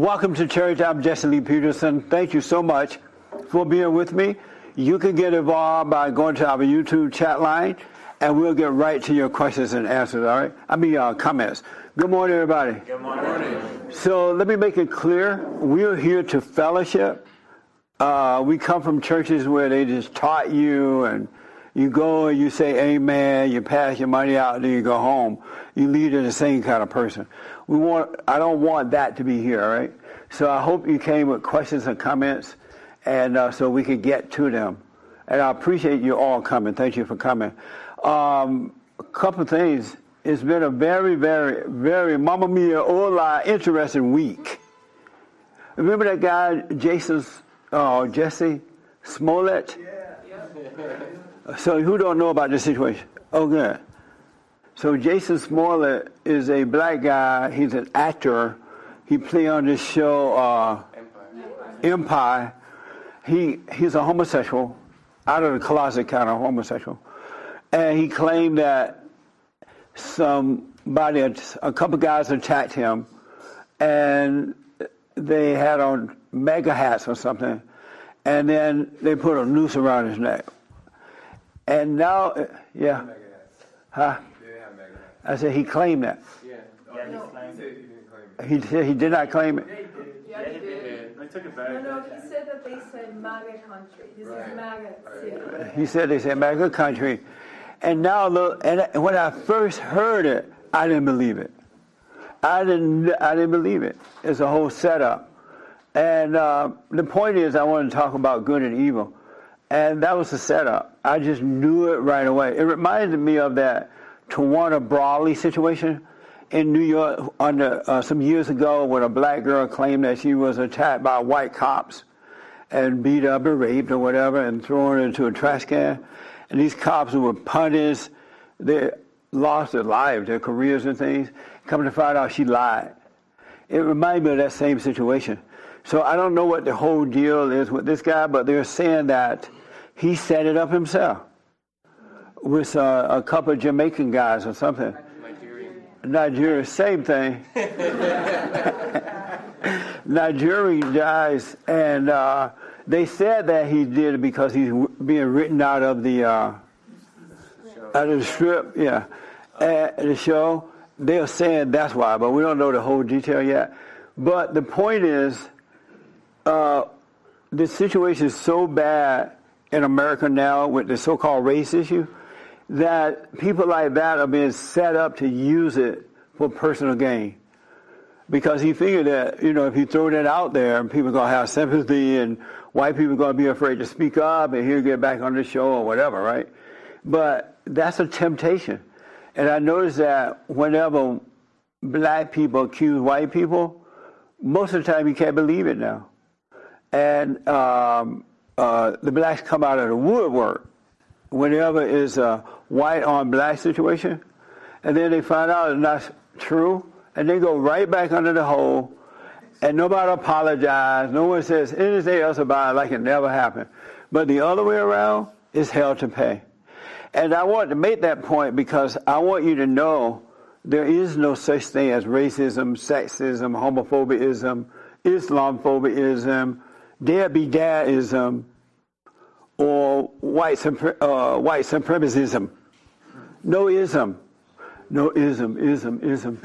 Welcome to church. I'm Jesse Lee Peterson. Thank you so much for being with me. You can get involved by going to our YouTube chat line, and we'll get right to your questions and answers. All right? I mean, uh, comments. Good morning, everybody. Good morning. So let me make it clear: we're here to fellowship. Uh, we come from churches where they just taught you and you go and you say amen, you pass your money out, and then you go home. You lead as the same kind of person. We want, I don't want that to be here, all right? So I hope you came with questions and comments, and uh, so we could get to them. And I appreciate you all coming. Thank you for coming. Um, a couple of things. It's been a very, very, very, mamma mia, hola, interesting week. Remember that guy, Jason, oh, Jussie Smollett? Yeah. So who don't know about this situation? Oh, good. So Jason Smollett is a black guy. He's an actor. He played on this show uh, Empire. Empire. He he's a homosexual, out of the closet kind of homosexual, and he claimed that somebody, a couple guys attacked him, and they had on MAGA hats or something, and then they put a noose around his neck. And now, yeah, huh? I said he claimed that. Yeah. Yeah, he claimed. He did not claim it. Yeah, he did. They took it back. No, no, he said that they said MAGA country. This is MAGA city. He said they said MAGA country, and now look. And when I first heard it, I didn't believe it. I didn't. I didn't believe it. It's a whole setup. And uh, the point is, I want to talk about good and evil, and that was the setup. I just knew it right away. It reminded me of that Tawana Brawley situation in New York under uh, some years ago when a black girl claimed that she was attacked by white cops and beat up or raped or whatever and thrown into a trash can. And these cops were punished. They lost their lives, their careers and things. Coming to find out she lied. It reminded me of that same situation. So I don't know what the whole deal is with this guy, but they're saying that he set it up himself with uh, a couple of Jamaican guys or something. Nigeria, same thing. Nigerian guys, and uh, they said that he did it because he's being written out of the uh, out of the strip, yeah, at the show. They are saying that's why, but we don't know the whole detail yet. But the point is, uh, the situation is so bad in America now with the so-called race issue that people like that are being set up to use it for personal gain. Because he figured that, you know, if you throw that out there, people are going to have sympathy and white people are going to be afraid to speak up and he'll get back on the show or whatever, right? But that's a temptation. And I noticed that whenever black people accuse white people, most of the time you can't believe it now. And um, uh, the blacks come out of the woodwork whenever is a white on black situation, and then they find out it's not true, and they go right back under the hole, and nobody apologizes. No one says anything else about it like it never happened. But the other way around is hell to pay. And I want to make that point because I want you to know there is no such thing as racism, sexism, homophobism, Islamophobism, deadbeatism, or white, uh, white supremacism. No ism. No ism, ism, ism.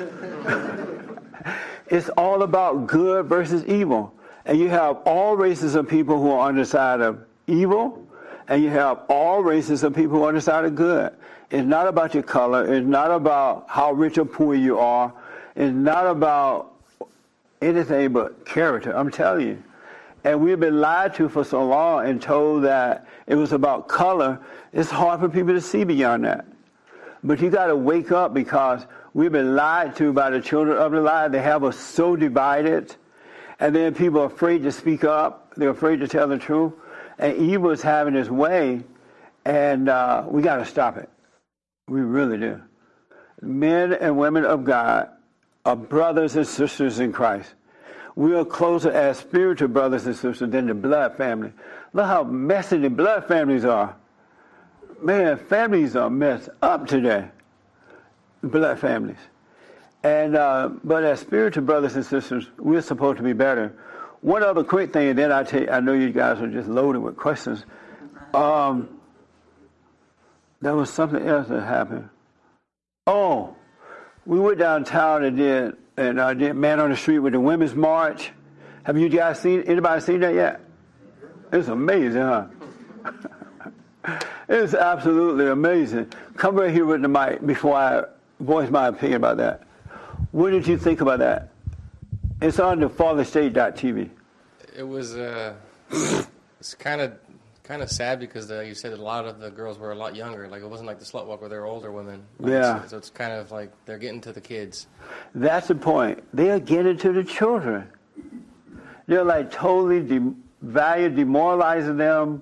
it's all about good versus evil. And you have all races of people who are on the side of evil, and you have all races of people who are on the side of good. It's not about your color. It's not about how rich or poor you are. It's not about anything but character. I'm telling you. And we've been lied to for so long and told that it was about color. It's hard for people to see beyond that. But you got to wake up because we've been lied to by the children of the lie. They have us so divided. And then people are afraid to speak up. They're afraid to tell the truth. And evil is having its way. And uh, we got to stop it. We really do. Men and women of God are brothers and sisters in Christ we are closer as spiritual brothers and sisters than the blood family. Look how messy the blood families are. Man, families are messed up today. black families. And uh, but as spiritual brothers and sisters, we're supposed to be better. One other quick thing, and then I tell you, I know you guys are just loaded with questions. Um, there was something else that happened. Oh, we went downtown and did and I did Man on the Street with the Women's March. Have you guys seen anybody seen that yet? It's amazing, huh? it's absolutely amazing. Come right here with the mic before I voice my opinion about that. What did you think about that? It's on the fallenstate.tv. It was uh, it's kind of kind of sad because the, you said a lot of the girls were a lot younger. Like it wasn't like the slut walk where they were older women. Like, Yeah. So, so it's kind of like they're getting to the kids. That's the point. They are getting to the children. They're like totally devalue, demoralizing them,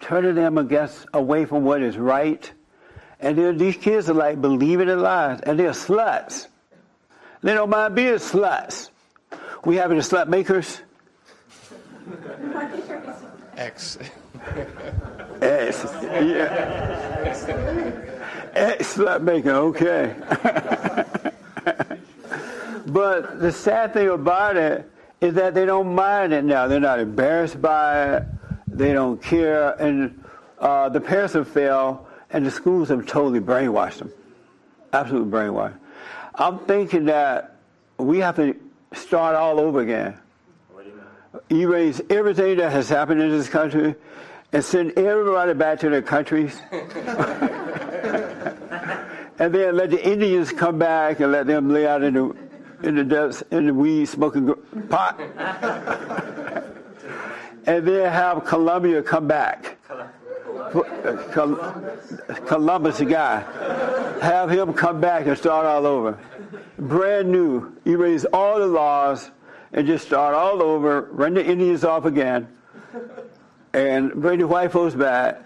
turning them against away from what is right. And then these kids are like believing in lies, and they're sluts. They don't mind being sluts. We having the slut makers. X. X. yeah. Ex slut maker, okay. but the sad thing about it is that they don't mind it now. They're not embarrassed by it. They don't care. And uh, the parents have failed, and the schools have totally brainwashed them. Absolutely brainwashed. I'm thinking that we have to start all over again erase everything that has happened in this country and send everybody back to their countries. and then let the Indians come back and let them lay out in the in the dust, in the weed smoking pot. and then have Columbia come back. Col- Columbus, the guy, have him come back and start all over. Brand new. Erase all the laws and just start all over, run the Indians off again, and bring the white folks back.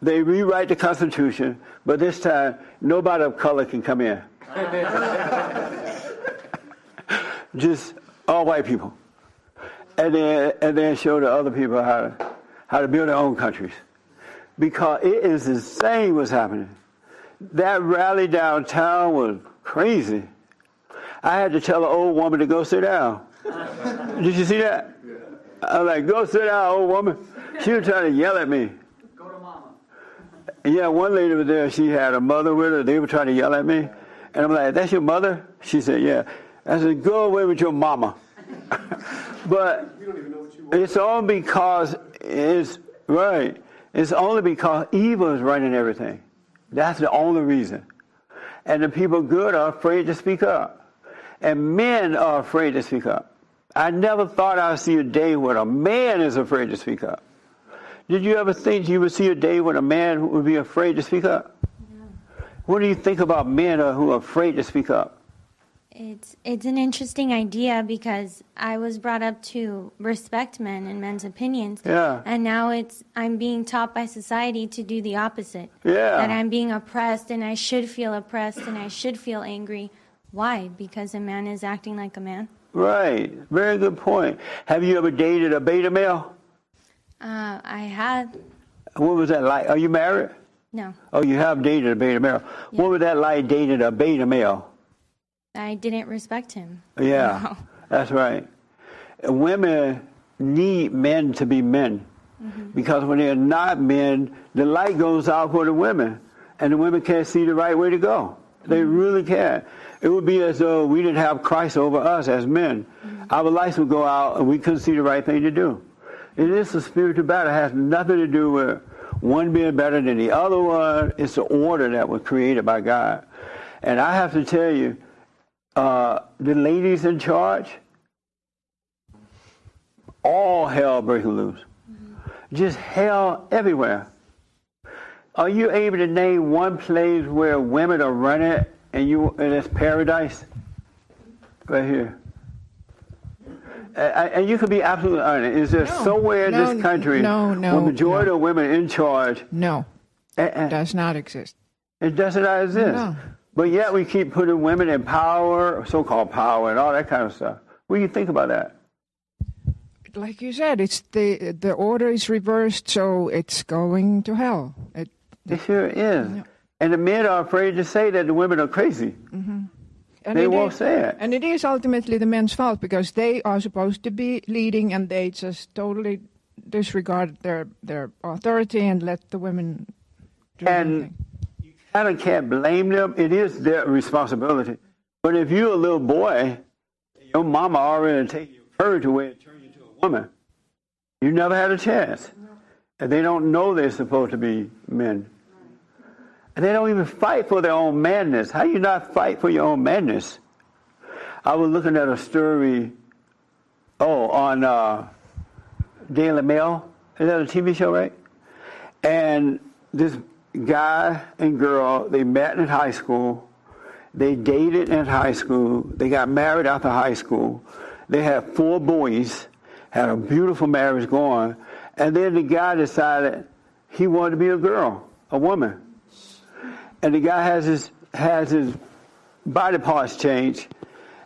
They rewrite the Constitution, but this time nobody of color can come in. just all white people, and then and then show the other people how to how to build their own countries, because it is insane what's happening. That rally downtown was crazy. I had to tell an old woman to go sit down. Did you see that? I was like, go sit down, old woman. She was trying to yell at me. Go to mama. Yeah, one lady was there. She had a mother with her. They were trying to yell at me. And I'm like, that's your mother? She said, yeah. I said, go away with your mama. but it's all because it's, right, it's only because evil is running everything. That's the only reason. And the people good are afraid to speak up. And men are afraid to speak up. I never thought I'd see a day when a man is afraid to speak up. Did you ever think you would see a day when a man would be afraid to speak up? What do you think about men who are afraid to speak up? It's it's an interesting idea because I was brought up to respect men and men's opinions. Yeah. And now it's I'm being taught by society to do the opposite. Yeah. That I'm being oppressed and I should feel oppressed and I should feel angry. Why? Because a man is acting like a man. Right. Very good point. Have you ever dated a beta male? Uh, I had What was that like? Are you married? no. Oh, you have dated a beta male. What was that like dating a beta male? I didn't respect him. Yeah, No. that's right. Women need men to be men mm-hmm. because when they're not men, the light goes out for the women, and the women can't see the right way to go. They mm-hmm. really can't. It would be as though we didn't have Christ over us as men. Mm-hmm. Our lights would go out, and we couldn't see the right thing to do. It is a spiritual battle. It has nothing to do with one being better than the other one. It's the order that was created by God. And I have to tell you, uh, the ladies in charge, all hell breaking loose. Just hell everywhere. Are you able to name one place where women are running and you and it's paradise? Right here. And, and you can be absolutely honest. Is there No, somewhere in no, this country no, no, where majority no. of women in charge? No, and- does not exist. it does not exist. No. But yet we keep putting women in power, so-called power, and all that kind of stuff. What do you think about that? Like you said, it's the the order is reversed, so it's going to hell. It, It sure is. Yeah. And the men are afraid to say that the women are crazy. Mm-hmm. And they won't is- say it. And it is ultimately the men's fault because they are supposed to be leading and they just totally disregard their, their authority and let the women do And everything. Kind of can't blame them. It is their responsibility. But if you're a little boy, your mama already take your courage away and turn you into a woman. You never had a chance. And they don't know they're supposed to be men. And they don't even fight for their own madness. How you not fight for your own madness? I was looking at a story, oh, on uh, Daily Mail. Is that a TV show, right? And this guy and girl, they met in high school. They dated in high school. They got married after high school. They had four boys, had a beautiful marriage going. And then the guy decided he wanted to be a girl, a woman. And the guy has his, has his body parts changed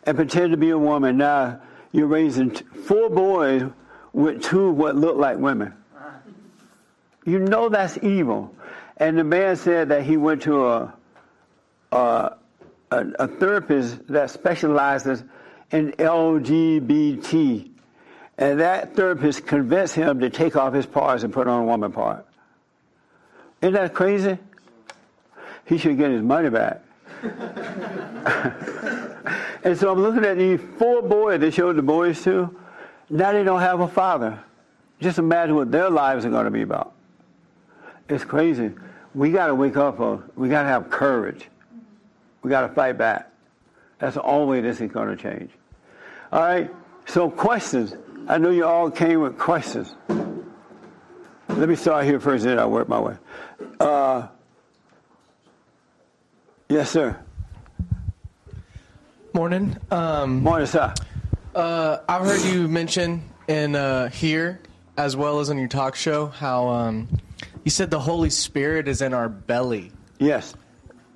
and pretend to be a woman. Now you're raising four boys with two what look like women. You know that's evil. And the man said that he went to a a, a, a therapist that specializes in LGBT, and that therapist convinced him to take off his parts and put on a woman part. Isn't that crazy? He should get his money back. and so I'm looking at these four boys they showed the boys to. Now they don't have a father. Just imagine what their lives are going to be about. It's crazy. We got to wake up. uh, We got to have courage. We got to fight back. That's the only way this is going to change. All right. So questions. I know you all came with questions. Let me start here first, then I'll work my way. Uh, yes, sir. Morning. Um, Morning, sir. uh, I've heard you mention in uh, here, as well as on your talk show, how um, you said the Holy Spirit is in our belly. Yes.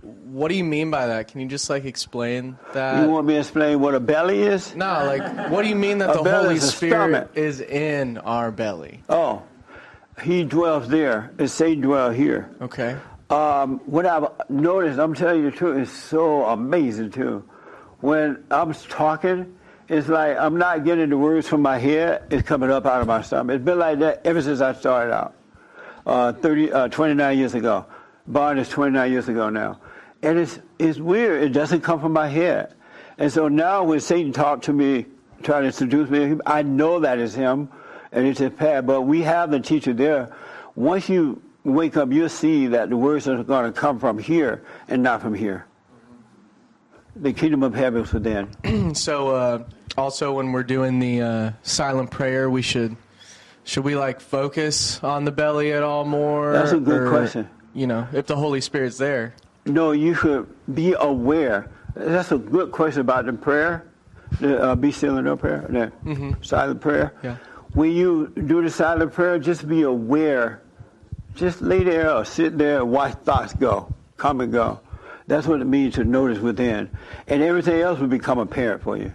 What do you mean by that? Can you just like explain that? You want me to explain what a belly is? no, like what do you mean that A the Holy is Spirit stomach. is in our belly? Oh, he dwells there, and Satan dwell here. Okay. Um, what I've noticed, I'm telling you the truth, is so amazing too. When I'm talking, it's like I'm not getting the words from my head; it's coming up out of my stomach. It's been like that ever since I started out, uh, 30, uh, 29 years ago. Bond is 29 years ago now, and it's it's weird. It doesn't come from my head, and so now when Satan talked to me, trying to seduce me, I know that is him, and it's his path. But we have the teacher there. Once you wake up, you'll see that the words are going to come from here and not from here. The kingdom of heaven is within. So uh, also when we're doing the uh, silent prayer, we should should we like focus on the belly at all more? That's a good Or, question. You know, if the Holy Spirit's there. No, you should be aware. That's a good question about the prayer. The uh, be still know prayer, the silent prayer. Yeah. When you do the silent prayer, just be aware. Just lay there or sit there and watch thoughts go, come and go. That's what it means to notice within. And everything else will become apparent for you.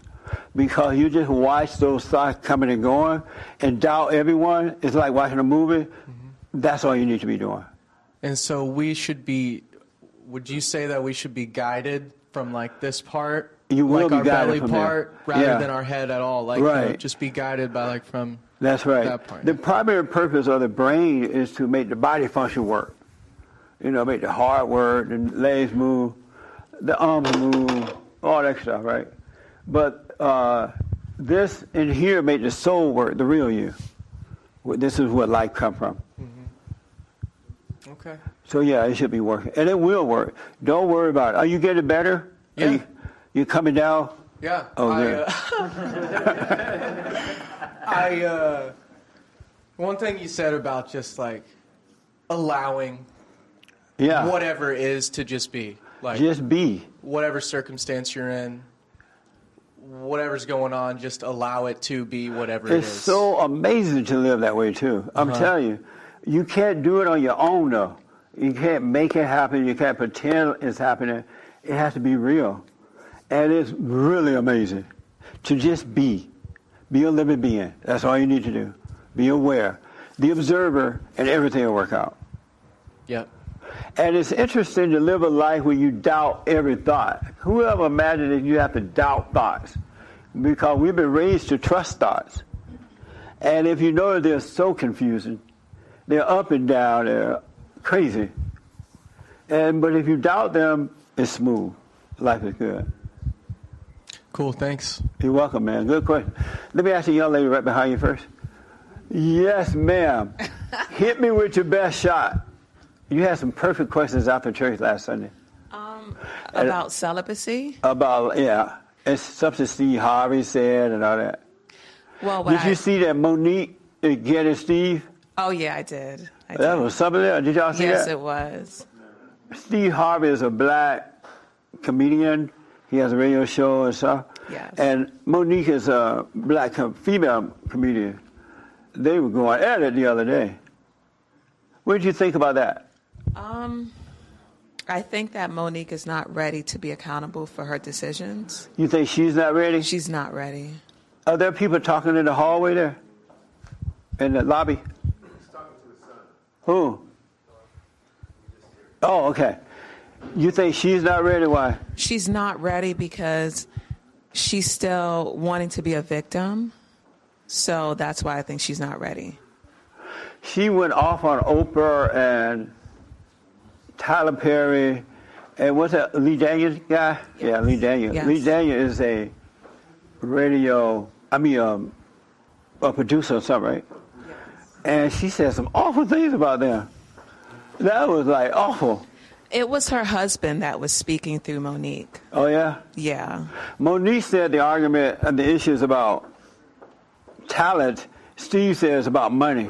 Because you just watch those thoughts coming and going and doubt everyone. It's like watching a movie. Mm-hmm. That's all you need to be doing. And so we should be. Would you say that we should be guided from like this part, You will like be our guided belly from there. part, rather Yeah. than our head at all? Like, you know, just be guided by like from. That's right. That part. The primary purpose of the brain is to make the body function work. You know, make the heart work, the legs move, the arms move, all that stuff, right? But uh, this in here made the soul work, the real you. This is where life come from. Okay. So yeah, it should be working, and it will work. Don't worry about it. Are you getting better? Are Yeah. you, you coming down? Yeah. Oh, I, uh, I uh, one thing you said about just like allowing Yeah. whatever is to just be like Just be. whatever circumstance you're in, whatever's going on, just allow it to be whatever it's It's is. so amazing to live that way too. I'm uh-huh. telling you, you can't do it on your own though. You can't make it happen. You can't pretend it's happening. It has to be real, and it's really amazing to just be, be a living being. That's all you need to do. Be aware, the observer, and everything will work out. Yep. And it's interesting to live a life where you doubt every thought. Whoever imagined that you have to doubt thoughts? Because we've been raised to trust thoughts. And if you know they're so confusing, they're up and down, they're crazy. And but if you doubt them, it's smooth. Life is good. Cool. Thanks. You're welcome, man. Good question. Let me ask the young lady right behind you first. Yes, ma'am. Hit me with your best shot. You had some perfect questions after church last Sunday Um, about celibacy. about yeah. It's something Steve Harvey said and all that. Well, Did I, you see that Mo'Nique is getting Steve? Oh yeah, I did. I That did. was something there. Did y'all see yes, that? it was. Steve Harvey is a black comedian. He has a radio show and stuff. Yes. And Mo'Nique is a black com- female comedian. They were going at it the other day. What did you think about that? Um, I think that Mo'Nique is not ready to be accountable for her decisions. You think she's not ready? She's not ready. Are there people talking in the hallway there? In the lobby? Who? Oh, okay. You think she's not ready? Why? She's not ready because she's still wanting to be a victim. So that's why I think she's not ready. She went off on Oprah and Tyler Perry and what's that Lee Daniels guy? Yeah, Lee Daniels. Yes. Lee Daniels is a radio, I mean, um, a producer or something, right? And she said some awful things about them. That was like awful. It was her husband that was speaking through Mo'Nique. Oh yeah. Yeah. Mo'Nique said the argument and the issue is about talent. Steve says about money.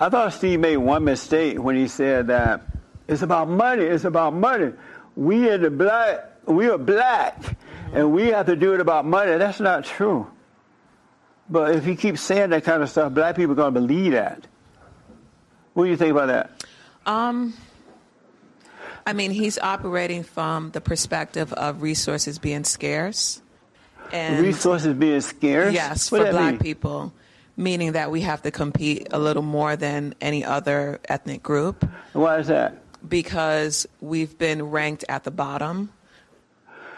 I thought Steve made one mistake when he said that it's about money. It's about money. We in the black, we are black, and we have to do it about money. That's not true. But if he keeps saying that kind of stuff, black people are going to believe that. What do you think about that? Um, I mean, he's operating from the perspective of resources being scarce. And Resources being scarce. Yes, What for black mean? people, meaning that we have to compete a little more than any other ethnic group Why is that? because we've been ranked at the bottom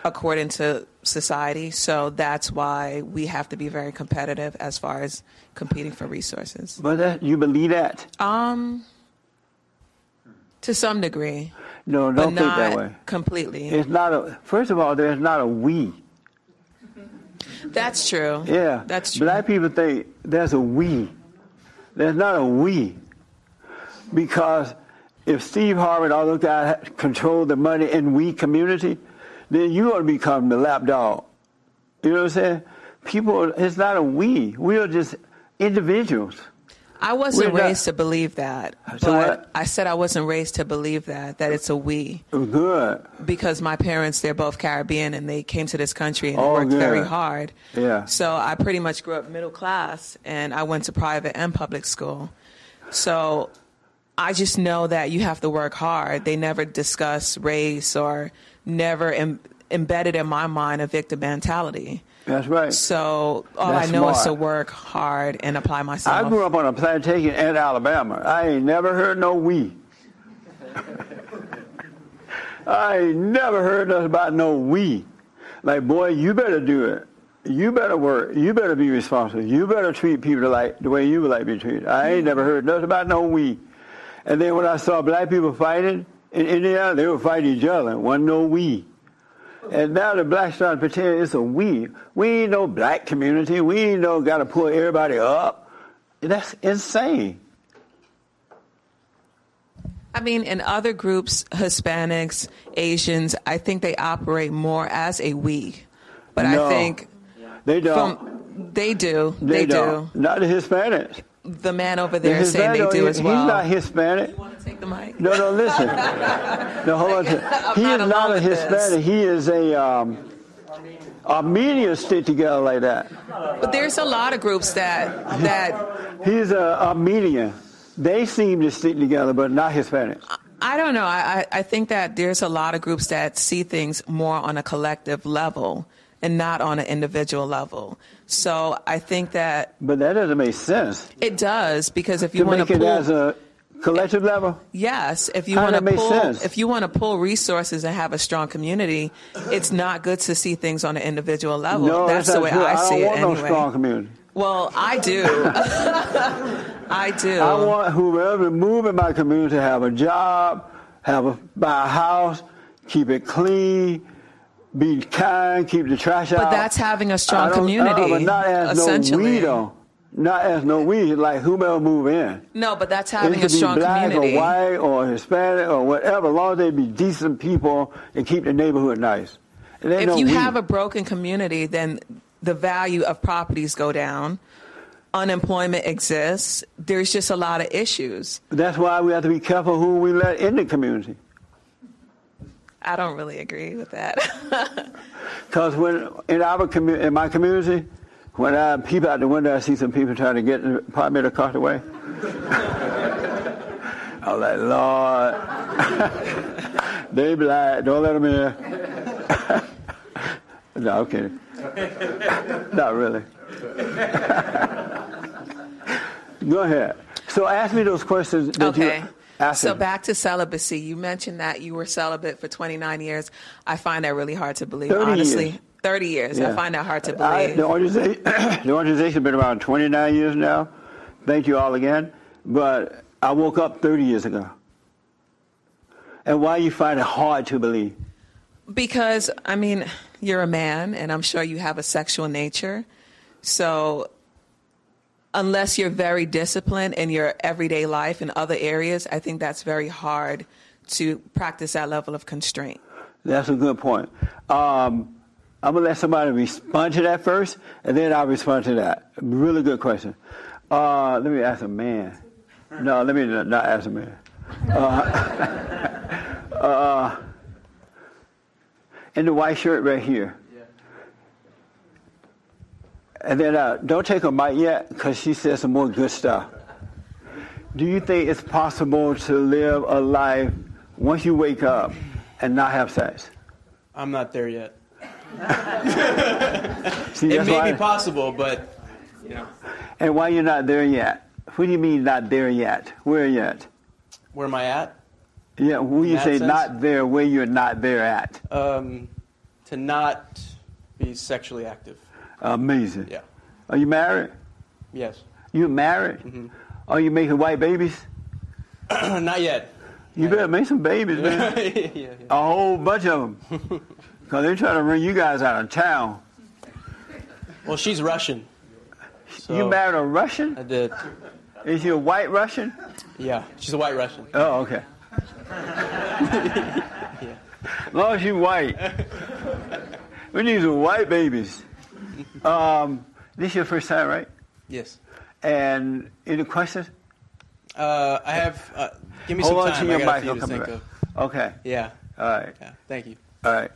according to society. So that's why we have to be very competitive as far as competing for resources. But that, you believe that? Um, to some degree, No, don't think that way. completely. It's not a. First of all, there's not a we. That's true. Yeah, that's true. Black people think there's a we. There's not a we, because if Steve Harvey and all those guys control the money in we community, then you're going to become the lapdog. You know what I'm saying? People, it's not a we. We are just individuals. I wasn't We're not- raised to believe that, but So what? I said I wasn't raised to believe that that it's a we oh, Good. because my parents they're both Caribbean and they came to this country and Oh, worked good. very hard. Yeah. So I pretty much grew up middle class and I went to private and public school. So I just know that you have to work hard. They never discuss race or never Im- embedded in my mind a victim mentality. That's right. So all That's I know is to work hard and apply myself. I grew up on a plantation in Alabama. I ain't never heard no we. I ain't never heard nothing about no we. Like, boy, you better do it. You better work. You better be responsible. You better treat people like the way you would like to be treated. I ain't never heard nothing about no we. And then when I saw black people fighting in Indiana, they were fighting each other. Wasn't no we. And now the blacks trying to pretend it's a we. We ain't no black community. We ain't no got to pull everybody up. That's insane. I mean, in other groups, Hispanics, Asians, I think they operate more as a we. But No, I think They don't. from they do, they, they, don't. Not the Hispanics. The man over The there is saying they do as well. he's not Hispanic. You want to take the mic? No, no, listen. no, hold on. He not is not a with this. Hispanic. He is a um, Armenian stick together like that. But there's a lot of groups that that He's a Armenian. They seem to stick together, but not Hispanic. I don't know. I, I I think that there's a lot of groups that see things more on a collective level and not on an individual level. So I think that But that doesn't make sense. it does because if you want to to it as a collective level. Yes, if you want to pull, sense? if you want to pull resources and have a strong community, it's not good to see things on an individual level. No, that's that's the way true. I I see don't it want no strong community. Well, I do. I do. I want whoever move in my community to have a job, have a buy a house, keep it clean, be kind, keep the trash out. But that's having a strong I community, Uh, but not as no we. Not as no we, like whoever move in. no, but that's having a strong black community. or white or Hispanic or whatever, as long as they be decent people and keep the neighborhood nice. If no you we. have a broken community, then the value of properties go down. Unemployment exists. There's just a lot of issues. That's why we have to be careful who we let in the community. I don't really agree with that. Because when in our commu- in my community, when I peep out the window, I see some people trying to get the apartment across the way. I was like, Lord, they black, don't let them in. no, I'm kidding. Not really. Go ahead. So ask me those questions okay. you So back to celibacy. You mentioned that you were celibate for 29 years. I find that really hard to believe, 30 honestly. years. 30 years. I find that hard to I, believe. the, organization, the organization's been around 29 years now. Thank you all again. But I woke up 30 years ago. And why you find it hard to believe? Because, I mean, you're a man, and I'm sure you have a sexual nature. So, unless you're very disciplined in your everyday life in other areas, I think that's very hard to practice that level of constraint. That's a good point. Um, I'm going to let somebody respond to that first, and then I'll respond to that. Really good question. Uh, let me ask a man. No, let me not not ask a man. Uh, uh, in the white shirt right here. And then uh, don't take her mic yet because she said some more good stuff. Do you think it's possible to live a life once you wake up and not have sex? I'm not there yet. See, It may why- be possible, but you know, And why you're not there yet? What do you mean not there yet? Where yet? where am I at? Yeah, when you say sense? not there, where you're not there at? Um, to not be sexually active. Amazing. Yeah. Are you married? Yes. You married? Mm-hmm. Are you making white babies? not yet. You better make some babies, man. yeah, yeah. A whole bunch of them. Because they're trying to bring you guys out of town. Well, she's Russian. So you married a Russian? I did. Is she a white Russian? Yeah, she's a white Russian. Oh, okay. As long as you white. We need some white babies. Um, this is your first time, right? Yes. And any questions? Uh, I have. Uh, give me Hold some on time. to your mic. to come think back. of. Okay. Yeah. All right. Yeah. Thank you. All right.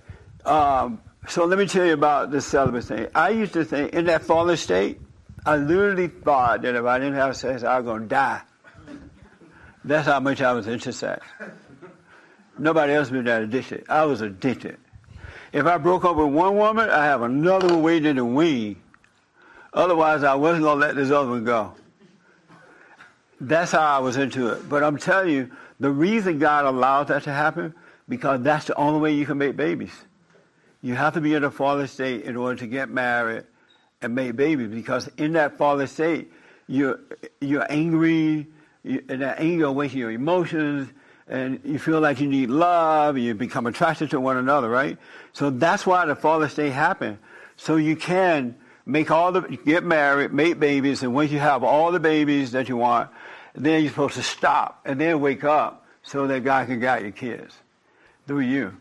Um, so let me tell you about the celibate thing. I used to think in that fallen state, I literally thought that if I didn't have sex, I was going to die. That's how much I was into sex. Nobody else been that addicted. I was addicted. If I broke up with one woman, I have another one waiting in the wing. Otherwise, I wasn't going to let this other one go. That's how I was into it. But I'm telling you, the reason God allowed that to happen, because that's the only way you can make babies. You have to be in a fallen state in order to get married and make babies, because in that fallen state, you're, you're angry, you, and that anger awakens your emotions, and you feel like you need love, and you become attracted to one another, right? So that's why the fallen state happened. So you can make all the, get married, make babies, and once you have all the babies that you want, then you're supposed to stop and then wake up so that God can guide your kids through you.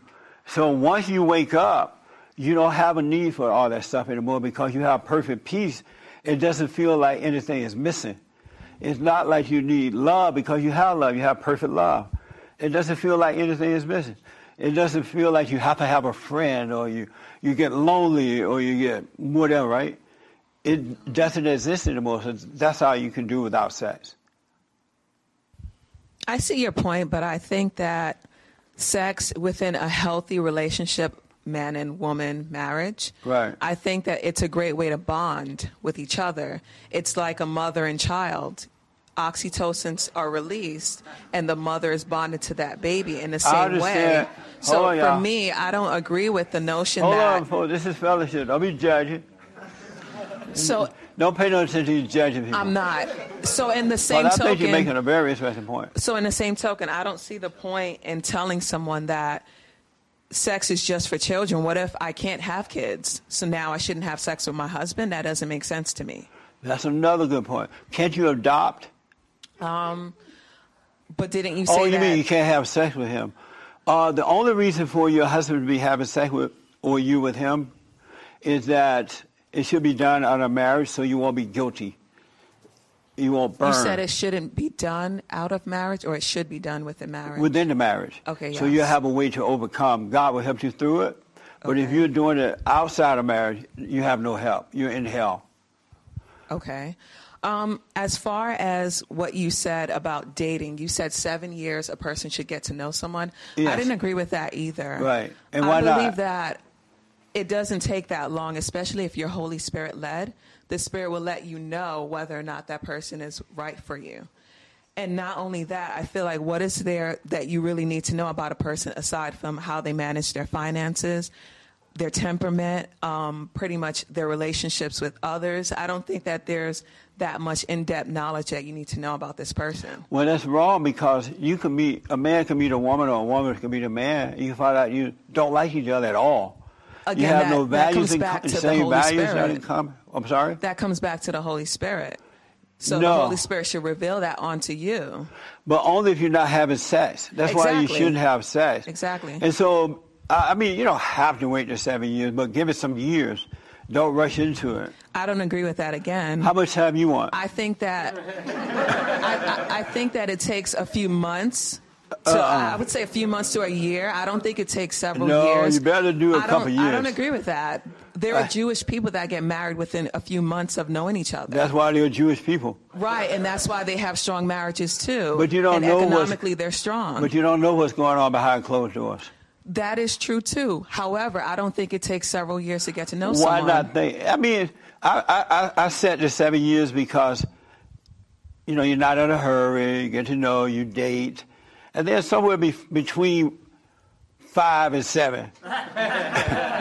So once you wake up, you don't have a need for all that stuff anymore because you have perfect peace. It doesn't feel like anything is missing. It's not like you need love because you have love. You have perfect love. It doesn't feel like anything is missing. It doesn't feel like you have to have a friend or you, you get lonely or you get whatever, right? It doesn't exist anymore. So that's how you can do without sex. I see your point, but I think that sex within a healthy relationship, man and woman marriage, Right. I think that it's a great way to bond with each other. It's like a mother and child. Oxytocins are released and the mother is bonded to that baby in the same way. So on, for y'all. me, I don't agree with the notion Hold that. on. This is fellowship. Don't be judging. So Don't pay no attention to judging people. I'm not. So in the same But I think you're making a very interesting point. so in the same token, I don't see the point in telling someone that sex is just for children. What if I can't have kids? So now I shouldn't have sex with my husband? That doesn't make sense to me. That's another good point. Can't you adopt? But didn't you say Oh, you that? mean you can't have sex with him? Uh, the only reason for your husband to be having sex with or you with him is that it should be done out of marriage, so you won't be guilty. You won't burn You said it shouldn't be done out of marriage, or it should be done within marriage. within the marriage. Okay, So you have a way to overcome. God will help you through it. But if you're doing it outside of marriage, you have no help. You're in hell. Okay. Um, as far as what you said about dating, you said seven years a person should get to know someone. I didn't agree with that either. Right. And I why not? believe that it doesn't take that long, especially if you're Holy Spirit led. The Spirit will let you know whether or not that person is right for you. And not only that, I feel like what is there that you really need to know about a person aside from how they manage their finances, their temperament, um, pretty much their relationships with others. I don't think that there's that much in depth knowledge that you need to know about this person. Well, that's wrong because you can meet a man can meet a woman or a woman can meet a man. You can find out you don't like each other at all. you Again, have that- no values comes in back to the same Holy values Spirit. in common. I'm sorry. That comes back to the Holy Spirit. So No. the Holy Spirit should reveal that onto you. But only if you're not having sex. That's why you shouldn't have sex. Exactly. And so, I I mean, you don't have to wait the seven years, but give it some years. Don't rush into it. I don't agree with that again. How much time you want? I think that I, I, I think that it takes a few months. To, I would say a few months to a year. I don't think it takes several. No, years. you better do a I couple don't, I don't agree with that. There are Uh, Jewish people that get married within a few months of knowing each other. That's why they're Jewish people. right, and that's why they have strong marriages too. But you don't and know economically they're strong. But you don't know what's going on behind closed doors. That is true too. However, I don't think it takes several years to get to know Why someone. Why not think? I mean, I, I, I I set the seven years because, you know, you're not in a hurry, you get to know, you date. And then somewhere be, between five and seven.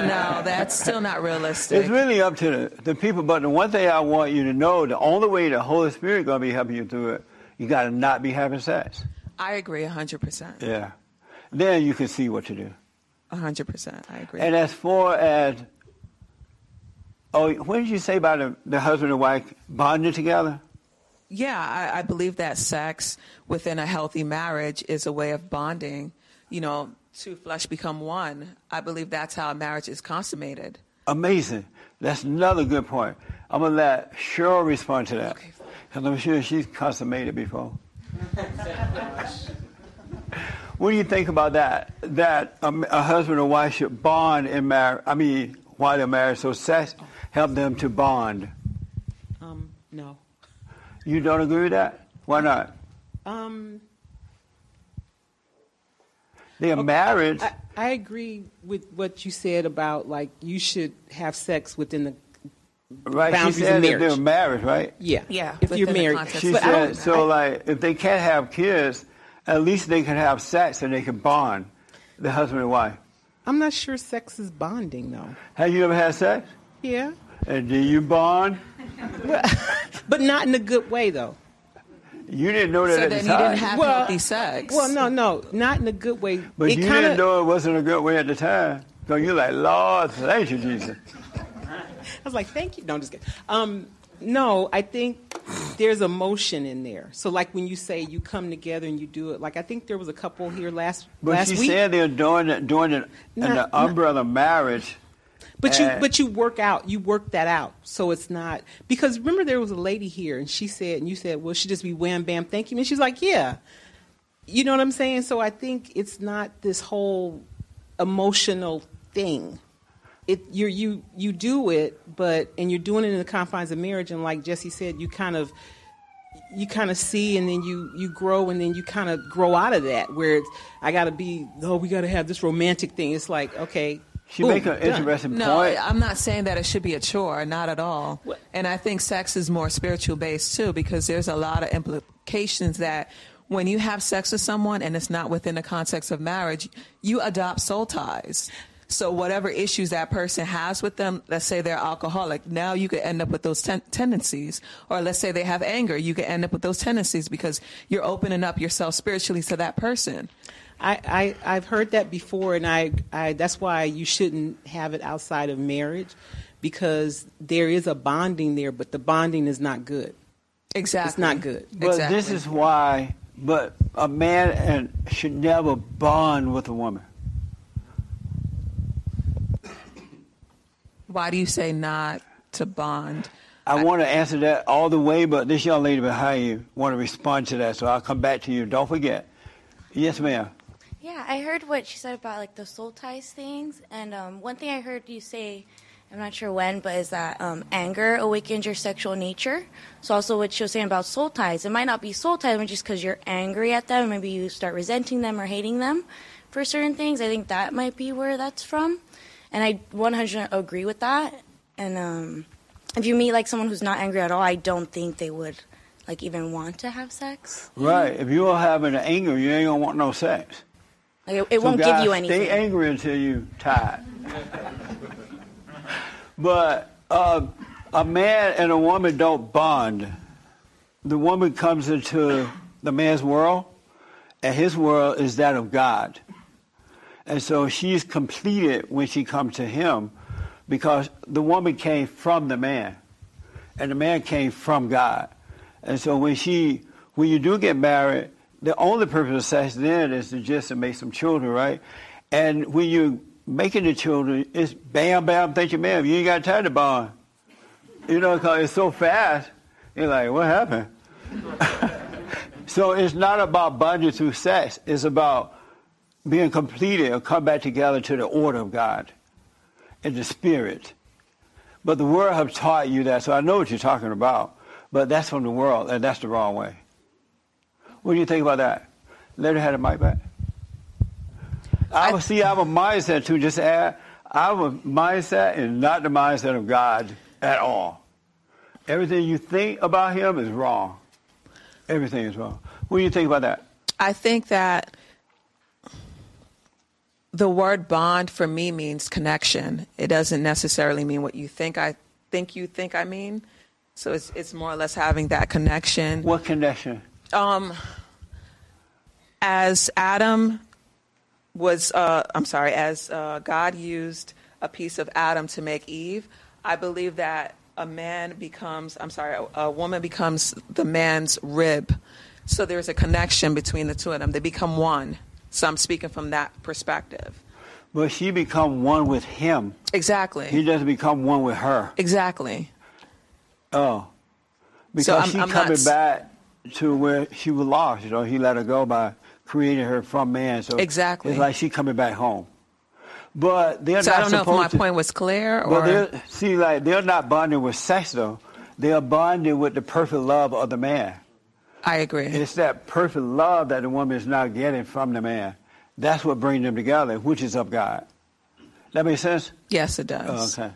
No, that's still not realistic. It's really up to the, the people. But the one thing I want you to know, the only way the Holy Spirit is going to be helping you through it, you got to not be having sex. I agree 100%. Yeah. Then you can see what to do. 100%. I agree. And as far as, oh, what did you say about the, the husband and wife bonding together? Yeah, I, I believe that sex within a healthy marriage is a way of bonding. You know, two flesh become one. I believe that's how a marriage is consummated. Amazing. That's another good point. I'm going to let Cheryl respond to that. Okay. Because I'm sure she's consummated before. what do you think about that? That a, a husband and wife should bond in marriage. I mean, while they're married, so sex help them to bond. Um, no. You don't agree with that? Why not? Um, They're married. I, I agree with what you said about like you should have sex within the Right? She boundaries of said that marriage. they're married, right? yeah Yeah, if you're married. She But said so. I- like, if they can't have kids, at least they can have sex and they can bond. The husband and wife. I'm not sure sex is bonding though. Have you ever had sex? Yeah, And do you bond? but not in a good way though. You didn't know that So at then the you time. didn't have Well- healthy sex. Well, no, no, not in a good way. but it you kinda, didn't know it wasn't a good way at the time. So you're like, Lord, thank you, Jesus. I was like, thank you. No, I'm just kidding. Um, no, I think there's emotion in there. So, like when you say you come together and you do it, like I think there was a couple here last But last she week. said they're doing it, doing it in Not- the not- umbrella marriage. But you but you work out you work that out so it's not because remember there was a lady here and she said and you said well she just be wham bam thank you and she's like yeah you know what I'm saying so I think it's not this whole emotional thing it you you you do it but and you're doing it in the confines of marriage and like Jesse said you kind of you kind of see and then you you grow and then you kind of grow out of that where it's I got to be oh we got to have this romantic thing it's like okay She boom, make an done. interesting no, point. I'm not saying that it should be a chore, not at all. What? And I think sex is more spiritual based too, because there's a lot of implications that when you have sex with someone and it's not within the context of marriage, you adopt soul ties. So whatever issues that person has with them, let's say they're alcoholic, now you could end up with those ten- tendencies. Or let's say they have anger, you could end up with those tendencies because you're opening up yourself spiritually to that person. I, I I've heard that before, and I, I that's why you shouldn't have it outside of marriage, because there is a bonding there, but the bonding is not good. Exactly. It's not good. But this is why. But a man and should never bond with a woman. Why do you say not to bond? I want to answer that all the way, but this young lady behind you want to respond to that, so I'll come back to you. Don't forget. Yes, ma'am. Yeah, I heard what she said about like the soul ties things, and um, one thing I heard you say, I'm not sure when, but is that um, anger awakens your sexual nature. So also what she was saying about soul ties, it might not be soul ties, but just because you're angry at them, maybe you start resenting them or hating them for certain things. I think that might be where that's from, and I 100 agree with that. And um, if you meet like someone who's not angry at all, I don't think they would like even want to have sex. Right. If you're having anger, you ain't gonna want no sex. Like, it, it So won't give you anything. Stay angry until you tired. but uh, a man and a woman don't bond. The woman comes into the man's world, and his world is that of God. And so she's completed when she comes to him because the woman came from the man, and the man came from God. And so when she, when you do get married, the only purpose of sex then is to just to make some children, right? And when you're making the children, it's bam, bam, thank you, ma'am. You ain't got time to bond. You know, because it's so fast. You're like, what happened? so it's not about bonding through sex. It's about being completed or come back together to the order of God in the spirit. But the world have taught you that, so I know what you're talking about. But that's from the world, and that's the wrong way. What do you think about that? Let her have the mic back. I would see our mindset too. Just add, our mindset is not the mindset of God at all. Everything you think about Him is wrong. Everything is wrong. What do you think about that? I think that the word bond for me means connection. It doesn't necessarily mean what you think I think you think I mean. So it's it's more or less having that connection. What connection? Um, as Adam was, uh, I'm sorry, as uh, God used a piece of Adam to make Eve, I believe that a man becomes, I'm sorry, a, a woman becomes the man's rib. So there's a connection between the two of them. They become one. So I'm speaking from that perspective. But she become one with him. Exactly. He doesn't become one with her. Exactly. Oh, because So I'm- she I'm coming s- back to where she was lost. You know, he let her go by creating her from man. So Exactly. it's like she coming back home. But they're So not I don't know if my to, point was clear But or. they're see, like they're not bonding with sex though. They are bonding with the perfect love of the man. I agree. It's that perfect love that the woman is not getting from the man. That's what brings them together, which is of God. That makes sense? Yes, it does. Okay.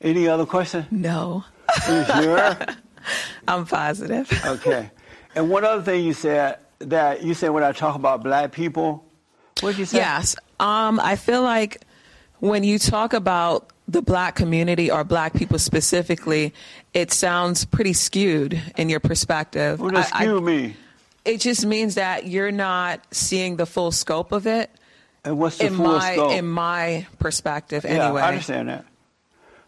Any other question? No. You sure? I'm positive. Okay. And one other thing you said that you said when I talk about black people, what did you say? Yes. Um, I feel like when you talk about the black community or black people specifically, it sounds pretty skewed in your perspective. What does I- skew mean? it just means that you're not seeing the full scope of it. And what's the in full my scope? in my perspective, yeah, anyway. I understand that.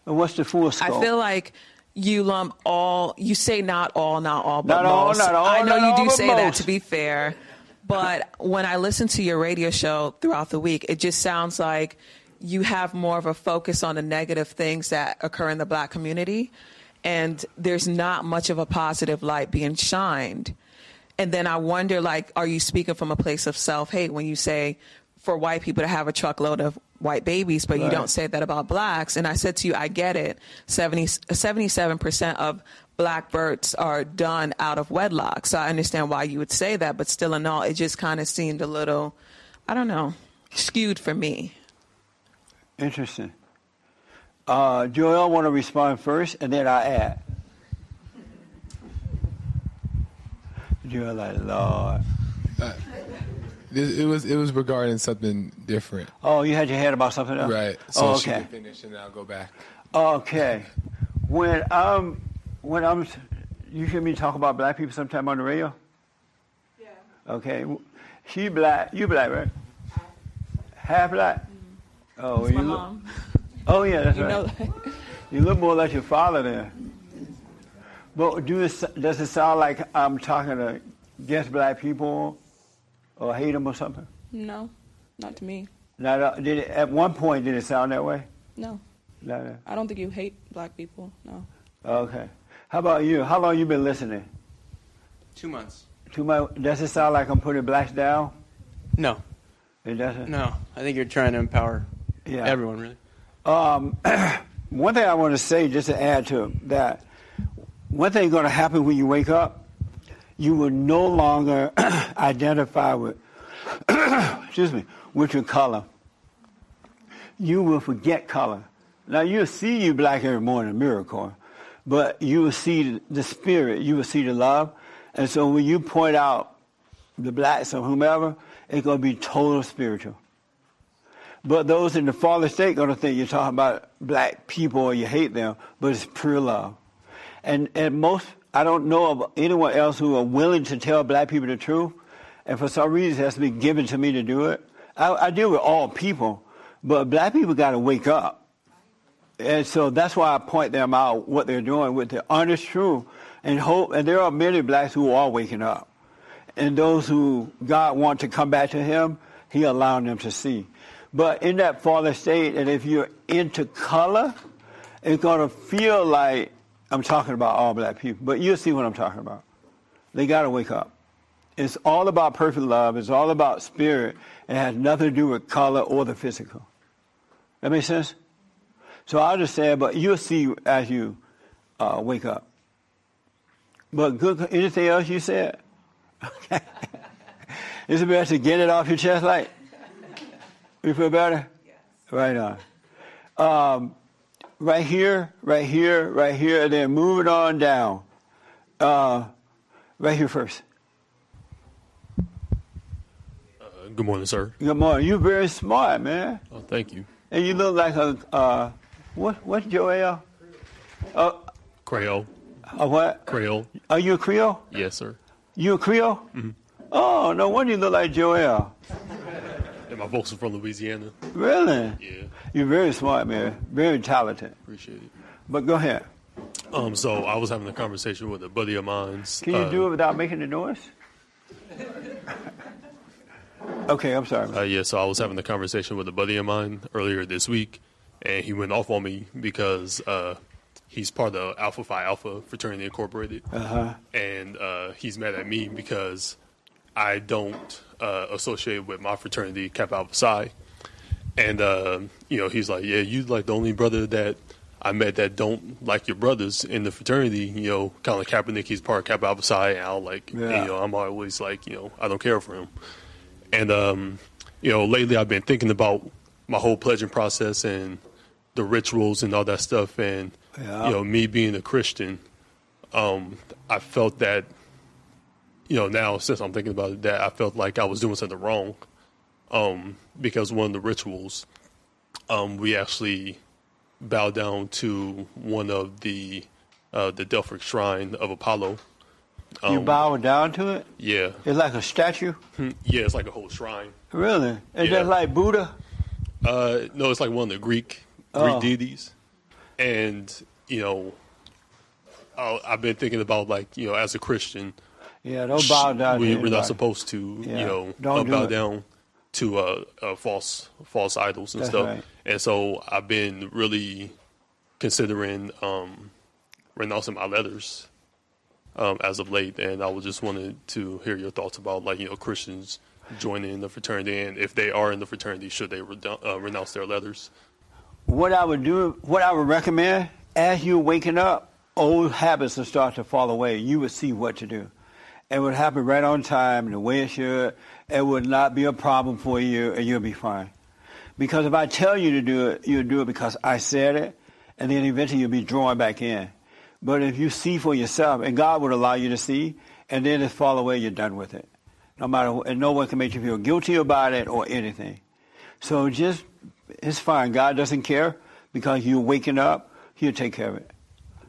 And what's the full scope? I feel like you lump all. You say not all, not all, but Not all, not all, I know you do say that to be fair, but when I listen to your radio show throughout the week, it just sounds like you have more of a focus on the negative things that occur in the black community, and there's not much of a positive light being shined. And then I wonder, like, are you speaking from a place of self hate when you say for white people to have a truckload of white babies, but you don't say that about blacks? And I said to you, I get it. 70, 77% of black births are done out of wedlock. So I understand why you would say that, but still in all, it just kind of seemed a little, I don't know, skewed for me. Interesting. Uh, Joel want to respond first, and then I add. You're like, Lord. It, it was it was regarding something different. Oh, you had your head about something else? Right. So oh, she okay. can finish and I'll go back. Okay. When I'm, when I'm, you hear me talk about black people sometime on the radio? Yeah. Okay. She black, you black, right? Half black? Oh, That's you my look, mom. Oh, yeah, that's You right. know that. You look more like your father there. But do it, does it sound like I'm talking to against black people or hate them or something? No, not to me. Not, uh, did it, at one point, did it sound that way? No, No, no. I don't think you hate black people. No. Okay. How about you? How long you been listening? Two months. Two months. Does it sound like I'm putting blacks down? No. It doesn't. No. I think you're trying to empower Yeah. everyone, really. Um, one thing I want to say, just to add to that, one thing going to happen when you wake up, you will no longer identify with, excuse me, with your color. You will forget color. Now you'll see you black every morning, miracle, but you will see the spirit, you will see the love, and so when you point out the blacks or whomever, it's going to be total spiritual. But those in the fallen state going to think you're talking about black people or you hate them, but it's pure love. And and most, I don't know of anyone else who are willing to tell black people the truth. And for some reason, it has to be given to me to do it. I, I deal with all people, but black people got to wake up. And so that's why I point them out what they're doing with the honest truth and hope. And there are many blacks who are waking up. And those who God want to come back to Him, He allowing them to see. But in that fallen state, and if you're into color, it's going to feel like I'm talking about all black people. But you'll see what I'm talking about. They got to wake up. It's all about perfect love. It's all about spirit. It has nothing to do with color or the physical. That makes sense? So I'll just say, but you'll see as you uh, wake up. But good. Anything else you said? Okay. Is it better to get it off your chest like? You feel better? Yes. Right on. Um, right here, right here, right here, and then move it on down. Uh, right here first. Good morning, sir. Good morning. You're very smart, man. Oh, thank you. And you look like a, uh, what, what's Joel? Uh, Creole. a what? Creole. Are you a Creole? Yes, sir. You a Creole? Mm-hmm. Oh, no wonder you look like Joel. My folks are from Louisiana. Really? Yeah. You're very smart, man. Very talented. Appreciate it. But go ahead. Um, so I was having a conversation with a buddy of mine. Can you uh, do it without making the noise? okay, I'm sorry. Uh, yeah, so I was having a conversation with a buddy of mine earlier this week, and he went off on me because uh, he's part of Alpha Phi Alpha Fraternity Incorporated, Uh-huh. and uh, he's mad at me because I don't uh, associate with my fraternity, Kappa Alpha Psi. And uh, you know, he's like, "Yeah, you like the only brother that I met that don't like your brothers in the fraternity." You know, kind of Kaepernick, he's part of Kappa Alpha Psi, and I'll like, and, you know, I'm always like, you know, I don't care for him. And um, you know, lately I've been thinking about my whole pledging process and the rituals and all that stuff, and Yeah. you know, me being a Christian, um, I felt that, you know, now since I'm thinking about it, that I felt like I was doing something wrong, um, because one of the rituals, um, we actually bow down to one of the uh, the Delphic shrine of Apollo. you Um, bow down to it? Yeah. It's like a statue? Yeah, it's like a whole shrine. Really? Is Yeah. just like Buddha? Uh, no, it's like one of the Greek Greek Oh. deities, and you know, I've been thinking about like you know, as a Christian, Yeah, don't bow down we, we're not supposed to Yeah, you know don't uh, do bow down to uh, uh, false false idols and That's stuff. right. And so I've been really considering um, renouncing my letters um, as of late, and I was just wanted to hear your thoughts about like you know Christians joining the fraternity, and if they are in the fraternity, should they renou- uh, renounce their letters? What I would do, what I would recommend, as you're waking up, old habits will start to fall away. You would see what to do. It would happen right on time, the way it should. It would not be a problem for you, and you'll be fine. Because if I tell you to do it, you'll do it because I said it, and then eventually you'll be drawn back in. But if you see for yourself, and God would allow you to see, and then it fall away, you're done with it. No matter, wh- and no one can make you feel guilty about it or anything. So just, it's fine. God doesn't care because you're waking up. He'll take care of it.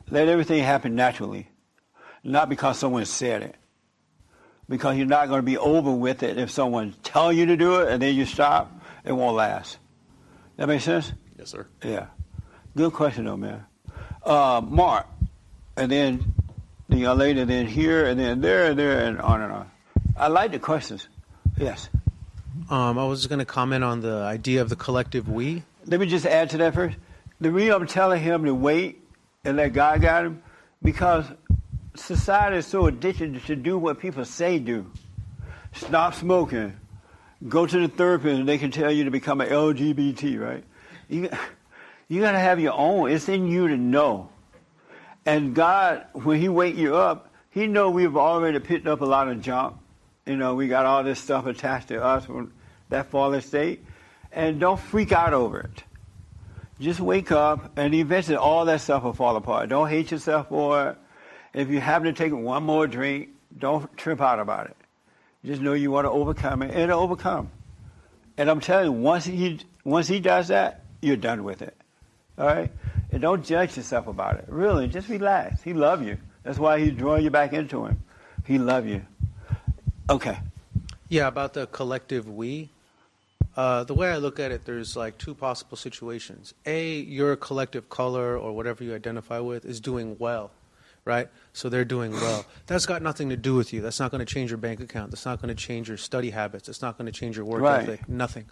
Let everything happen naturally, not because someone said it. Because you're not going to be over with it if someone tell you to do it and then you stop. It won't last. That make sense? Yes, sir. Yeah. Good question, though, man. Uh, Mark, and then the young lady, then here, and then there, and there, and on and on. I like the questions. Yes. Um, I was going to comment on the idea of the collective we. Let me just add to that first. The reason I'm telling him to wait and let God guide him, because society is so addicted to do what people say do. Stop smoking. Go to the therapist and they can tell you to become an LGBT, right? You, you got to have your own. It's in you to know. And God, when He wake you up, He know we've already picked up a lot of junk. You know, we got all this stuff attached to us from that fallen state. And don't freak out over it. Just wake up, and eventually all that stuff will fall apart. Don't hate yourself for it. If you happen to take one more drink, don't trip out about it. Just know you want to overcome it, and it'll overcome. And I'm telling you, once he once he does that, you're done with it. All right? And don't judge yourself about it. Really, just relax. He love you. That's why he's drawing you back into him. He love you. Okay. Yeah, about the collective we. Uh, the way I look at it, there's like two possible situations. A, your collective color or whatever you identify with is doing well, right? So they're doing well. That's got nothing to do with you. That's not going to change your bank account. That's not going to change your study habits. It's not going to change your work Right. ethic. Nothing.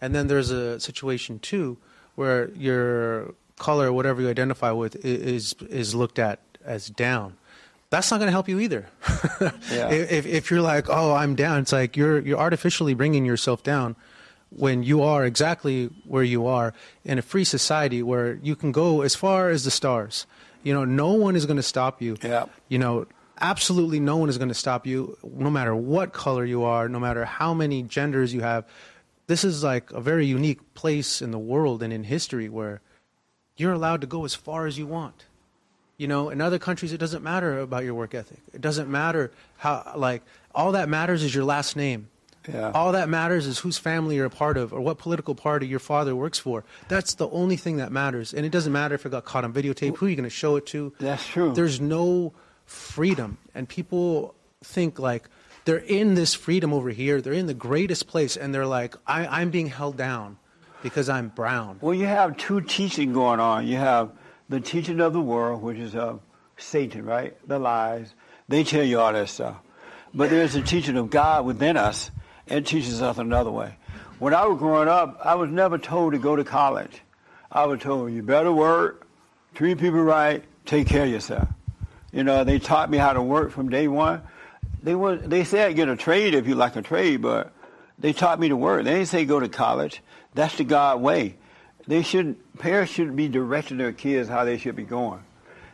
And then there's a situation too where your color, whatever you identify with, is is looked at as down. That's not going to help you either. Yeah. if, if if you're like, oh, I'm down, it's like you're you're artificially bringing yourself down when you are exactly where you are in a free society where you can go as far as the stars. You know, no one is going to stop you. Yeah. You know, absolutely no one is going to stop you, no matter what color you are, no matter how many genders you have. This is like a very unique place in the world and in history where you're allowed to go as far as you want. You know, in other countries, it doesn't matter about your work ethic. It doesn't matter how, like, all that matters is your last name. Yeah. All that matters is whose family you're a part of or what political party your father works for. That's the only thing that matters. And it doesn't matter if it got caught on videotape, who are you going to show it to? That's true. There's no freedom. And people think, like, they're in this freedom over here. They're in the greatest place. And they're like, I, I'm being held down because I'm brown. Well, you have two teaching going on. You have the teaching of the world, which is of Satan, right? The lies. They tell you all that stuff. But there's the teaching of God within us, and teaches us another way. When I was growing up, I was never told to go to college. I was told you better work, treat people right, take care of yourself. You know, they taught me how to work from day one. They was they said get a trade if you like a trade, but they taught me to work. They didn't say go to college. That's the God way. They should parents should be directing their kids how they should be going.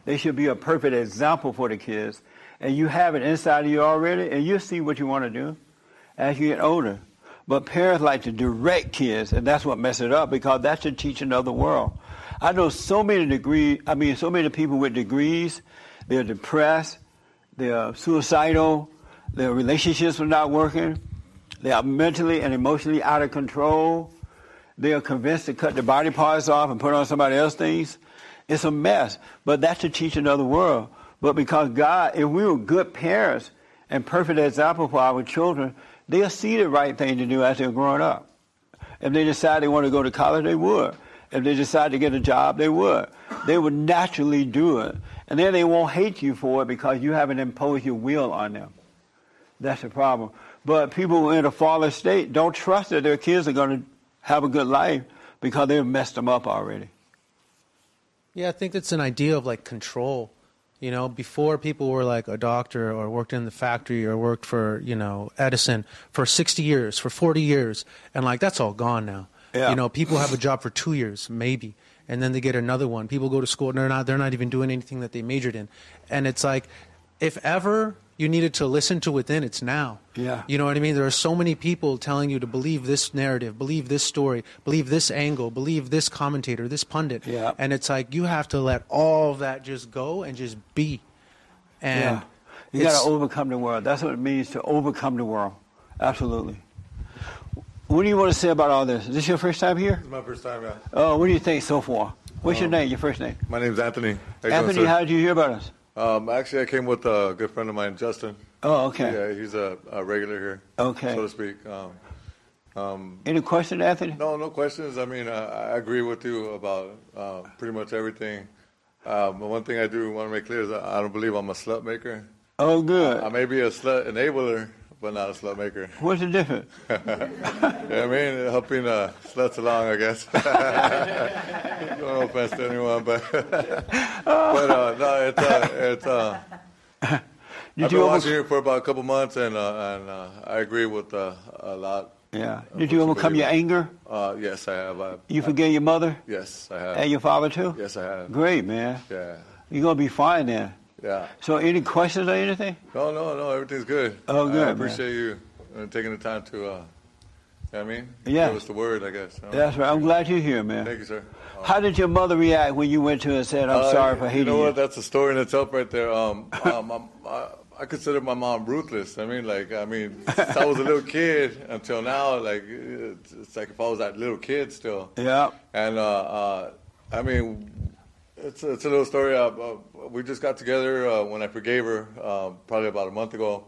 They should be a perfect example for the kids. And you have it inside of you already, and you'll see what you want to do as you get older. But parents like to direct kids, and that's what messes it up because that's the teaching of the world. I know so many degree. I mean, so many people with degrees. They're depressed. They're suicidal. Their relationships are not working. They are mentally and emotionally out of control. They are convinced to cut their body parts off and put on somebody else's things. It's a mess. But that's the teaching of the world. But because God, if we were good parents and perfect example for our children, they'll see the right thing to do as they're growing up. If they decide they want to go to college, they would. If they decide to get a job, they would. They would naturally do it. And then they won't hate you for it because you haven't imposed your will on them. That's the problem. But people in a fallen state don't trust that their kids are going to have a good life because they've messed them up already. Yeah, I think it's an idea of like control. You know, before people were like a doctor or worked in the factory or worked for, you know, Edison for 60 years, for 40 years, and like that's all gone now. Yeah. You know, people have a job for 2 years maybe, and then they get another one. People go to school and they're not they're not even doing anything that they majored in. And it's like if ever you needed to listen to within. It's now. Yeah. You know what I mean? There are so many people telling you to believe this narrative, believe this story, believe this angle, believe this commentator, this pundit. Yeah. And it's like you have to let all of that just go and just be. And yeah. You got to overcome the world. That's what it means to overcome the world. Absolutely. What do you want to say about all this? Is this your first time here? It's my first time, yeah. Oh, what do you think so far? What's your Um, name? Your first name? My name's Anthony. How you doing, Anthony, how did you hear about us? Um, actually, I came with a good friend of mine, Justin. Oh, okay. Yeah, he's a, a regular here. Okay. So to speak. Um, um, Any question, Anthony? no, no questions. I mean, uh, I agree with you about uh, pretty much everything. Um, but one thing I do want to make clear is I don't believe I'm a slut maker. Oh, good. I may be a slut enabler, but not a slut maker. What's the difference? yeah, I mean, helping uh, sluts along, I guess. no offense to anyone, but but uh, no, it's uh, it's. Uh, I've you been over- watching it for about a couple months, and uh, and uh, I agree with uh, a lot. Yeah. Did you overcome your anger? Uh, yes, I have. I, You forgave your mother? yes, I have. And your father too? Yes, I have. Great, man. Yeah, You're going to be fine then. Yeah. So, any questions or anything? No, no, no. Everything's good. Oh, good, I man. appreciate you uh, taking the time to. Uh, you know what I mean, Yeah. Give us the word, I guess. you know? That's right. I'm glad you're here, man. Thank you, sir. How did your mother react when you went to her and said, I'm Uh, sorry for hating You You know you? what? That's a story in itself, right there. Um, um, I, I consider my mom ruthless. I mean, like, I mean, since I was a little kid until now, like, it's, it's like if I was that little kid still. Yeah. And uh, uh, I mean, it's it's a little story. Uh, uh, we just got together uh, when I forgave her, uh, probably about a month ago.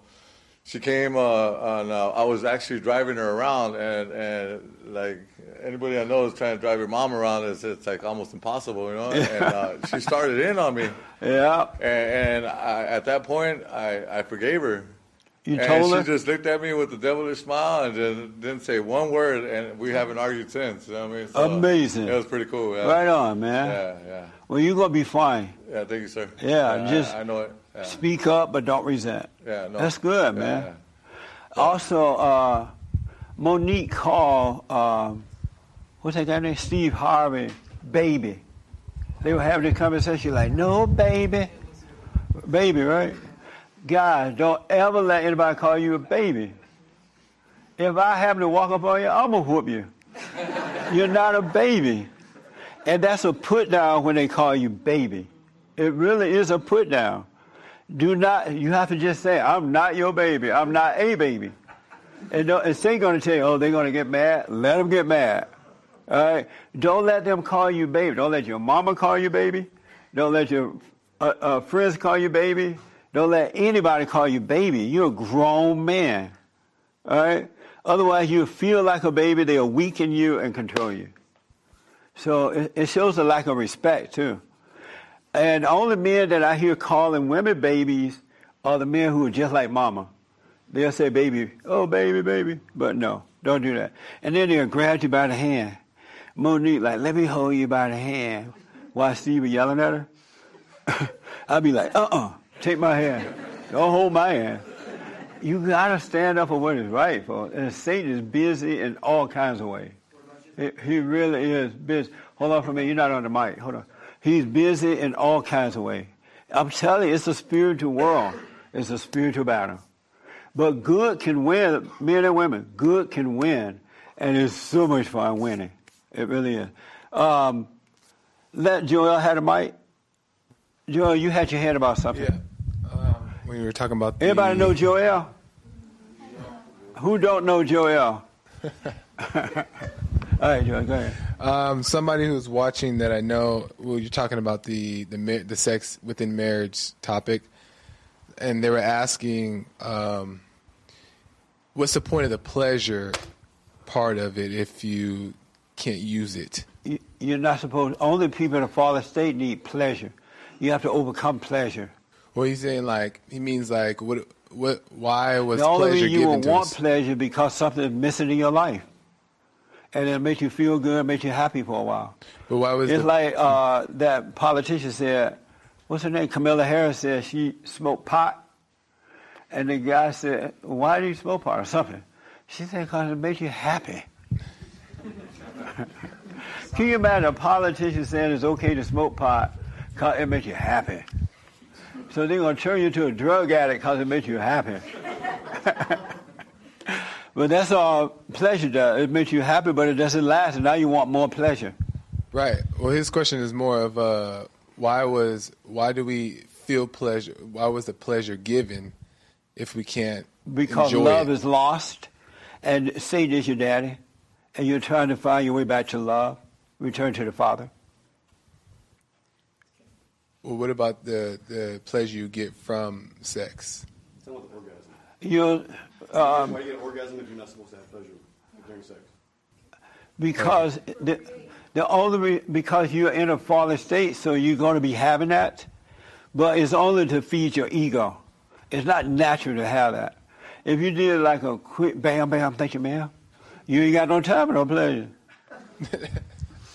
She came, uh, and uh, I was actually driving her around, and and like anybody I know is trying to drive your mom around, it's it's like almost impossible, you know. And uh, she started in on me. Yeah. And, and I, at that point, I, I forgave her. You and told she her? just looked at me with a devilish smile and just didn't say one word, and we haven't argued since. You know what I mean? So, Amazing. That was pretty cool. Yeah. Right on, man. Yeah, yeah. Well, you're going to be fine. Yeah, thank you, sir. Yeah, I- just I, know it. Yeah. Speak up, but don't resent. Yeah, no. That's good, man. yeah. Also, uh, Mo'Nique called, um, what's that guy name? Steve Harvey, baby. They were having a conversation like, no, baby. Baby, right? Guys, don't ever let anybody call you a baby. If I happen to walk up on you, I'm going to whoop you. You're not a baby. And that's a put down when they call you baby. It really is a put down. Do not, you have to just say, I'm not your baby. I'm not a baby. And, Saint going to tell you, oh, they're going to get mad. Let them get mad. All right? Don't let them call you baby. Don't let your mama call you baby. Don't let your uh, uh, friends call you baby. Don't let anybody call you baby. You're a grown man. All right? Otherwise, you feel like a baby. They'll weaken you and control you. So it, it shows a lack of respect, too. And all the men that I hear calling women babies are the men who are just like mama. They'll say baby, oh baby, baby. But no, don't do that. And then they'll grab you by the hand. Mo'Nique, like, let me hold you by the hand. While Steve was yelling at her. I'll be like, uh-uh, take my hand. Don't hold my hand. You gotta stand up for what is right, folks. And Satan is busy in all kinds of ways. He, really is busy. Hold on for me. You're not on the mic. Hold on. He's busy in all kinds of ways. I'm telling you, it's a spiritual world. It's a spiritual battle. But good can win, men and women. Good can win. And it's so much fun winning. It really is. Um, let Joel have the mic. Joel, you had your hand about something. When you were talking about the, Anybody know Joel? Who don't know Joel? All right, Joel, go ahead. Um, somebody who's watching that I know. Well, you're talking about the the the sex within marriage topic, and they were asking, um, what's the point of the pleasure part of it if you can't use it? You- You're not supposed. Only people in a fallen state need pleasure. You have to overcome pleasure. Well, he's saying like he means like what what why was the only pleasure you will want us? pleasure because something is missing in your life, and it'll make you feel good, make you happy for a while. But why was it It's the, like uh, that politician said, what's her name? Kamala Harris said she smoked pot, and the guy said, "Why do you smoke pot or something?" She said, "Because it makes you happy." Can you imagine a politician saying it's okay to smoke pot because it makes you happy? So they're going to turn you to a drug addict because it makes you happy. but that's all pleasure does. It makes you happy, but it doesn't last. And now you want more pleasure. Right. Well, his question is more of uh, why was why do we feel pleasure? Why was the pleasure given if we can't Because love it? is lost. And Satan is your daddy. And you're trying to find your way back to love. Return to the Father. Well, what about the the pleasure you get from sex? Same with orgasm. You, um, Why do you get an orgasm if you're not supposed to have pleasure during sex? because the, the only re- because you're in a fallen state, so you're going to be having that, but it's only to feed your ego. It's not natural to have that. If you did like a quick bam bam, thank you, ma'am, you ain't got no time or no pleasure.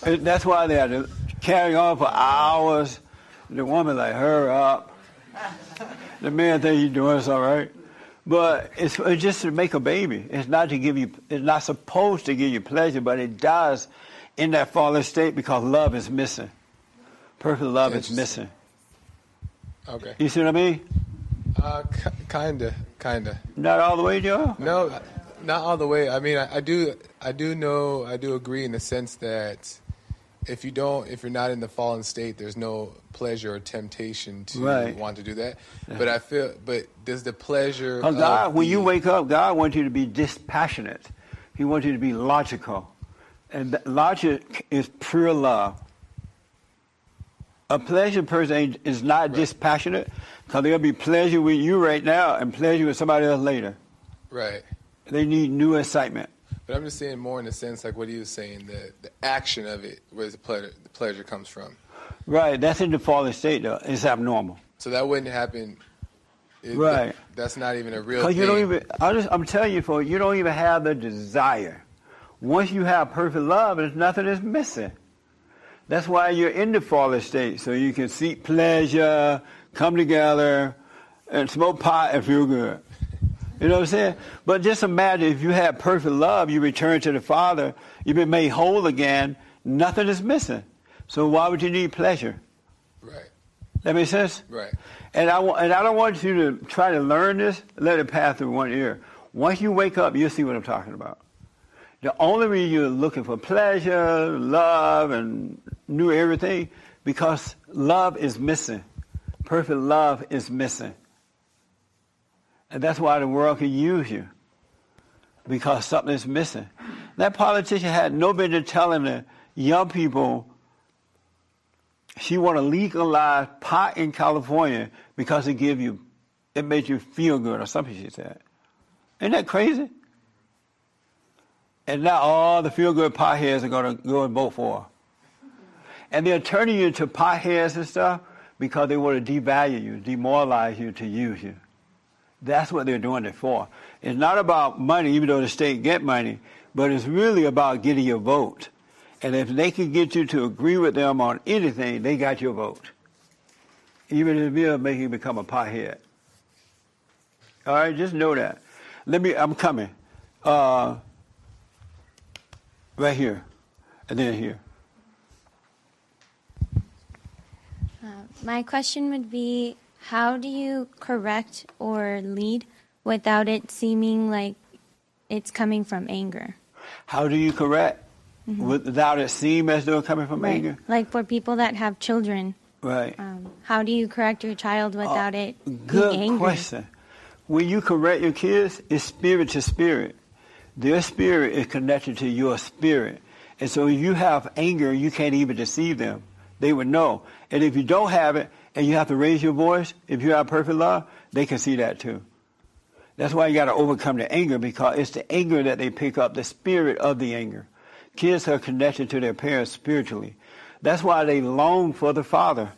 That's why they had to carry on for hours. The woman like, hurry up. The man think he's doing it's all right. But it's, it's just to make a baby. It's not to give you, it's not supposed to give you pleasure, but it does in that fallen state because love is missing. Perfect love is missing. Okay. You see what I mean? Uh, k- kinda, kinda. Not all the way, Joe. No, not all the way. I mean, I, I do, I do know, I do agree in the sense that if you don't, if you're not in the fallen state, there's no pleasure or temptation to Right. want to do that. But I feel, but does the pleasure? Oh, God, when the- you wake up, God wants you to be dispassionate. He wants you to be logical. And that logic is pure love. A pleasure person is not dispassionate because there'll be pleasure with you right now and pleasure with somebody else later. right? They need new excitement. But I'm just saying more in the sense like what he was saying, the the action of it, where the pleasure, the pleasure comes from. Right, that's in the fallen state, though. It's abnormal. So that wouldn't happen. it- Right. that's not even a real Because thing. you don't even, I just, I'm telling you, for you don't even have the desire. Once you have perfect love, there's nothing is missing. That's why you're in the fallen state, so you can seek pleasure, come together, and smoke pot and feel good. You know what I'm saying? But just imagine if you have perfect love, you return to the Father, you've been made whole again, nothing is missing. So why would you need pleasure? Right. That makes sense? Right. And I, and I don't want you to try to learn this, let it pass through one ear. Once you wake up, you'll see what I'm talking about. The only reason you're looking for pleasure, love, and new everything, because love is missing. Perfect love is missing. And that's why the world can use you, because something is missing. That politician had no business telling the young people she want to legalize pot in California because it give you, it made you feel good or something. She said, "Isn't that crazy?" And now all the feel good potheads are going to go and vote for her. And they're turning you into potheads and stuff because they want to devalue you, demoralize you to use you. That's what they're doing it for. It's not about money, even though the state get money, but it's really about getting your vote. And if they can get you to agree with them on anything, they got your vote. Even if it'll making you become a pothead. All right, just know that. Let me, I'm coming. Uh, right here, and then here. Uh, my question would be how do you correct or lead without it seeming like it's coming from anger? How do you correct Mhm. without it seem as though it's coming from anger? Like for people that have children, Right. um, how do you correct your child without it Good being angry? question. When you correct your kids, it's spirit to spirit. Their spirit is connected to your spirit. And so if you have anger, you can't even deceive them. They would know. And if you don't have it and you have to raise your voice, if you have perfect love, they can see that too. That's why you got to overcome the anger because it's the anger that they pick up, the spirit of the anger. Kids are connected to their parents spiritually. That's why they long for the father.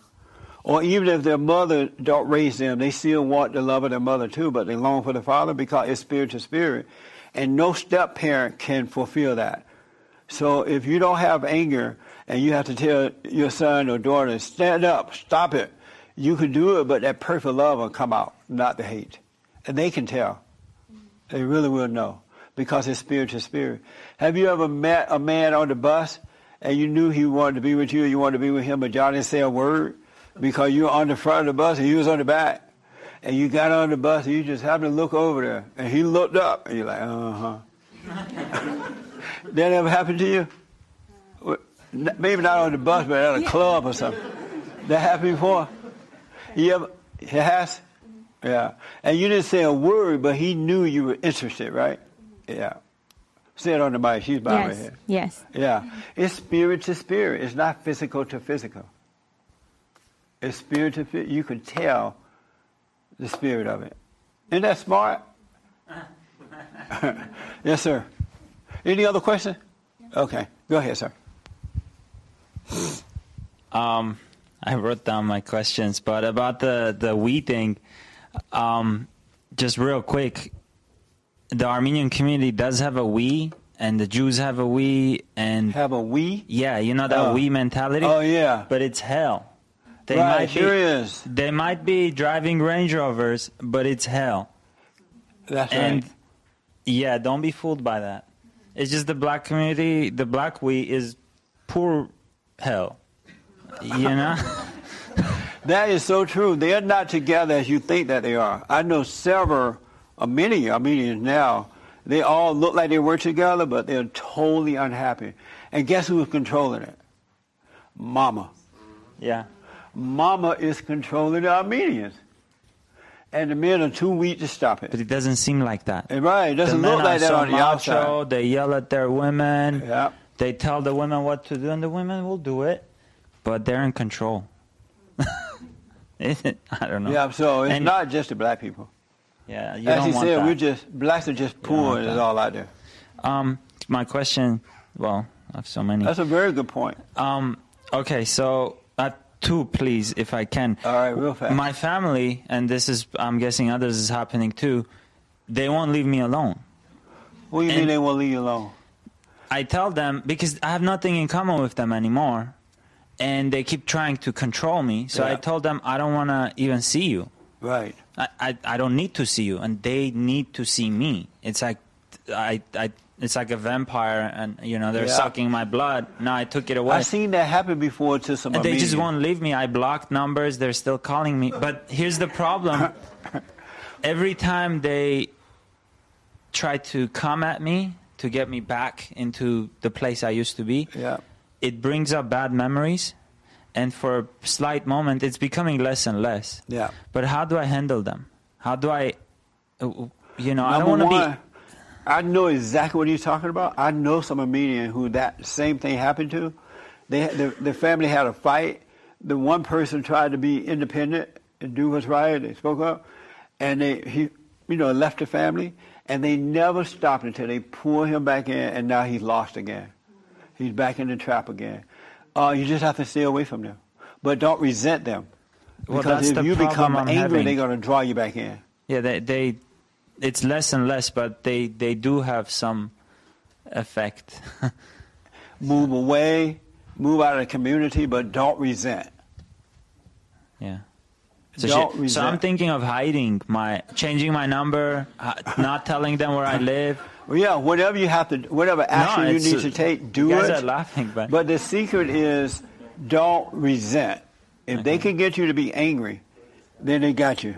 Or even if their mother don't raise them, they still want the love of their mother too, but they long for the father because it's spirit to spirit. And no step parent can fulfill that. So if you don't have anger and you have to tell your son or daughter, stand up, stop it, you can do it, but that perfect love will come out, not the hate. And they can tell. They really will know because it's spirit to spirit. Have you ever met a man on the bus and you knew he wanted to be with you, you wanted to be with him, but y'all didn't say a word? because you were on the front of the bus and he was on the back. And you got on the bus and you just happened to look over there. And he looked up and you're like, uh huh. that ever happened to you? Maybe not on the bus, but at a club or something. That happened before? You ever, it has? Mm-hmm. Yeah. And you didn't say a word, but he knew you were interested, right? Mm-hmm. Yeah. Say it on the mic. She's by Yes. head. Yes. Yeah. Mm-hmm. It's spirit to spirit. It's not physical to physical. It's spirit to spirit. You can tell the spirit of it. Isn't that smart? yes, sir. Any other question? Okay. Go ahead, sir. Um, I wrote down my questions, but about the the we thing, um, just real quick, the Armenian community does have a we, and the Jews have a we, and have a we. Yeah, you know that Oh. we mentality. Oh, yeah. but it's hell. They Right, might sure be, is. They might be driving Range Rovers, but it's hell. That's and right. yeah, don't be fooled by that. It's just the black community. The black we is poor hell. You know. That is so true. They are not together as you think that they are. I know several, uh, many Armenians now. They all look like they were together, but they're totally unhappy. And guess who's controlling it? Mama. Yeah. Mama is controlling the Armenians. And the men are too weak to stop it. But it doesn't seem like that. Right, it doesn't look like that on the macho, outside. They yell at their women. Yeah. They tell the women what to do, and the women will do it. But they're in control. I don't know. Yeah, so it's And- not just the black people. Yeah, you As don't want said, that. we're just blacks are just poor and it's all out there. Um, my question. Well, I have so many. That's a very good point. Um, okay, so uh, two, please, if I can. All right, real fast. My family, and this is, I'm guessing others is happening too. They won't leave me alone. What do you mean they won't leave you alone? I tell them because I have nothing in common with them anymore, and they keep trying to control me. So I told them I don't want to even see you. Right. I, I I don't need to see you, and they need to see me. It's like I I it's like a vampire, and you know they're Yeah. sucking my blood. Now I took it away. I've seen that happen before to some And they just won't leave me. I blocked numbers. They're still calling me. But here's the problem. Every time they try to come at me to get me back into the place I used to be, yeah. it brings up bad memories. And for a slight moment, it's becoming less and less. Yeah. But how do I handle them? How do I, you know, I don't want to be. I know exactly what he's talking about. I know some Armenian who that same thing happened to. They the, the family had a fight. The one person tried to be independent and do what's right. They spoke up, and they he you know left the family, and they never stopped until they pulled him back in, and now he's lost again. He's back in the trap again. Uh, you just have to stay away from them, but don't resent them. Well, Because that's if the you become I'm angry, having. they're going to draw you back in. Yeah, they, they, it's less and less, but they, they do have some effect. move away, move out of the community, but don't resent. Yeah. So, Don't so. I'm thinking of hiding my, changing my number, not telling them where I live. Well, yeah, whatever you have to, whatever action you need to take, do you guys it. are laughing, but But the secret is don't resent. If they can get you to be angry, then they got you.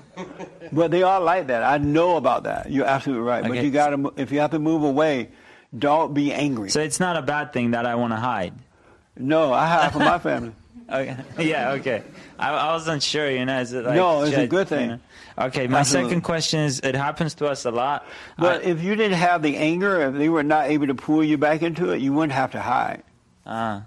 but they are like that. I know about that. You're absolutely right. But you got to, if you have to move away, don't be angry. so it's not a bad thing that I want to hide. No, I hide from my family. Okay. Yeah. Okay. I, I wasn't sure. You know. Is it like No, it's a good you thing. know? Okay. My Absolutely. second question is: It happens to us a lot. But if you didn't have the anger, if they were not able to pull you back into it, you wouldn't have to hide. Ah.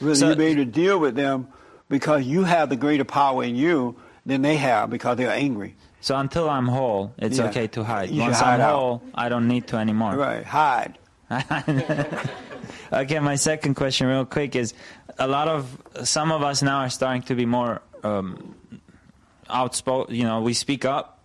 Really, So- you'd be able to deal with them because you have the greater power in you than they have because they're angry. So until I'm whole, it's Yeah. okay to hide. You Once hide I'm out. whole, I don't need to anymore. Right, hide. okay, my second question, real quick, is a lot of some of us now are starting to be more um, outspoken. You know, we speak up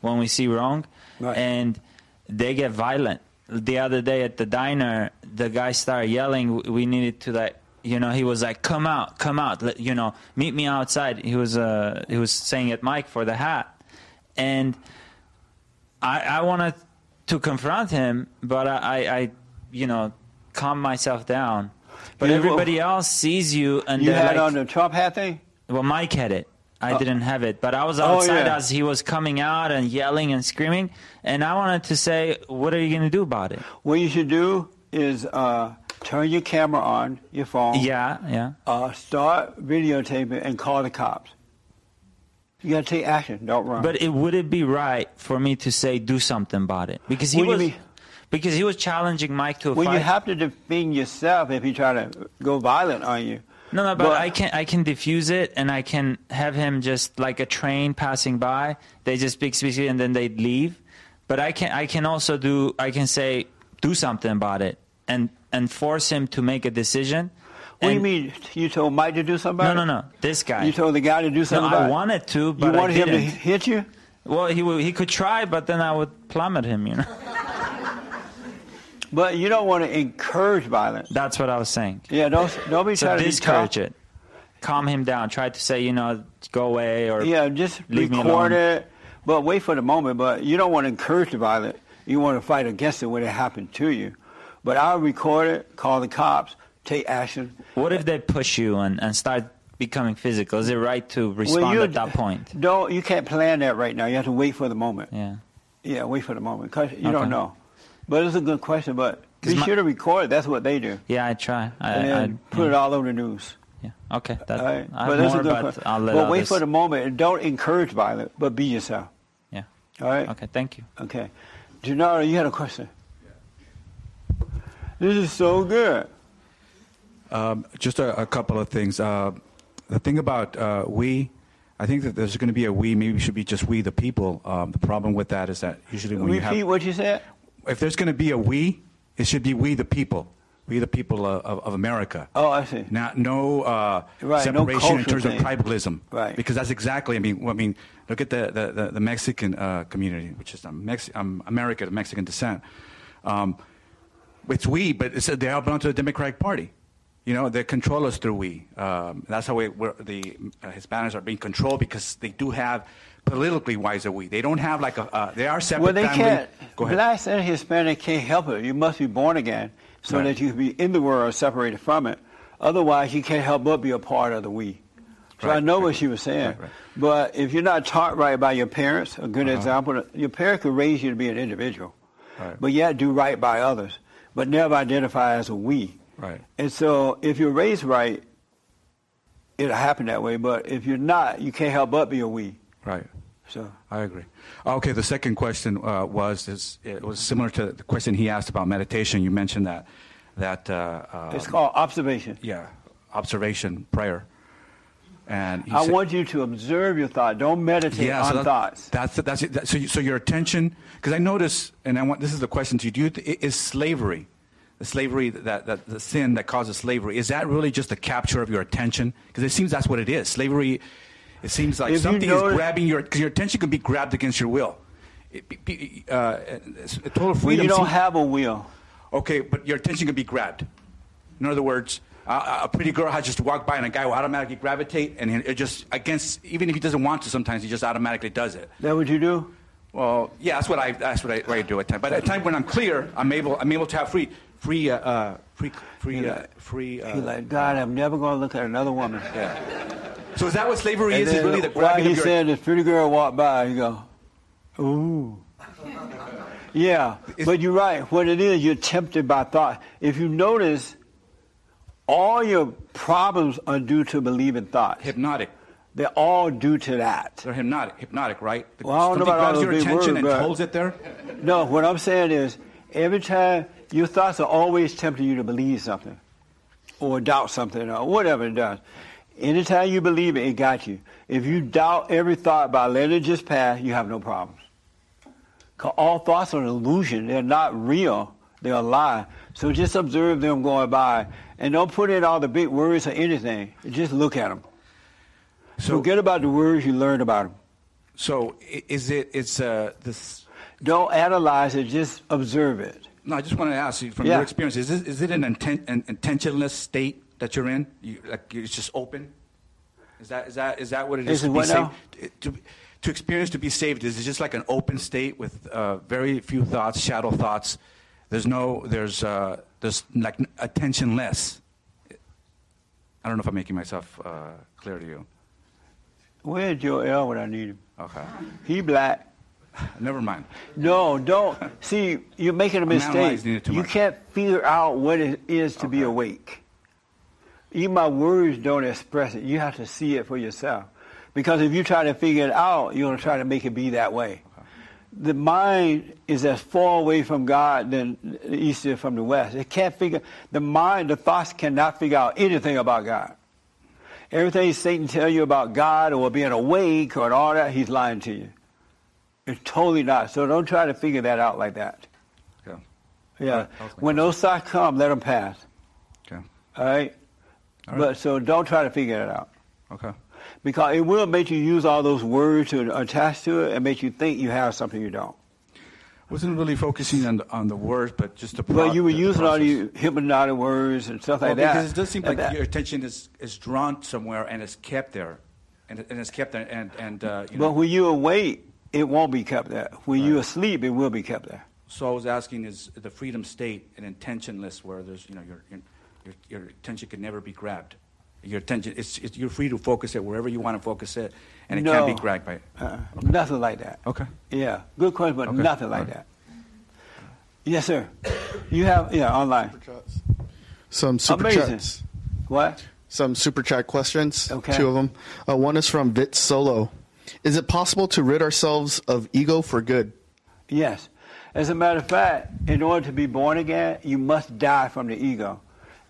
when we see wrong, and they get violent. The other day at the diner, the guy started yelling. We needed to like. You know, he was like, "Come out, come out! You know, meet me outside." He was, uh, he was saying it, Mike, for the hat, and I, I wanted to confront him, but I, I, I you know, calm myself down. But well- everybody else sees you, and you had like, on the Trump hat thing? Well, Mike had it. I Oh. didn't have it, but I was Oh, outside yeah. as he was coming out and yelling and screaming, and I wanted to say, "What are you going to do about it?" What you should do is uh, turn your camera on, your phone. Yeah, yeah. Uh, start videotaping and call the cops. You got to take action. Don't run. But it would it be right for me to say do something about it because he What you was? Because he was challenging Mike to a well, fight. you have to defend yourself if he try to go violent on you. No, no, but, But- I can I can diffuse it and I can have him just like a train passing by. They just speak, speak, speak, and then they leave. But I can I can also do I can say do something about it and and force him to make a decision. What do you mean? You told Mike to do something? No, no, no. This guy. You told the guy to do something No, about I it? wanted to, You but wanted I him to hit you? Well, he he could try, but then I would plummet him. You know. But you don't want to encourage violence. That's what I was saying. Yeah, don't don't be So trying to discourage it. Calm him down. Try to say, you know, go away or Yeah, just record it, but wait for the moment. But you don't want to encourage the violence. You want to fight against it when it happened to you. But I'll record it, call the cops, take action. What if they push you and, and start becoming physical? Is it right to respond you at that point? Don't you can't plan that right now. You have to wait for the moment. Yeah. Yeah, wait for the moment because you Okay. don't know. But it's a good question. But be my- sure to record it. That's what they do. Yeah, I try. I, and then I, put yeah. it all over the news. Yeah. Okay. That, All right? I but have that's a more, good but question. I'll let but wait others- for the moment and don't encourage violence, but be yourself. Yeah. All right. Okay. Thank you. Okay. Gennaro, you had a question. This is so good. Um, just a, a couple of things. Uh, the thing about uh, we, I think that there's going to be a we. Maybe it should be just we, the people. Um, the problem with that is that usually when you Repeat have, what you said. If there's going to be a we, it should be we, the people. We, the people of, of, America. Oh, I see. Not no uh, Right, no separation in terms thing. of tribalism. Right. Because that's exactly. I mean, I mean, look at the the, the, the Mexican uh, community, which is um, Mex- um, America, of Mexican descent. Um, it's we, but it's, they all belong to the Democratic Party. You know, they control us through we. Um, that's how we, we're, the uh, Hispanics are being controlled because they do have politically wise are we. They don't have like a. Uh, they are separate. Well, they family. can't. Go ahead. Blacks and Hispanic can't help it. You must be born again so Right. that you can be in the world separated from it. Otherwise, you can't help but be a part of the we. So I Right, know what she was saying. But if you're not taught right by your parents, a good Uh-huh. example, your parents could raise you to be an individual, Right. but yet do right by others, but never identify as a we. Right. And so if you're raised right, it'll happen that way. But if you're not, you can't help but be a we. Right. So I agree. Okay, the second question uh, was is it was similar to the question he asked about meditation. You mentioned that that uh, uh, it's called observation. yeah observation prayer, and I said- want you to observe your thought. Don't meditate yeah, on so that- thoughts. That's that's it. That- so you, so your attention because I notice and I want this is the question to you. Do you th- is slavery the slavery that, that the sin that causes slavery is that really just a capture of your attention? Because it seems that's what it is. Slavery. It seems like If you something is grabbing your your attention can be grabbed against your will. It, be- uh, total freedom. you don't seems- have a will. Okay, but your attention can be grabbed. In other words, uh, a pretty girl has just walked by and a guy will automatically gravitate, and it just against even if he doesn't want to, sometimes he just automatically does it. That what you do? Well, yeah, that's what I that's what I, what I do at times. But at times when I'm clear, I'm able I'm able to have free free uh, uh, free free uh, free. Uh, He's like, God, I'm never going to look at another woman. Yeah. So is that what slavery And is? Is really the grabbing he of your said this pretty girl walked by, you go, ooh. Yeah, but you're right. What it is, you're tempted by thought. If you notice, all your problems are due to believing thoughts. hypnotic? They're all due to that. They're hypnotic, hypnotic, right? Well, I don't know about grabs your attention and holds it there. No, what I'm saying is, every time your thoughts are always tempting you to believe something, or doubt something, or whatever it does. Anytime you believe it, it got you. If you doubt every thought by letting it just pass, you have no problems. 'Cause all thoughts are an illusion; they're not real; they're a lie. So just observe them going by, and don't put in all the big words or anything. Just look at them. So Forget about the words you learned about them. So is it it's uh, this? Don't analyze it; just observe it. No, I just want to ask you from Yeah. your experience: is this, is it an, inten- an intentionless state that you're in? You, like it's just open. Is that is that is that what it is? Is it to be what now? To, to experience to be saved is it just like an open state with uh, very few thoughts, shadow thoughts. There's no there's uh, there's like attentionless. I don't know if I'm making myself uh, clear to you. Where's Joel when I need him? Okay. He black. Never mind. No, don't. See, you're making a mistake. analyzing it too You can't figure out what it is to be awake. Even my words don't express it. You have to see it for yourself. Because if you try to figure it out, you're going to try to make it be that way. The mind is as far away from God than the east is from the west. It can't figure, the mind, the thoughts cannot figure out anything about God. Everything Satan tell you about God or being awake or all that, he's lying to you. It's totally not. So don't try to figure that out like that. Okay. Yeah. When those thoughts come, let them pass. Okay. All right? All right. But so don't try to figure it out. Okay. Because it will make you use all those words to attach to it and make you think you have something you don't. Wasn't really focusing on the, on the words, but just the. Pro- you were the using all process. these hypnotic words and stuff Well, like that. Because it does seem like that- your attention is, is drawn somewhere and it's kept there, and, and it's kept there, and and uh, you know. But when you're awake, it won't be kept there. When you're asleep, it will be kept there. So I was asking, is the freedom state an intentionless where there's you know your your, your, your attention can never be grabbed. Your attention, it's, it's you're free to focus it wherever you want to focus it, and it can't be grabbed by. Uh, Nothing like that. Okay. Yeah, good question, but Okay. nothing like All right. that. Yes, sir. You have yeah online. Some super Amazing. chats. What? Some super chat questions. Okay. Two of them. Uh, one is from Vit Solo. Is it possible to rid ourselves of ego for good? Yes. As a matter of fact, in order to be born again, you must die from the ego.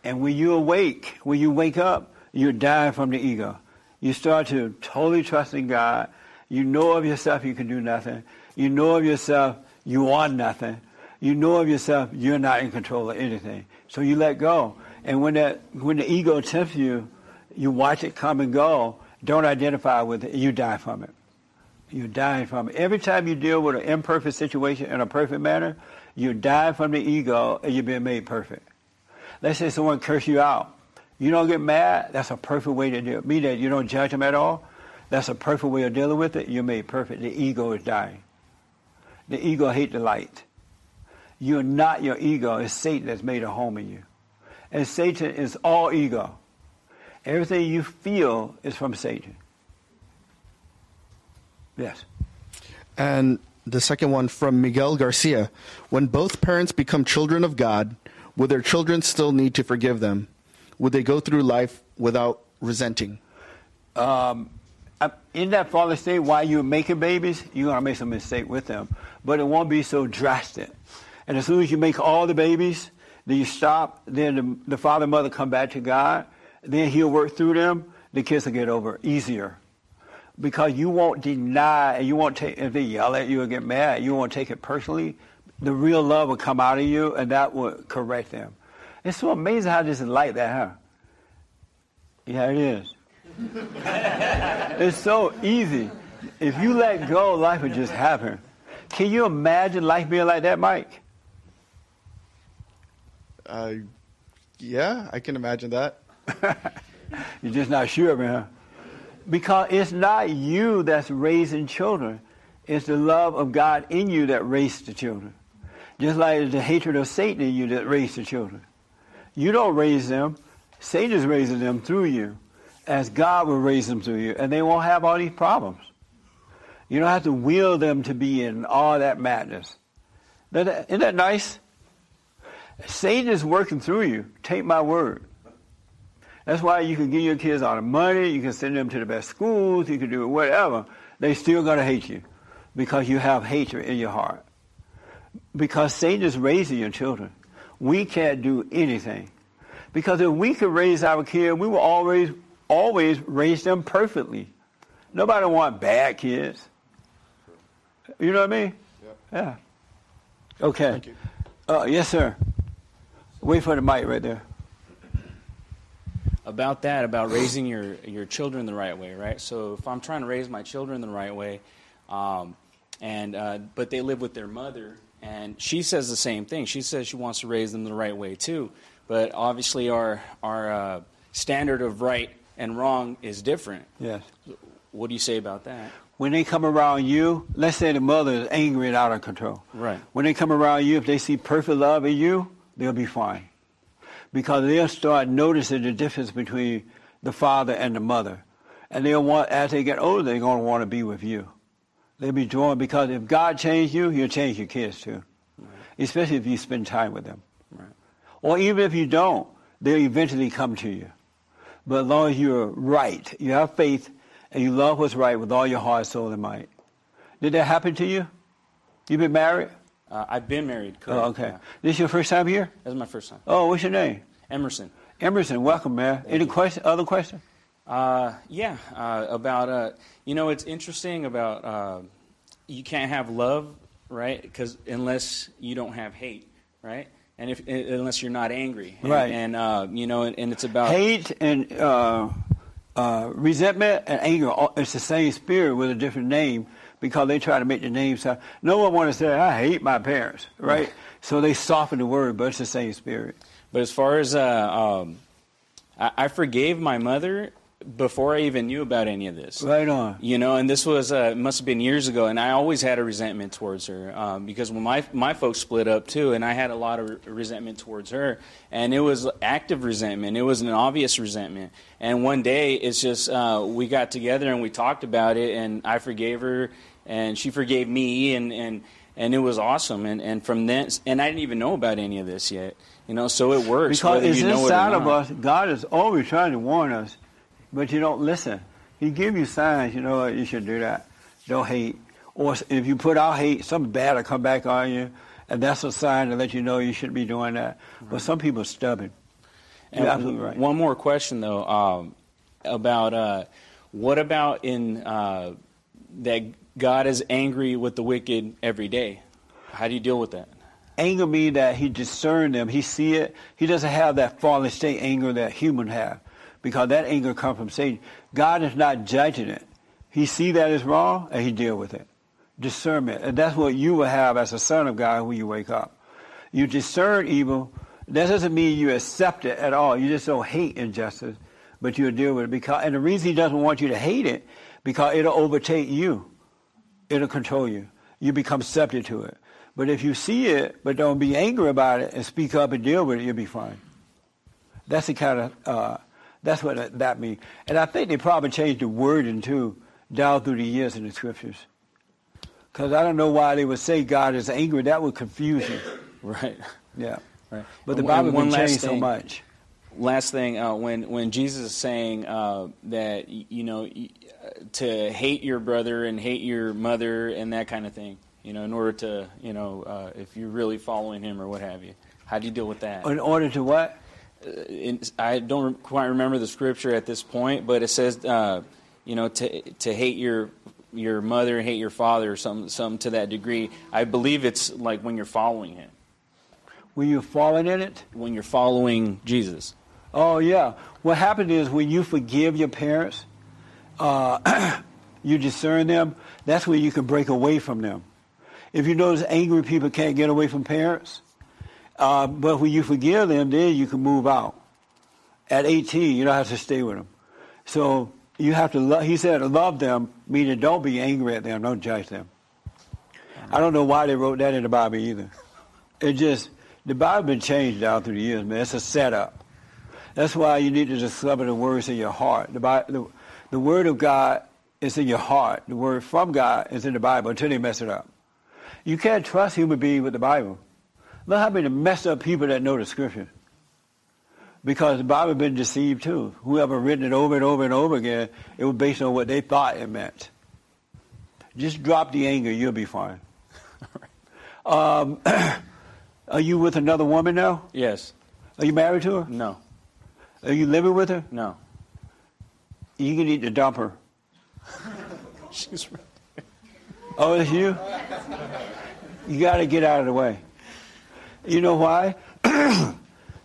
And when you awake, when you wake up, you're dying from the ego. You start to totally trust in God. You know of yourself you can do nothing. You know of yourself you are nothing. You know of yourself you're not in control of anything. So you let go. And when that when the ego tempts you, you watch it come and go. Don't identify with it. You die from it. You're dying from it. Every time you deal with an imperfect situation in a perfect manner, you die from the ego and you're being made perfect. Let's say someone curse you out. You don't get mad, that's a perfect way to it. Mean that you don't judge them at all. That's a perfect way of dealing with it. You're made perfect. The ego is dying. The ego hate the light. You're not your ego. It's Satan that's made a home in you. And Satan is all ego. Everything you feel is from Satan. Yes. And the second one from Miguel Garcia. When both parents become children of God, will their children still need to forgive them? Would they go through life without resenting? um, in that father state, while you're making babies, you're going to make some mistake with them. But it won't be so drastic. And as soon as you make all the babies, then you stop, then the, the father and mother come back to God, then he'll work through them, the kids will get over easier. Because you won't deny, and you won't take, if they yell at you or get mad, you won't take it personally. The real love will come out of you, and that will correct them. It's so amazing how this is like that, huh? Yeah, it is. it's so easy. If you let go, life will just happen. Can you imagine life being like that, Mike? Uh, yeah, I can imagine that. You're just not sure, man. Because it's not you that's raising children. It's the love of God in you that raised the children. Just like the hatred of Satan in you that raised the children. You don't raise them. Satan is raising them through you. As God will raise them through you. And they won't have all these problems. You don't have to will them to be in all that madness. Isn't that nice? Satan is working through you. Take my word. That's why you can give your kids all the money, you can send them to the best schools, you can do whatever. They still gonna hate you because you have hatred in your heart. Because Satan is raising your children. We can't do anything. Because if we could raise our kids, we will always always raise them perfectly. Nobody want bad kids. You know what I mean? Yeah. Okay. Uh, yes, sir. Wait for the mic right there. About that, about raising your, your children the right way, right? So if I'm trying to raise my children the right way, um, and uh, but they live with their mother, and she says the same thing. She says she wants to raise them the right way too, but obviously our our uh, standard of right and wrong is different. Yes. What do you say about that? When they come around you, let's say the mother is angry and out of control. Right. When they come around you, if they see perfect love in you, they'll be fine. Because they'll start noticing the difference between the father and the mother. And they'll want, as they get older, they're going to want to be with you. They'll be drawn because if God changed you, He'll change your kids too, especially if you spend time with them. Or even if you don't, they'll eventually come to you. But as long as you're right, you have faith, and you love what's right with all your heart, soul, and might. Did that happen to you? You've been married? Uh, I've been married. Correct. Oh, okay. This your first time here? This is my first time. Oh, what's your name? Emerson. Emerson, welcome, man. Any question? Other question? Uh, yeah, uh, about uh, you know, it's interesting about uh, you can't have love, right? Because unless you don't have hate, right? And if unless you're not angry, and, Right. And uh, you know, and, and it's about Hate and uh, uh, resentment and anger, it's the same spirit with a different name because they try to make the name sound. No one wants to say, I hate my parents, right? So they soften the word, but it's the same spirit. But as far as uh, um, I, I forgave my mother before I even knew about any of this. Right on. You know, and this was uh, must have been years ago, and I always had a resentment towards her um, because when my my folks split up too, and I had a lot of re- resentment towards her, and it was active resentment. It was an obvious resentment. And one day, it's just uh, we got together and we talked about it, and I forgave her, and she forgave me, and and and it was awesome. And and from then, and I didn't even know about any of this yet. You know, so it works Because it's you know inside of us. God is always trying to warn us, but you don't listen. He give you signs. You know? You should do that. Don't hate. Or if you put out hate, something bad will come back on you, and that's a sign to let you know you shouldn't be doing that. But some people are stubborn. And You're absolutely right. One more question though um, about uh, what about in uh, that God is angry with the wicked every day? How do you deal with that? Anger means that he discern them. He see it. He doesn't have that fallen state anger that human have, because that anger comes from Satan. God is not judging it. He see that it's wrong and he deal with it. Discernment, and that's what you will have as a son of God when you wake up. You discern evil. That doesn't mean you accept it at all. You just don't hate injustice, but you deal with it because. And the reason he doesn't want you to hate it because it'll overtake you. It'll control you. You become subject to it. But if you see it, but don't be angry about it and speak up and deal with it, you'll be fine. That's the kind of, uh, that's what that- that means. And I think they probably changed the wording too down through the years in the scriptures. Because I don't know why they would say God is angry. That would confuse you. Right. Yeah. Right. But the Bible one last changed so much. Last thing, uh, when when Jesus is saying uh, that you know to hate your brother and hate your mother and that kind of thing, you know, in order to you know uh, if you're really following him or what have you, how do you deal with that? In order to what? Uh, in, I don't quite remember the scripture at this point, but it says, uh, you know, to to hate your your mother, hate your father, or some some to that degree. I believe it's like when you're following him. When you're following in it? When you're following Jesus. Oh yeah. What happened is when you forgive your parents, uh, you discern them. That's where you can break away from them. If you notice, angry people can't get away from parents. Uh, but when you forgive them, then you can move out. At 18, you don't have to stay with them. So you have to. Lo- he said, love them, meaning don't be angry at them, don't judge them. I don't know why they wrote that in the Bible either. It just the Bible been changed down through the years, man. It's a setup. That's why you need to discover the words in your heart. The, Bi- the, word of God is in your heart. The word from God is in the Bible until they mess it up. You can't trust human beings with the Bible. Look how many messed up people that know the scripture. Because the Bible been deceived too. Whoever written it over and over and over again, it was based on what they thought it meant. Just drop the anger, you'll be fine. um, are you with another woman now? Yes. Are you married to her? No. Are you living with her? No. You can eat the dumper. She's right. Oh, it's you? You got to get out of the way. You know why?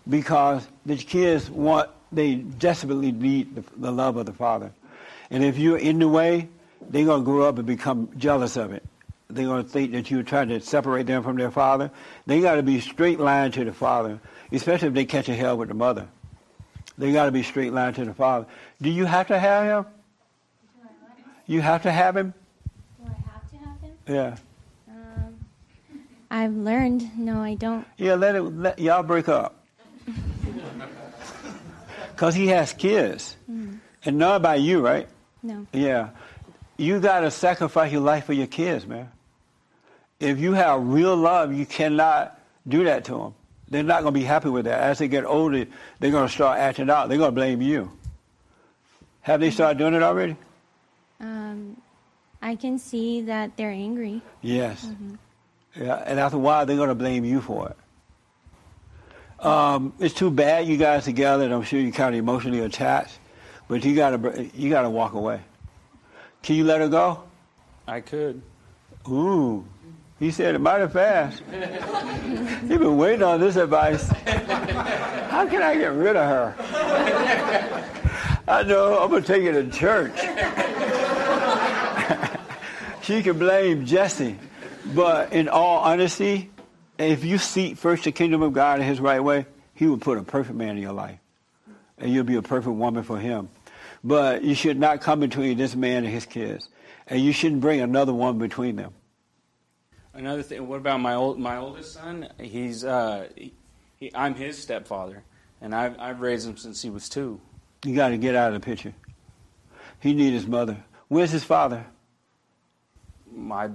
because the kids want, they desperately need the, the love of the father. And if you're in the way, they're going to grow up and become jealous of it. They're going to think that you're trying to separate them from their father. They got to be straight line to the father, especially if they catch a hell with the mother. They got to be straight line to the father. Do you have to have him? You have to have him? Do I have to have him? Yeah. Um, I've learned. No, I don't. Yeah, let it. Let, y'all break up. Cause he has kids, Mm. and none by you, right? No. Yeah. You got to sacrifice your life for your kids, man. If you have real love, you cannot do that to them. They're not going to be happy with that. As they get older, they're going to start acting out. They're going to blame you. Have they started doing it already? Um, I can see that they're angry. Yes. Mhm. Yeah, and after a while, they're going to blame you for it. Um, it's too bad you guys together, and I'm sure you're kind of emotionally attached, but you got to you got to walk away. Can you let her go? I could. Ooh, he said it mighty fast. You've been waiting on this advice. How can I get rid of her? I know. I'm gonna take it to church. she can blame Jesse, but in all honesty, if you seek first the kingdom of God in His right way, He will put a perfect man in your life, and you'll be a perfect woman for Him. But you should not come between this man and his kids, and you shouldn't bring another one between them. Another thing. What about my old my oldest son? He's uh, he, he, I'm his stepfather, and I've I've raised him since he was two. You got to get out of the picture. He needs his mother. Where's his father? I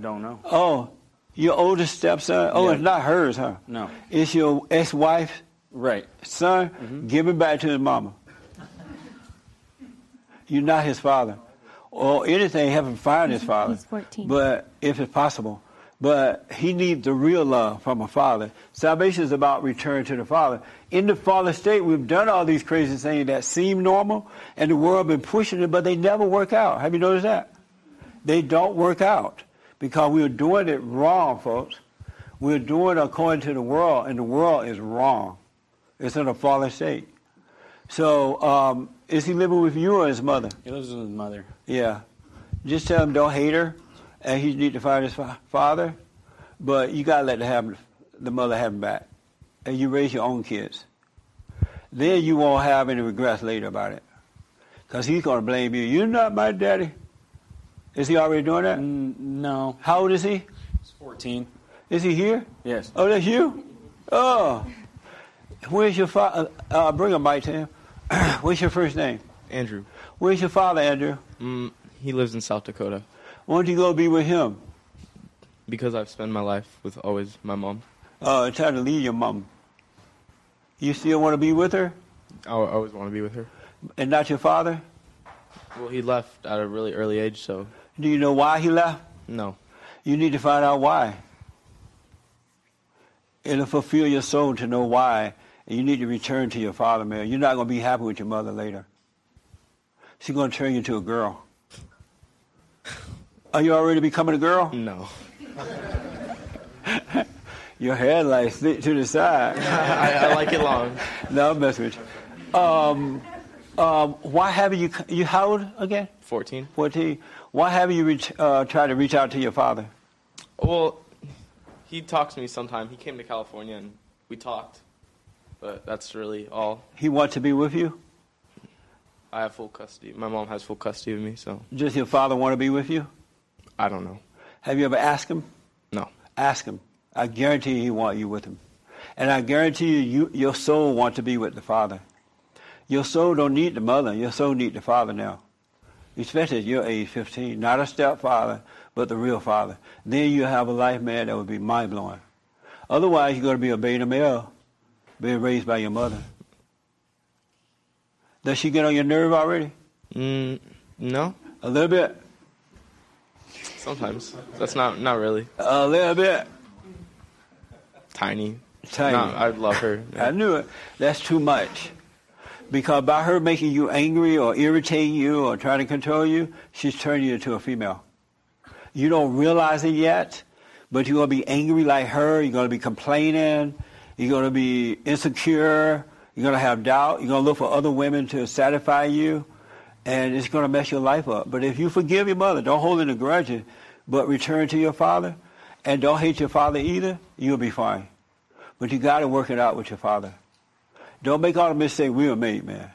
don't know. Oh, your oldest stepson. Oh, Yeah. it's not hers, huh? No. It's your ex-wife. Right. Son, give him back to his mama. You're not his father, or anything. Have him find his father. He's 14. But if it's possible, but he needs the real love from a father. Salvation is about return to the Father. In the Father state, we've done all these crazy things that seem normal, and the world been pushing it, but they never work out. Have you noticed that? They don't work out because we're doing it wrong, folks. We're doing it according to the world, and the world is wrong. It's in a fallen state. So, um, is he living with you or his mother? He lives with his mother. Yeah. Just tell him don't hate her, and he need to find his fa- father. But you gotta let the, have, the mother have him back, and you raise your own kids. Then you won't have any regrets later about it, because he's gonna blame you. You're not my daddy. Is he already doing that? no. How old is he? He's 14. Is he here? Yes. Oh, that's you. Oh, where's your father? Uh, bring a mic to him. What's your first name? Andrew. Where's your father, Andrew? Mm, he lives in South Dakota Why don't you go be with him? because I've spent my life with always my mom. Oh, Uh, hard to leave your mom. You still want to be with her, I I always want to be with her. and not your father? Well, he left at a really early age, so Do you know why he left? no. You need to find out why. It'll fulfill your soul to know why, and you need to return to your father, man. You're not going to be happy with your mother later. She's going to turn you into a girl. Are you already becoming a girl? No. Your hair like stick to the side. I- I like it long. No, I'm messing with you. Um, um, why haven't you? You how old again? 14. Fourteen. Why haven't you reach, uh, tried to reach out to your father? Well, he talks to me sometime. He came to California and we talked, but that's really all. He wants to be with you. I have full custody. My mom has full custody of me, so Does your father want to be with you? I don't know. Have you ever asked him? No. Ask him. I guarantee you he want you with him. And I guarantee you, you your soul want to be with the Father. Your soul don't need the mother. Your soul need the Father now. Especially at your age, 15. Not a stepfather, but the real Father. Then you have a life, man, that would be mind-blowing. Otherwise, you're going to be a beta male, being raised by your mother. Does she get on your nerve already? Mm, no. A little bit? Sometimes. That's not not really. A little bit. Tiny. Tiny. No, I love her. I knew it. That's too much. Because by her making you angry or irritating you or trying to control you, she's turning you into a female. You don't realize it yet, but you're going to be angry like her. You're going to be complaining. You're going to be insecure. You're going to have doubt. You're going to look for other women to satisfy you. And it's going to mess your life up. But if you forgive your mother, don't hold any grudge, but return to your father, and don't hate your father either, you'll be fine. But you got to work it out with your father. Don't make all the mistakes we were made, man.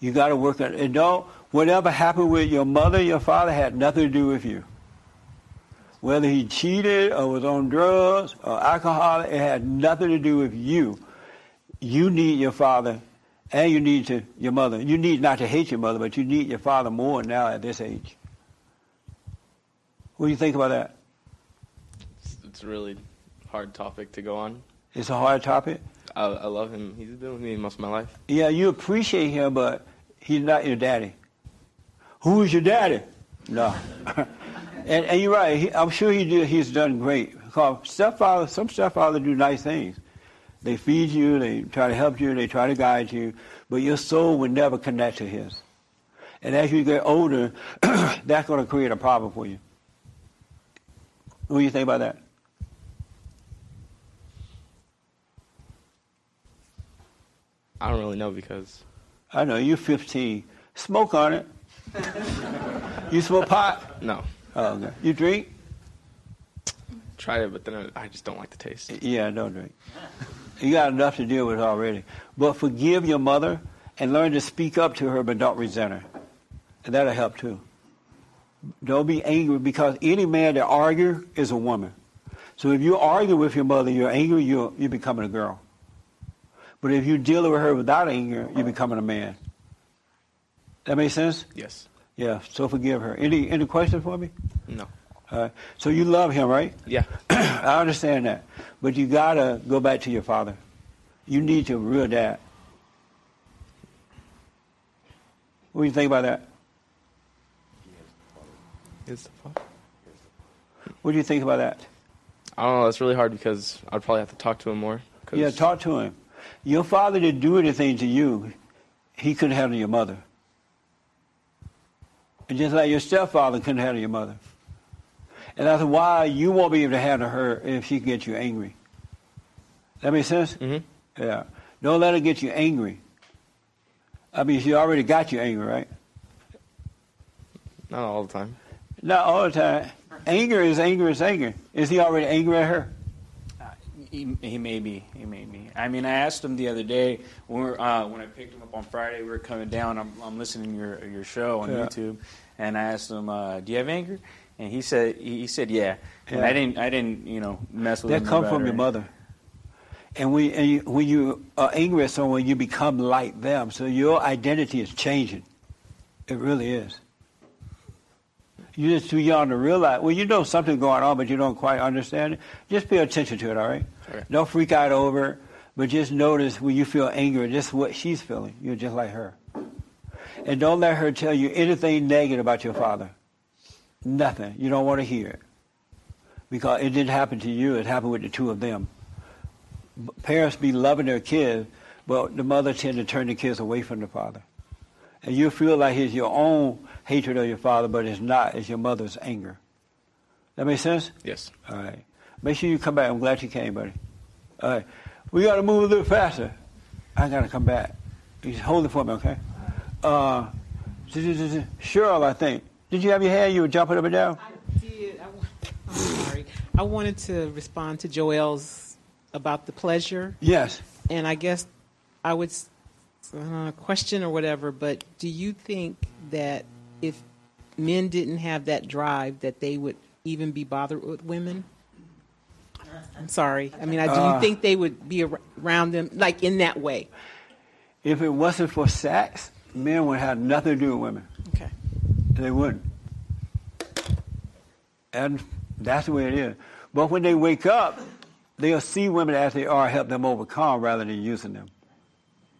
You got to work it. And don't, whatever happened with your mother, your father had nothing to do with you. Whether he cheated or was on drugs or alcohol, it had nothing to do with you. You need your father, And you need to your mother. You need not to hate your mother, but you need your father more now at this age. What do you think about that? It's, it's a really hard topic to go on. It's a hard topic. I, I love him. He's been with me most of my life. Yeah, you appreciate him, but he's not your daddy. Who is your daddy? No. and, and you're right. He, I'm sure he did, he's done great. Because stepfather, some stepfathers do nice things. They feed you, they try to help you, they try to guide you, but your soul will never connect to his. And as you get older, that's going to create a problem for you. What do you think about that? I don't really know because I know you're 15. Smoke on it. you smoke pot? no, Oh, okay. You drink? tried it, but then I, I just don't like the taste. Yeah, I don't drink. You got enough to deal with already. But forgive your mother and learn to speak up to her, but don't resent her. And that'll help too. Don't be angry because any man that argues is a woman. So if you argue with your mother, you're angry, you're, you're becoming a girl. But if you deal with her without anger, you're becoming a man. That make sense? Yes. Yeah. So forgive her. Any any questions for me? No. All right. So you love him, right? Yeah. I understand that. But you gotta go back to your father. You need your real dad. What do you think about that? Is the fuck? What do you think about that? I don't know. It's really hard because I'd probably have to talk to him more. 'cause- Yeah, talk to him. Your father didn't do anything to you. He couldn't handle your mother. And just like your stepfather couldn't handle your mother. And that's why you won't be able to handle her if she can get you angry. That make sense? Mm-hmm. Yeah. Don't let her get you angry. I mean, she already got you angry, right? Not all the time. Not all the time. Anger is anger is anger. Is he already angry at her? He, he may be. He may be. I mean, I asked him the other day when we were, uh, when I picked him up on Friday. We were coming down. I'm, I'm listening to your your show on Yeah. YouTube, and I asked him, uh, "Do you have anger?" And he said he, said yeah. And Yeah. I didn't I didn't you know mess with That come from your mother. And, we, and you, when you are angry at someone, you become like them. So your identity is changing. It really is. You're just too young to realize. Well, you know something's going on, but you don't quite understand it. Just pay attention to it, all right? Okay. Don't freak out over it, but just notice when you feel angry, just what she's feeling. You're just like her. And don't let her tell you anything negative about your father. Nothing. You don't want to hear it. Because it didn't happen to you, it happened with the two of them. Parents be loving their kids, but the mother tend to turn the kids away from the father. And you feel like it's your own hatred of your father, but it's not. It's your mother's anger. That make sense? Yes. All right. Make sure you come back. I'm glad you came, buddy. All right. We got to move a little faster. I got to come back. Just hold it for me, okay? Uh, Cheryl, I think. Did you have your hair? You were jumping up and down? I, wa- I'm sorry. I wanted to respond to Joel's about the pleasure. Yes. And I guess I would uh, question or whatever, but do you think that if men didn't have that drive, that they would even be bothered with women? I'm sorry. I mean, I, do Uh, you think they would be around them like in that way? If it wasn't for sex, men would have nothing to do with women. Okay. They wouldn't. And that's the way it is. But when they wake up, they'll see women as they are, help them overcome rather than using them.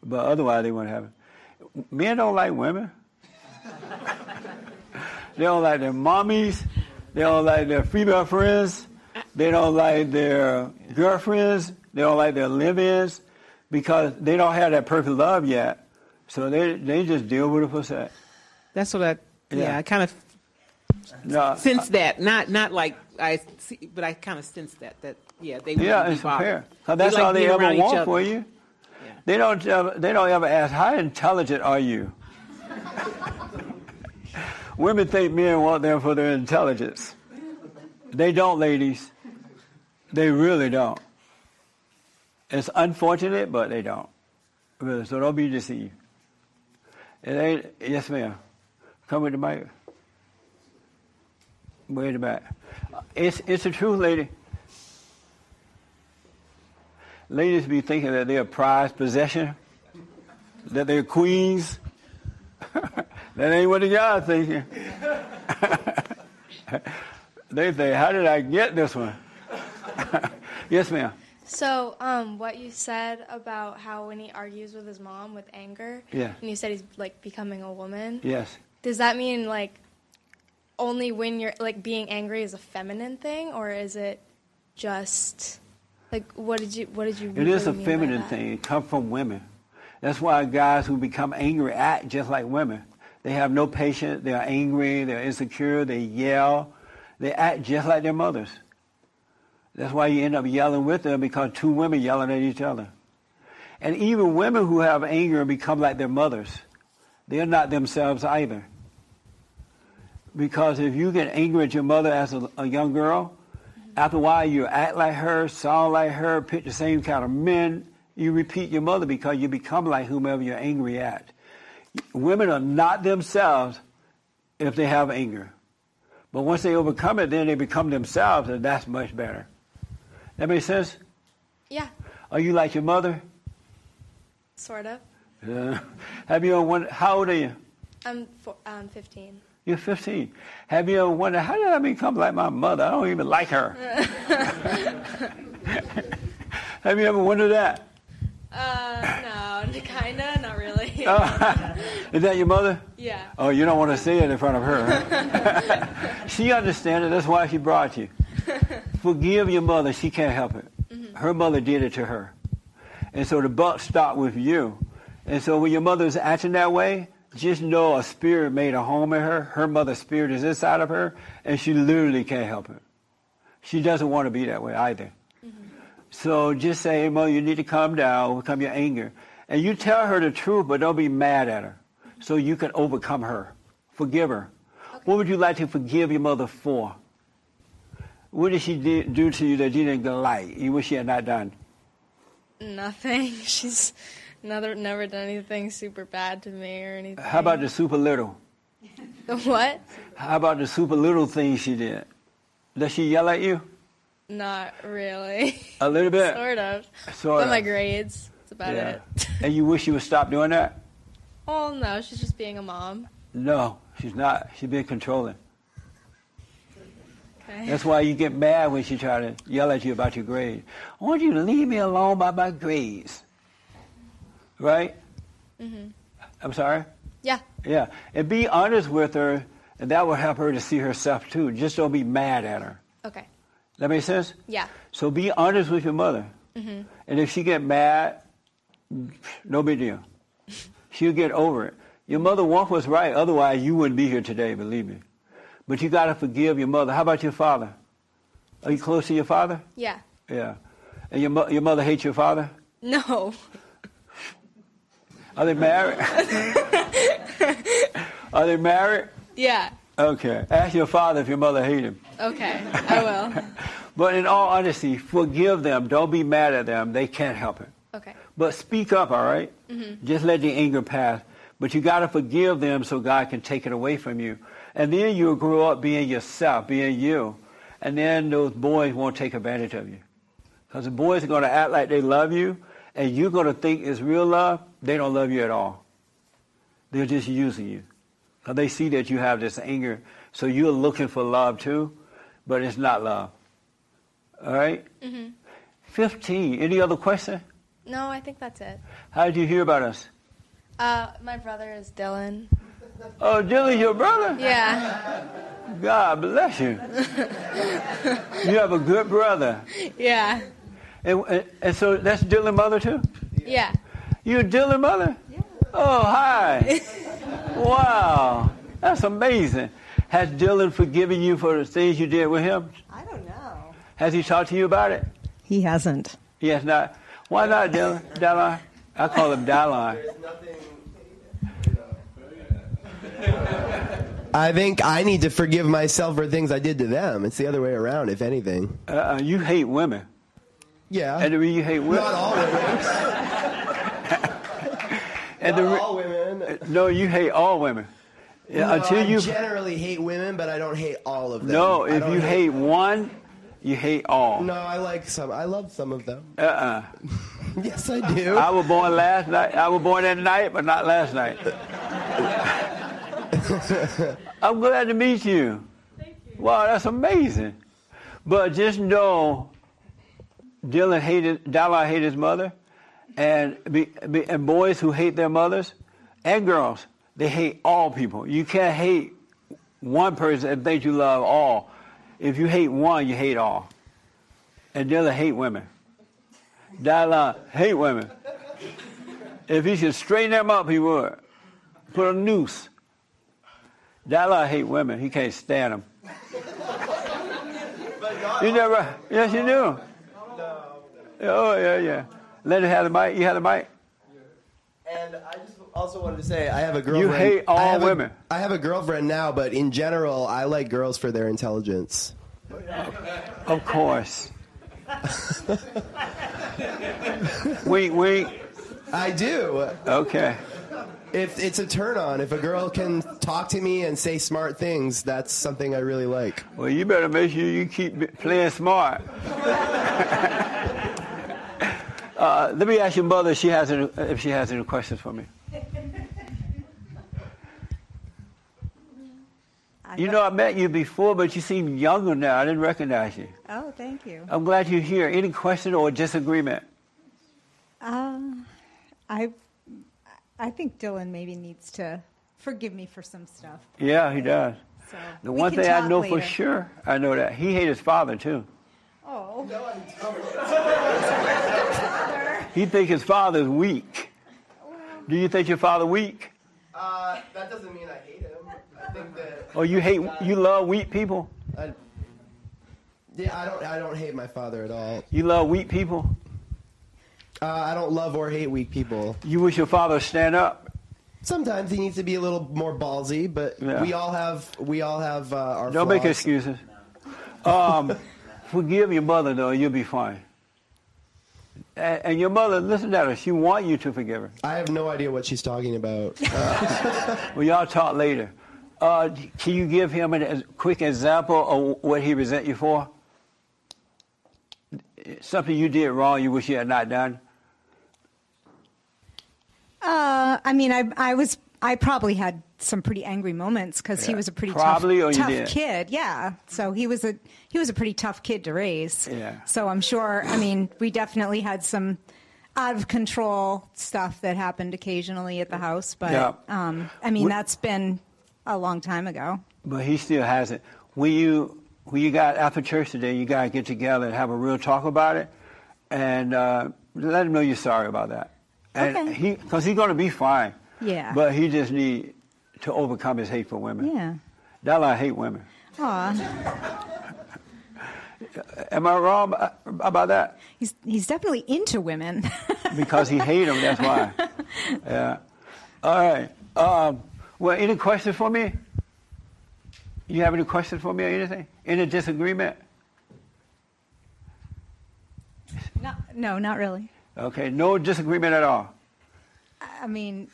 But otherwise, they wouldn't have it. Men don't like women. they don't like their mommies. They don't like their female friends. They don't like their girlfriends. They don't like their live-ins because they don't have that perfect love yet. So they they just deal with it for sex. That's what I. Yeah, Yeah. I kind of No, sense that. Not not like I see, but I kind of sense that. That yeah, they Yeah, it's fair. that's like all they ever want for you. They don't. Ever, they don't ever ask, "How intelligent are you?" Women think men want them for their intelligence. They don't, ladies. They really don't. It's unfortunate, but they don't. Really, so don't be deceived. It ain't. Yes, ma'am. Come with the mic. Way in the back. It's it's the truth, lady. Ladies be thinking that they're a prized possession. that they're queens. that ain't what y'all thinking. they say, how did I get this one? yes, ma'am. So, um, what you said about how when he argues with his mom with anger, Yeah. and you said he's like becoming a woman. Yes. Does that mean like only when you're like being angry is a feminine thing, or is it just like what did you what did you? It is a really mean by feminine thing. It comes from women. That's why guys who become angry act just like women. They have no patience. They're angry. They're insecure. They yell. They act just like their mothers. That's why you end up yelling with them because two women yelling at each other. And even women who have anger become like their mothers. They're not themselves either. Because if you get angry at your mother as a, a young girl, after a while you act like her, sound like her, pick the same kind of men. You repeat your mother because you become like whomever you're angry at. Women are not themselves if they have anger. But once they overcome it, then they become themselves, and that's much better. That makes sense? Yeah, Are you like your mother? sort of. Uh, have you ever wondered, how old are you? I'm four, um, 15. You're 15. Have you ever wondered, how did I become like my mother? I don't even like her. have you ever wondered that? Uh, no, kinda, not really. Is that your mother? Yeah. Oh, you don't want to say it in front of her. huh? she understands it. That's why she brought you. Forgive your mother. She can't help it. Her mother did it to her. And so the buck stopped with you. And so when your mother is acting that way, just know a spirit made a home in her. Her mother's spirit is inside of her, and she literally can't help it. She doesn't want to be that way either. Mm-hmm. So just say, hey, Mother, you need to calm down, overcome your anger. And you tell her the truth, but don't be mad at her. So you can overcome her. Forgive her. What would you like to forgive your mother for? What did she do to you that you didn't like? You wish she had not done? Nothing. She's never never done anything super bad to me or anything. How about the super little? the what? How about the super little things she did? Does she yell at you? Not really. A little bit? sort of. Sort but my grades. That's about Yeah. it. and you wish she would stop doing that? Oh no, she's just being a mom. No, she's not. She's being controlling. Okay. That's why you get mad when she try to yell at you about your grades. I want you to leave me alone by my grades. Right? Mm-hmm. I'm sorry? Yeah. Yeah. And be honest with her, and that will help her to see herself too. Just don't be mad at her. Okay. That makes sense? Yeah. So be honest with your mother. Mm-hmm. And if she get mad, no big deal. She'll get over it. Your mother once was right. Otherwise, you wouldn't be here today, believe me. But you got to forgive your mother. How about your father? Are you close to your father? Yeah. Yeah. And your, mo- your mother hates your father? No. Are they married? Are they married? Yeah. Okay. Ask your father if your mother hates him. Okay. I will. But in all honesty, forgive them. Don't be mad at them. They can't help it. Okay. But speak up, all right? mm-hmm. Just let the anger pass. But you got to forgive them so God can take it away from you. And then you'll grow up being yourself, being you. And then those boys won't take advantage of you. Because the boys are going to act like they love you, and you're going to think it's real love. They don't love you at all. They're just using you. Because they see that you have this anger. So you're looking for love too, but it's not love. All right? Mhm. 15. Any other question? No, I think that's it. How did you hear about us? Uh, my brother is Dylan. Oh, Dylan's your brother? Yeah. God bless you. You have a good brother. Yeah. And, and, and so that's Dylan's mother too? Yeah. You Dylan's mother? Yeah. Oh, hi. wow. That's amazing. Has Dylan forgiven you for the things you did with him? I don't know. Has he talked to you about it? He hasn't. He has not. Why not, Dylan? Dylan? I call him Dylan. There's nothing. I think I need to forgive myself for things I did to them. It's the other way around, if anything. Uh, you hate women. Yeah. And the reason you hate women. Not all women. and Not the re- all women. Uh, no, you hate all women. Yeah, No, until I you. generally hate women, but I don't hate all of them. No, if you hate one, you hate all. No, I like some. I love some of them. Uh-uh. yes, I do. I was born last night. I was born that night, but not last night. I'm glad to meet you. Thank you. Wow, that's amazing. But just know, Dylan hated, Dalla hated his mother, and be, be, and boys who hate their mothers, and girls, they hate all people. You can't hate one person and think you love all. If you hate one, you hate all. And Dylan hate women. Dala hate women. If he should straighten them up, he would. Put a noose. Dala hate women. He can't stand them. You never? Yes, you do. Oh yeah, yeah. Let it have the mic. You have the mic. And I just also wanted to say I have a girlfriend. You hate all I have a- women. I have a girlfriend now, but in general, I like girls for their intelligence. Of course. wink, wink. I do. Okay. If it's a turn on, if a girl can talk to me and say smart things, that's something I really like. Well, you better make sure you keep playing smart. uh, let me ask your mother if she has any, if she has any questions for me. You know, I met you before, but you seem younger now. I didn't recognize you. Oh, thank you. I'm glad you're here. Any question or disagreement? Um, I, I think Dylan maybe needs to forgive me for some stuff. Yeah, he does. So The one thing I know for sure, I know that he hated his father too. Oh. He'd think his father's weak. Do you think your father weak? Uh, that doesn't mean I hate him. I think that. Or you hate you love weak people? I, yeah, I don't. I don't hate my father at all. You love weak people? Uh, I don't love or hate weak people. You wish your father would stand up? Sometimes he needs to be a little more ballsy, but Yeah. we all have we all have uh, our. Don't make excuses. Um, forgive your mother though, you'll be fine. And, and your mother, listen to her. She want you to forgive her. I have no idea what she's talking about. Well, y'all talk later. Uh, can you give him a quick example of what he resent you for? Something you did wrong you wish you had not done? Uh, I mean, I, I was, I probably had some pretty angry moments because he was a pretty Probably, tough, tough kid. Yeah. So he was a, he was a pretty tough kid to raise. Yeah. So I'm sure. I mean, we definitely had some out of control stuff that happened occasionally at the house, but Yeah. um, I mean, Wh- that's been a long time ago. But he still has it. When you when you got after church today, you gotta get together and have a real talk about it, and uh, let him know you're sorry about that. And Okay. he because he's gonna be fine. Yeah. But he just need to overcome his hate for women. Yeah. Dalla hate women. Aw. Am I wrong about that? He's he's definitely into women. Because he hates them. That's why. Yeah. All right. Um, well, any questions for me? You have any questions for me or anything? Any disagreement? Not, no, not really. Okay. No disagreement at all. I mean,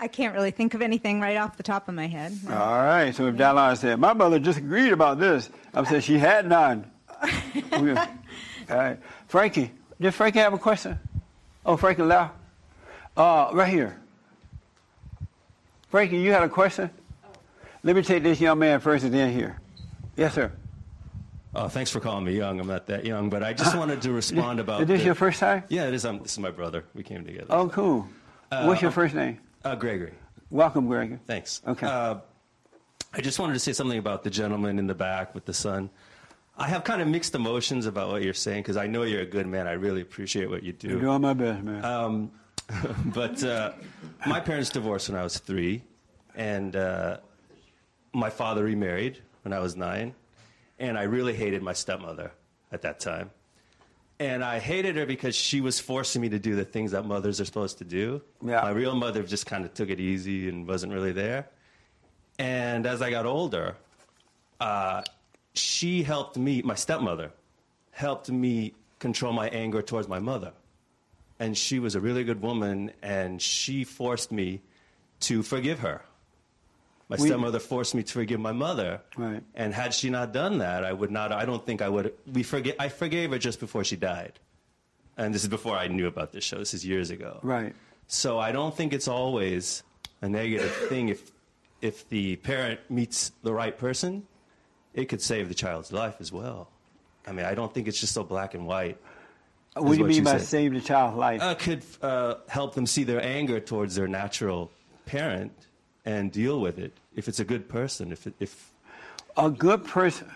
I can't really think of anything right off the top of my head. All right. So if Dallon said, my mother disagreed about this, I'm saying she had none. All right. Frankie, did Frankie have a question? Oh, Frankie left. Uh, right here. Frankie, you had a question? Let me take this young man first and then here. Yes, sir. Oh, thanks for calling me young. I'm not that young, but I just wanted to respond about. Is this the- your first time? Yeah, it is. Um, this is my brother. We came together. Oh, cool. Uh, What's your first name? Uh, Gregory. Welcome, Gregory. Thanks. Okay. Uh, I just wanted to say something about the gentleman in the back with the son. I have kind of mixed emotions about what you're saying because I know you're a good man. I really appreciate what you do. You're doing my best, man. Um, but uh, my parents divorced when I was three, and uh, my father remarried when I was nine, and I really hated my stepmother at that time. And I hated her because she was forcing me to do the things that mothers are supposed to do. Yeah. My real mother just kind of took it easy and wasn't really there. And as I got older, uh, she helped me, my stepmother, helped me control my anger towards my mother. And she was a really good woman, and she forced me to forgive her. My We- stepmother forced me to forgive my mother. Right. And had she not done that, I would not, I don't think I would, we forget, I forgave her just before she died. and this is before I knew about this show. This is years ago. Right. So I don't think it's always a negative thing if if the parent meets the right person, it could save the child's life as well. I mean, I don't think it's just so black and white. What do you mean by said. save the child's life? Uh, could uh, help them see their anger towards their natural parent and deal with it if it's a good person. If if a good person,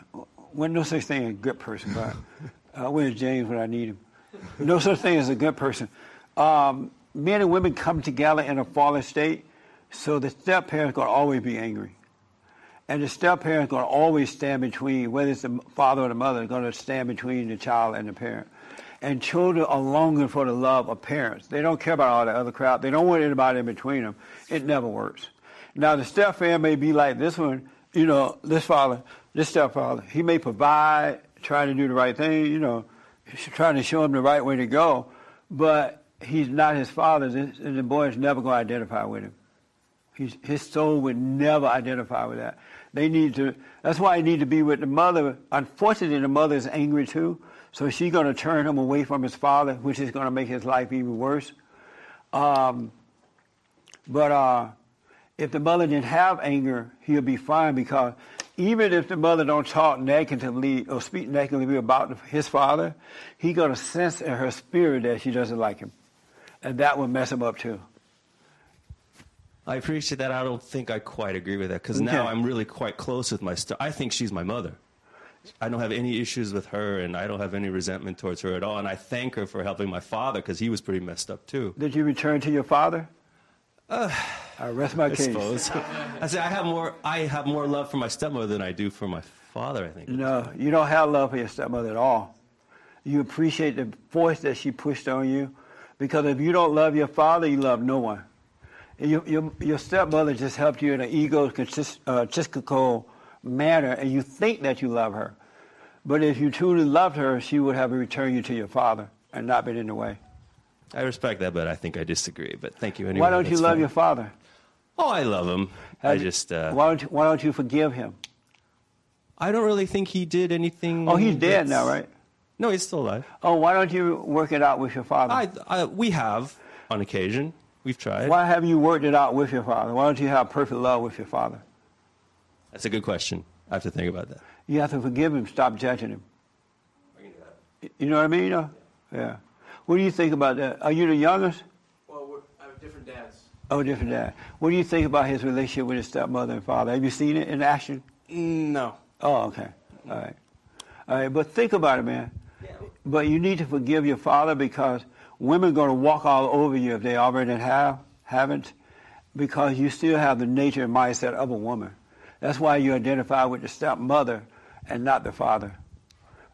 well, no such thing as a good person, but uh, where's James when I need him? No such thing as a good person. Um, men and women come together in a fallen state, so the step parent's going to always be angry. And the step parent's going to always stand between, whether it's the father or the mother, going to stand between the child and the parent. And children are longing for the love of parents. They don't care about all that other crap. They don't want anybody in between them. It never works. Now, the step parent may be like this one, you know, this father, this stepfather. He may provide, trying to do the right thing, you know, trying to show him the right way to go, but he's not his father, and the boy is never going to identify with him. He's, his soul would never identify with that. They need to. That's why he need to be with the mother. Unfortunately, the mother is angry too, so she's going to turn him away from his father, which is going to make his life even worse. Um, but uh, if the mother didn't have anger, he'll be fine because even if the mother don't talk negatively or speak negatively about his father, he going to sense in her spirit that she doesn't like him, and that will mess him up too. I appreciate that. I don't think I quite agree with that because now I'm really quite close with my. St- I think she's my mother. I don't have any issues with her, and I don't have any resentment towards her at all. And I thank her for helping my father because he was pretty messed up too. Did you return to your father? Uh, I rest my I case. suppose. I say I have more. I have more love for my stepmother than I do for my father. I think. No, you don't have love for your stepmother at all. You appreciate the force that she pushed on you, because if you don't love your father, you love no one. And Your, your, your stepmother just helped you in an egotistical manner, and you think that you love her. But if you truly loved her, she would have returned you to your father and not been in the way. I respect that, but I think I disagree. But thank you anyway. why don't you love fine. your father? Oh, I love him. I Have you- just. Uh, why, don't you, why don't you forgive him? I don't really think he did anything. Oh, he's dead now, right? No, he's still alive. Oh, why don't you work it out with your father? I, I, we have on occasion. We've tried. Why have you worked it out with your father? Why don't you have perfect love with your father? That's a good question. I have to think about that. You have to forgive him, stop judging him. You know what I mean? Yeah. What do you think about that? Are you the youngest? Well, we're, I have different dads. Oh, different dad. What do you think about his relationship with his stepmother and father? Have you seen it in action? Mm, no. Oh, okay. All right. All right, but think about it, man. Yeah. But you need to forgive your father because women are going to walk all over you if they already have, haven't, because you still have the nature and mindset of a woman. That's why you identify with the stepmother and not the father,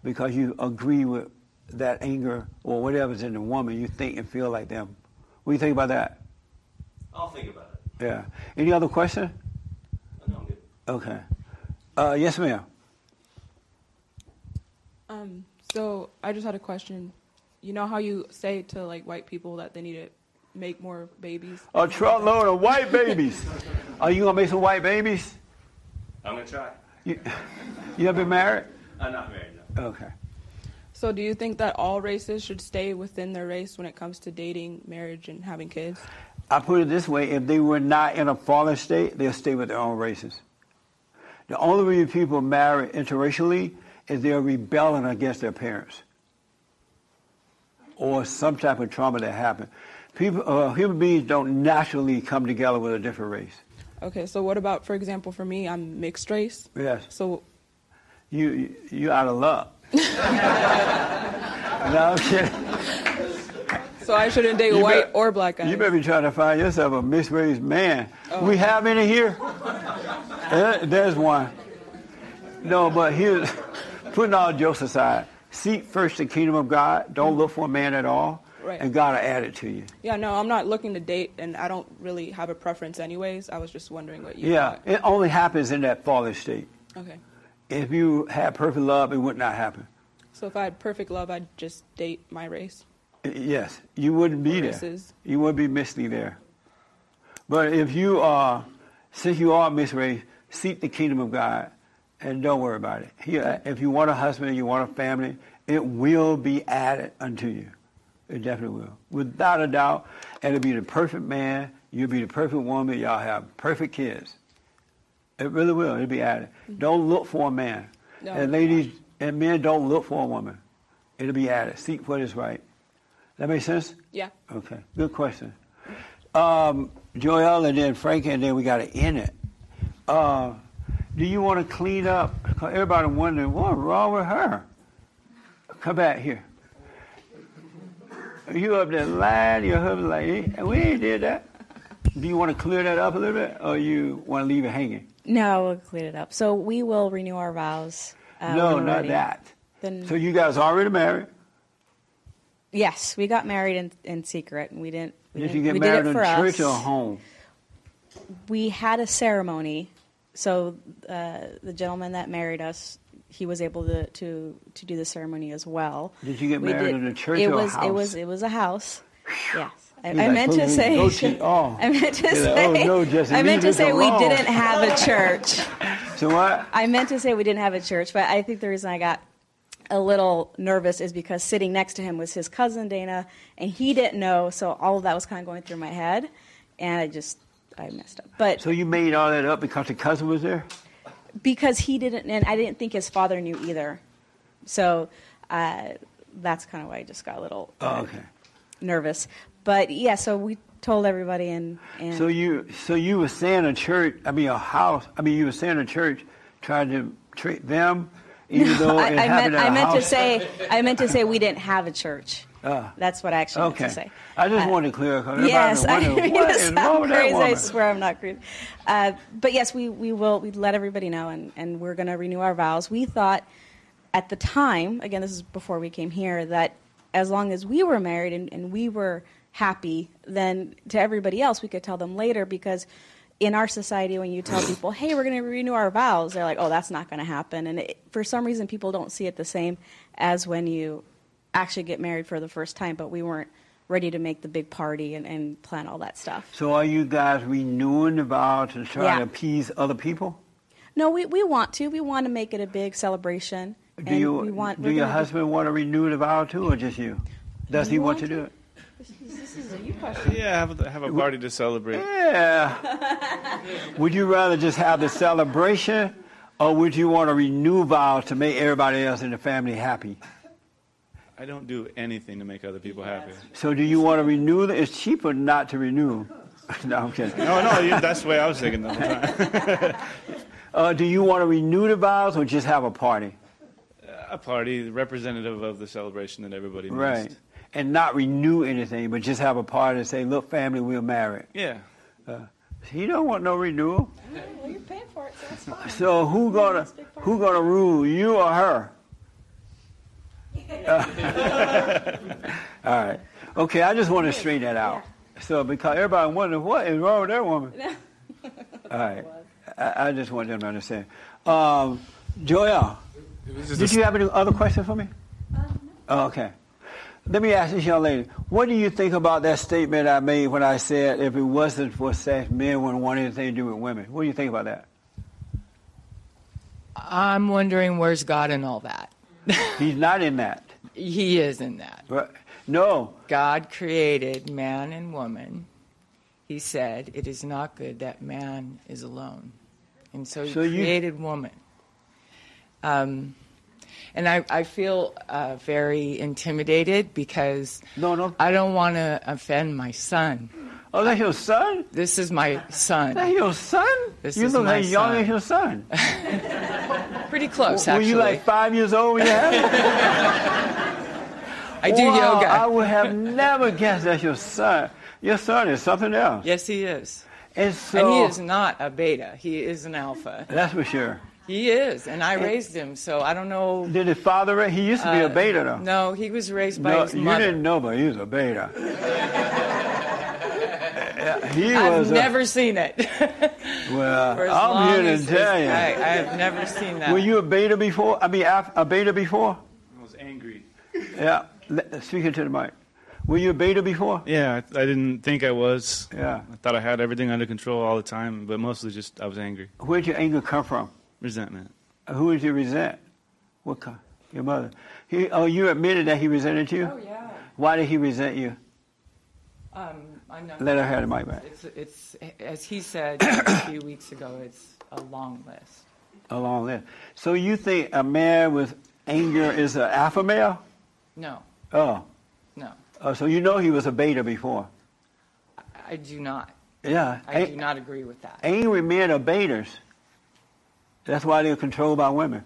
because you agree with that anger or whatever's in the woman. You think and feel like them. What do you think about that? I'll think about it. Yeah. Any other question? No, I'm good. Okay. Uh, yes, ma'am. Um, so I just had a question. You know how you say to like white people that they need to make more babies? A truckload of white babies. Are you gonna make some white babies? I'm gonna try. You, you ever been married? I'm not married. No. Okay. So do you think that all races should stay within their race when it comes to dating, marriage, and having kids? I put it this way: if they were not in a fallen state, they'll stay with their own races. The only reason people marry interracially is they're rebelling against their parents or some type of trauma that happened. People, uh, human beings don't naturally come together with a different race. Okay, so what about, for example, for me, I'm mixed race. Yes. So You you you out of luck. no, I'm kidding. So I shouldn't date You white bet- or black guys. You better be trying to find yourself a race man. We have any here? Uh, there's one. No, but here's putting all jokes aside. Seek first the kingdom of God. Don't look for a man at all, Right. and God will add it to you. Yeah, no, I'm not looking to date, and I don't really have a preference, anyways. I was just wondering what you. Yeah, it only happens in that fallen state. Okay. If you had perfect love, it would not happen. So if I had perfect love, I'd just date my race. Yes, you wouldn't be there. You wouldn't be mixly there. But if you are, since you are race, seek the kingdom of God and don't worry about it. He, uh, if you want a husband, you want a family, it will be added unto you. It definitely will. Without a doubt. And it'll be the perfect man. You'll be the perfect woman. Y'all have perfect kids. It really will. It'll be added. Don't look for a man. No. and ladies and men don't look for a woman. It'll be added. Seek what is right. That makes sense? Yeah. Okay. Good question. Um, Joel and then Frank and then we got to end it. Uh, do you want to clean up? Everybody wondering what's wrong with her. Come back here. You up there lying? Your husband like, "Eh, we ain't did that. Do you want to clear that up a little bit, or you want to leave it hanging? No, we'll clear it up. So we will renew our vows. Uh, no, not ready. that. Then So you guys already married? yes, we got married in, in secret, and we didn't. We Did didn't, you get married in church us. or home? We had a ceremony. So uh, the gentleman that married us, he was able to, to, to do the ceremony as well. Did you get We married did- in a church it or a was, It was it was a house. Yes. I, I meant "Put to say. Oh. I meant to like, say. "Oh, no, Jesse, I meant to say are we didn't have a church. So what? I meant to say we didn't have a church, but I think the reason I got a little nervous is because sitting next to him was his cousin Dana, and he didn't know, so all of that was kind of going through my head, and I just I messed up. But So you made all that up because the cousin was there? because he didn't, and I didn't think his father knew either, so uh, that's kind of why I just got a little Oh, okay. nervous. But yeah, so we told everybody, and and So you so you were saying a church, I mean a house, I mean you were saying a church tried to treat them, even though I, it I meant I meant to say I meant to say we didn't have a church. Ah. That's what I actually Okay. meant to say. I just Uh, wanted to clear everybody Yes, I mean, what is wrong with crazy. I swear I'm not crazy. Uh, but yes, we, we will we let everybody know, and, and we're going to renew our vows. We thought at the time, again, this is before we came here, that as long as we were married and, and we were happy, then to everybody else we could tell them later because in our society, when you tell people, "Hey, we're going to renew our vows," they're like, "Oh, that's not going to happen." And it, for some reason, people don't see it the same as when you actually get married for the first time. But we weren't ready to make the big party and, and plan all that stuff. So are you guys renewing the vow to try Yeah. to appease other people? No, we, we want to. We want to make it a big celebration. Do you we want, do your gonna do- husband want to renew the vow too, or just you? Does he want to do it? This is a you question. Yeah, have a, have a party to celebrate. Yeah. would you rather just have the celebration, or would you want to renew vows to make everybody else in the family happy? I don't do anything to make other people happy. So do you want to renew? The, it's cheaper not to renew. no, I'm kidding. No, no, you, that's the way I was thinking the whole time. Uh, do you want to renew the vows or just have a party? a party representative of the celebration that everybody missed. Right. And not renew anything, but just have a party and say, look, family, we're married. Yeah. Uh, he don't want no renewal. Well, you're paying for it, so it's fine. So who gonna who gonna rule, you or her? Uh, all right. Okay, I just want to straighten that out. So because everybody wondering what is wrong with that woman. All right. I, I just want them to understand. Um, Joel, did you have any other questions for me? Oh, okay. Let me ask this young lady. What do you think about that statement I made when I said if it wasn't for sex, men wouldn't want anything to do with women? What do you think about that? I'm wondering where's God in all that? He's not in that. He is in that. Right. No. God created man and woman. He said, It is not good that man is alone. And so he So you- created woman. Um, and I, I feel uh, very intimidated because no, no. I don't want to offend my son. Oh, that's your son? This is my son. That's your son? This you is look my as young as your son. Pretty close, Were actually. Were you like five years old when you had it? I do Wow, yoga. I would have never guessed that's your son. Your son is something else. Yes, he is. And so and he is not a beta. He is an alpha. that's for sure. He is, and I raised him, so I don't know. Did his father? ra- He used to be a Uh, beta though. No, he was raised by No, his you didn't know, but he was a beta. he I've was. a- never seen it. well, I'm here to tell his- you. I, I have never seen that. Were you a beta before? I mean, af- a beta before? I was angry. Yeah. Le- Speaking to the mic. Were you a beta before? Yeah, I, I didn't think I was. Yeah. I thought I had everything under control all the time, but mostly just I was angry. Where'd your anger come from? Resentment. Who did you resent? What kind? Your mother. He, oh, you admitted that he resented you? Oh yeah. Why did he resent you? Um, I'm not. Let her have the mic back. It's, it's as he said a few weeks ago. It's a long list. A long list. So you think a man with anger is an alpha male? No, Oh. no, Oh, so you know he was a beta before. I do not. Yeah. I do not agree with that. Angry men are betas. That's why they're controlled by women.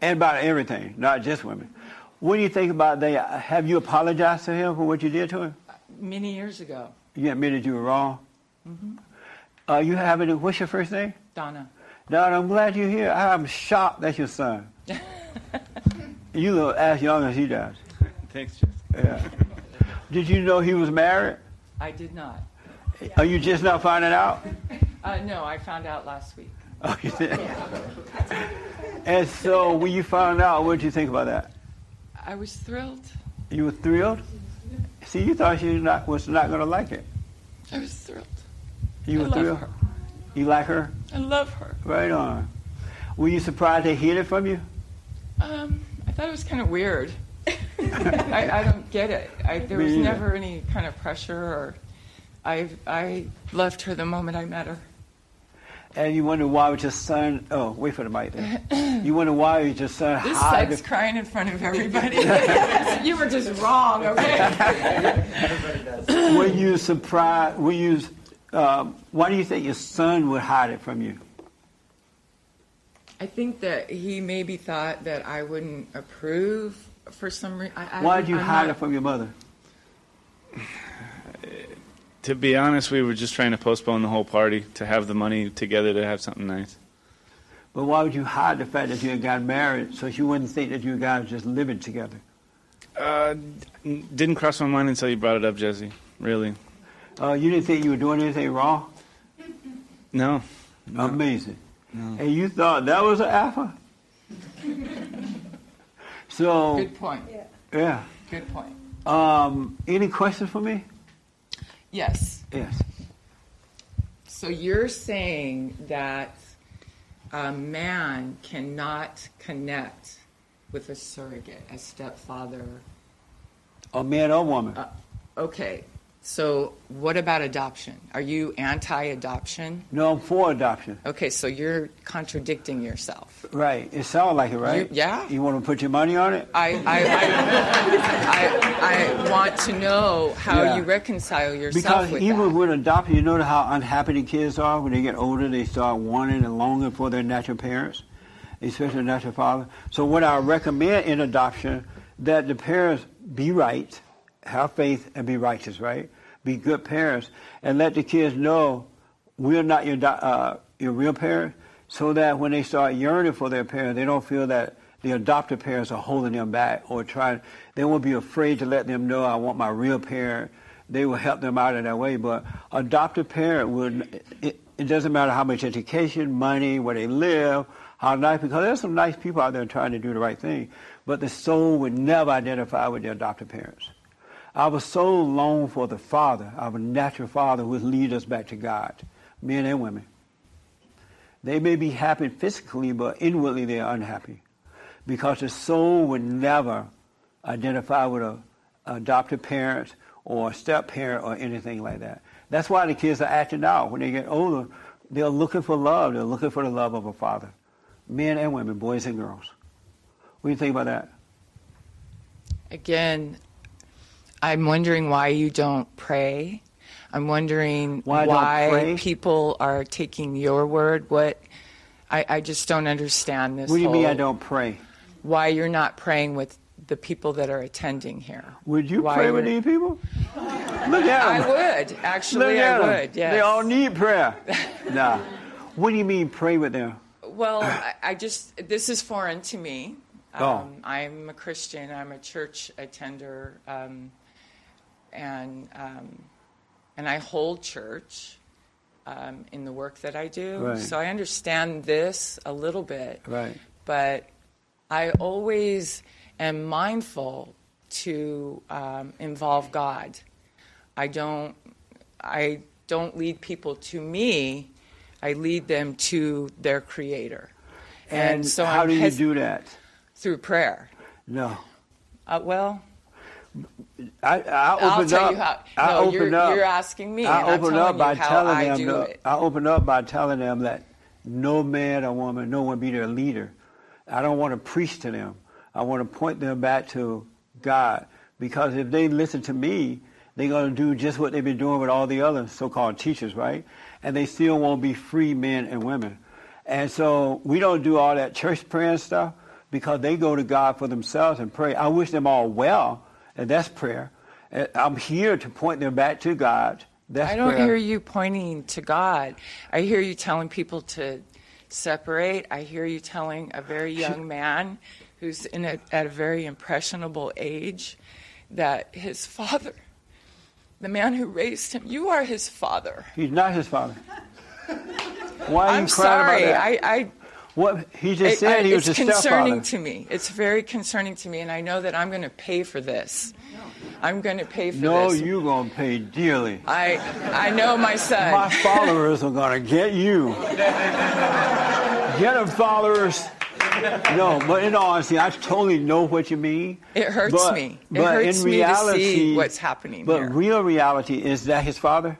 And by everything, not just women. What do you think about they have you apologized to him for what you did to him? Many years ago, You admitted you were wrong. Mm-hmm. Uh, you have any, what's your first name? Donna. Donna, I'm glad you're here. I'm shocked that's your son. you look as young as he does. Thanks, Jess. Yeah. Did you know he was married? I did not. Are you just now finding out? Uh, no, I found out last week. Oh, you did? And so when you found out, what did you think about that? I was thrilled. You were thrilled? See, you thought she not, was not going to like it. I was thrilled. You were thrilled? her. You like her? I love her. Right on. Were you surprised to hear it from you? Um, I thought it was kind of weird. I, I don't get it. I, there was never any kind of pressure, or I I loved her the moment I met her. And you wonder why would your son, oh, wait for the mic there. You wonder why would your son This sucks the, crying in front of everybody. you were just wrong, okay? were you surprised, were you, um, why do you think your son would hide it from you? I think that he maybe thought that I wouldn't approve for some reason. Why did you hide it from your mother? To be honest, we were just trying to postpone the whole party to have the money together to have something nice. But why would you hide the fact that you had gotten married so she wouldn't think that you guys just living together? Uh, didn't cross my mind until you brought it up, Jesse. Really? Uh, you didn't think you were doing anything wrong? No. Amazing. And you thought that was an alpha? so, Good point. yeah. Good point. Um, any questions for me? Yes. Yes. So you're saying that a man cannot connect with a surrogate, a stepfather. A man or woman? Uh, okay. So what about adoption? Are you anti-adoption? No, I'm for adoption. Okay, so you're contradicting yourself. Right. It sounds like it, right? You- yeah. You want to put your money on it? I I, I, I, I want to know how Yeah. you reconcile yourself Because with even that. with adoption, you know how unhappy the kids are when they get older. They start wanting and longing for their natural parents, especially their natural father. So what I recommend in adoption that the parents be right, have faith, and be righteous. Right, be good parents, and let the kids know we're not your uh, your real parents, so that when they start yearning for their parents, they don't feel that the adopted parents are holding them back or trying. They won't be afraid to let them know I want my real parent. They will help them out in that way. But adopted parent would. It, it doesn't matter how much education, money, where they live, how nice. Because there's some nice people out there trying to do the right thing. But the soul would never identify with the adopted parents. Our soul long for the Father, our natural Father, who would lead us back to God, men and women. They may be happy physically, but inwardly they are unhappy because the soul would never identify with a adopted parent or a step parent or anything like that. That's why the kids are acting out. When they get older, they're looking for love. They're looking for the love of a father. Men and women, boys and girls. What do you think about that? Again, I'm wondering why you don't pray. I'm wondering Why I people are taking your word. What I, I just don't understand this. What do you mean I don't pray? Why you're not praying with the people that are attending here? Would you Why pray with these people? Look at I would actually. Look at I would. Yes. They all need prayer. nah. What do you mean pray with them? Well, I, I just this is foreign to me. Um, Oh. I'm a Christian. I'm a church attender, um, and um, and I hold church um, in the work that I do. Right. So I understand this a little bit, Right. but I always am mindful to um, involve God. I don't. I don't lead people to me. I lead them to their Creator. And, so how I'm do you hes- do that? through prayer. No. Uh, well, I, I I'll opened tell up. you how- I no, opened you're- up. you're asking me, I opened up by you how telling I them. that- I opened up by telling them that no man or woman, no one be their leader. I don't want to preach to them. I want to point them back to God because if they listen to me, they're going to do just what they've been doing with all the other so-called teachers, right? And they still won't be free men and women. And so we don't do all that church prayer and stuff because they go to God for themselves and pray. I wish them all well, and that's prayer. And I'm here to point them back to God. That's I don't prayer. hear you pointing to God. I hear you telling people to separate. I hear you telling a very young man who's in a, at a very impressionable age that his father, the man who raised him, you are his father. He's not his father. Why are you I'm crying sorry. about that? I, I what he just it- said I- he was a stepfather. it's concerning to me. It's very concerning to me, and I know that I'm going to pay for this. I'm going to pay for No, this. No, you're gonna pay dearly. I I know my son. My followers are gonna get you. Get them, followers. No, but in all honesty, I totally know what you mean. It hurts but, me. It but hurts in me to reality, see what's happening But here. real reality is that his father.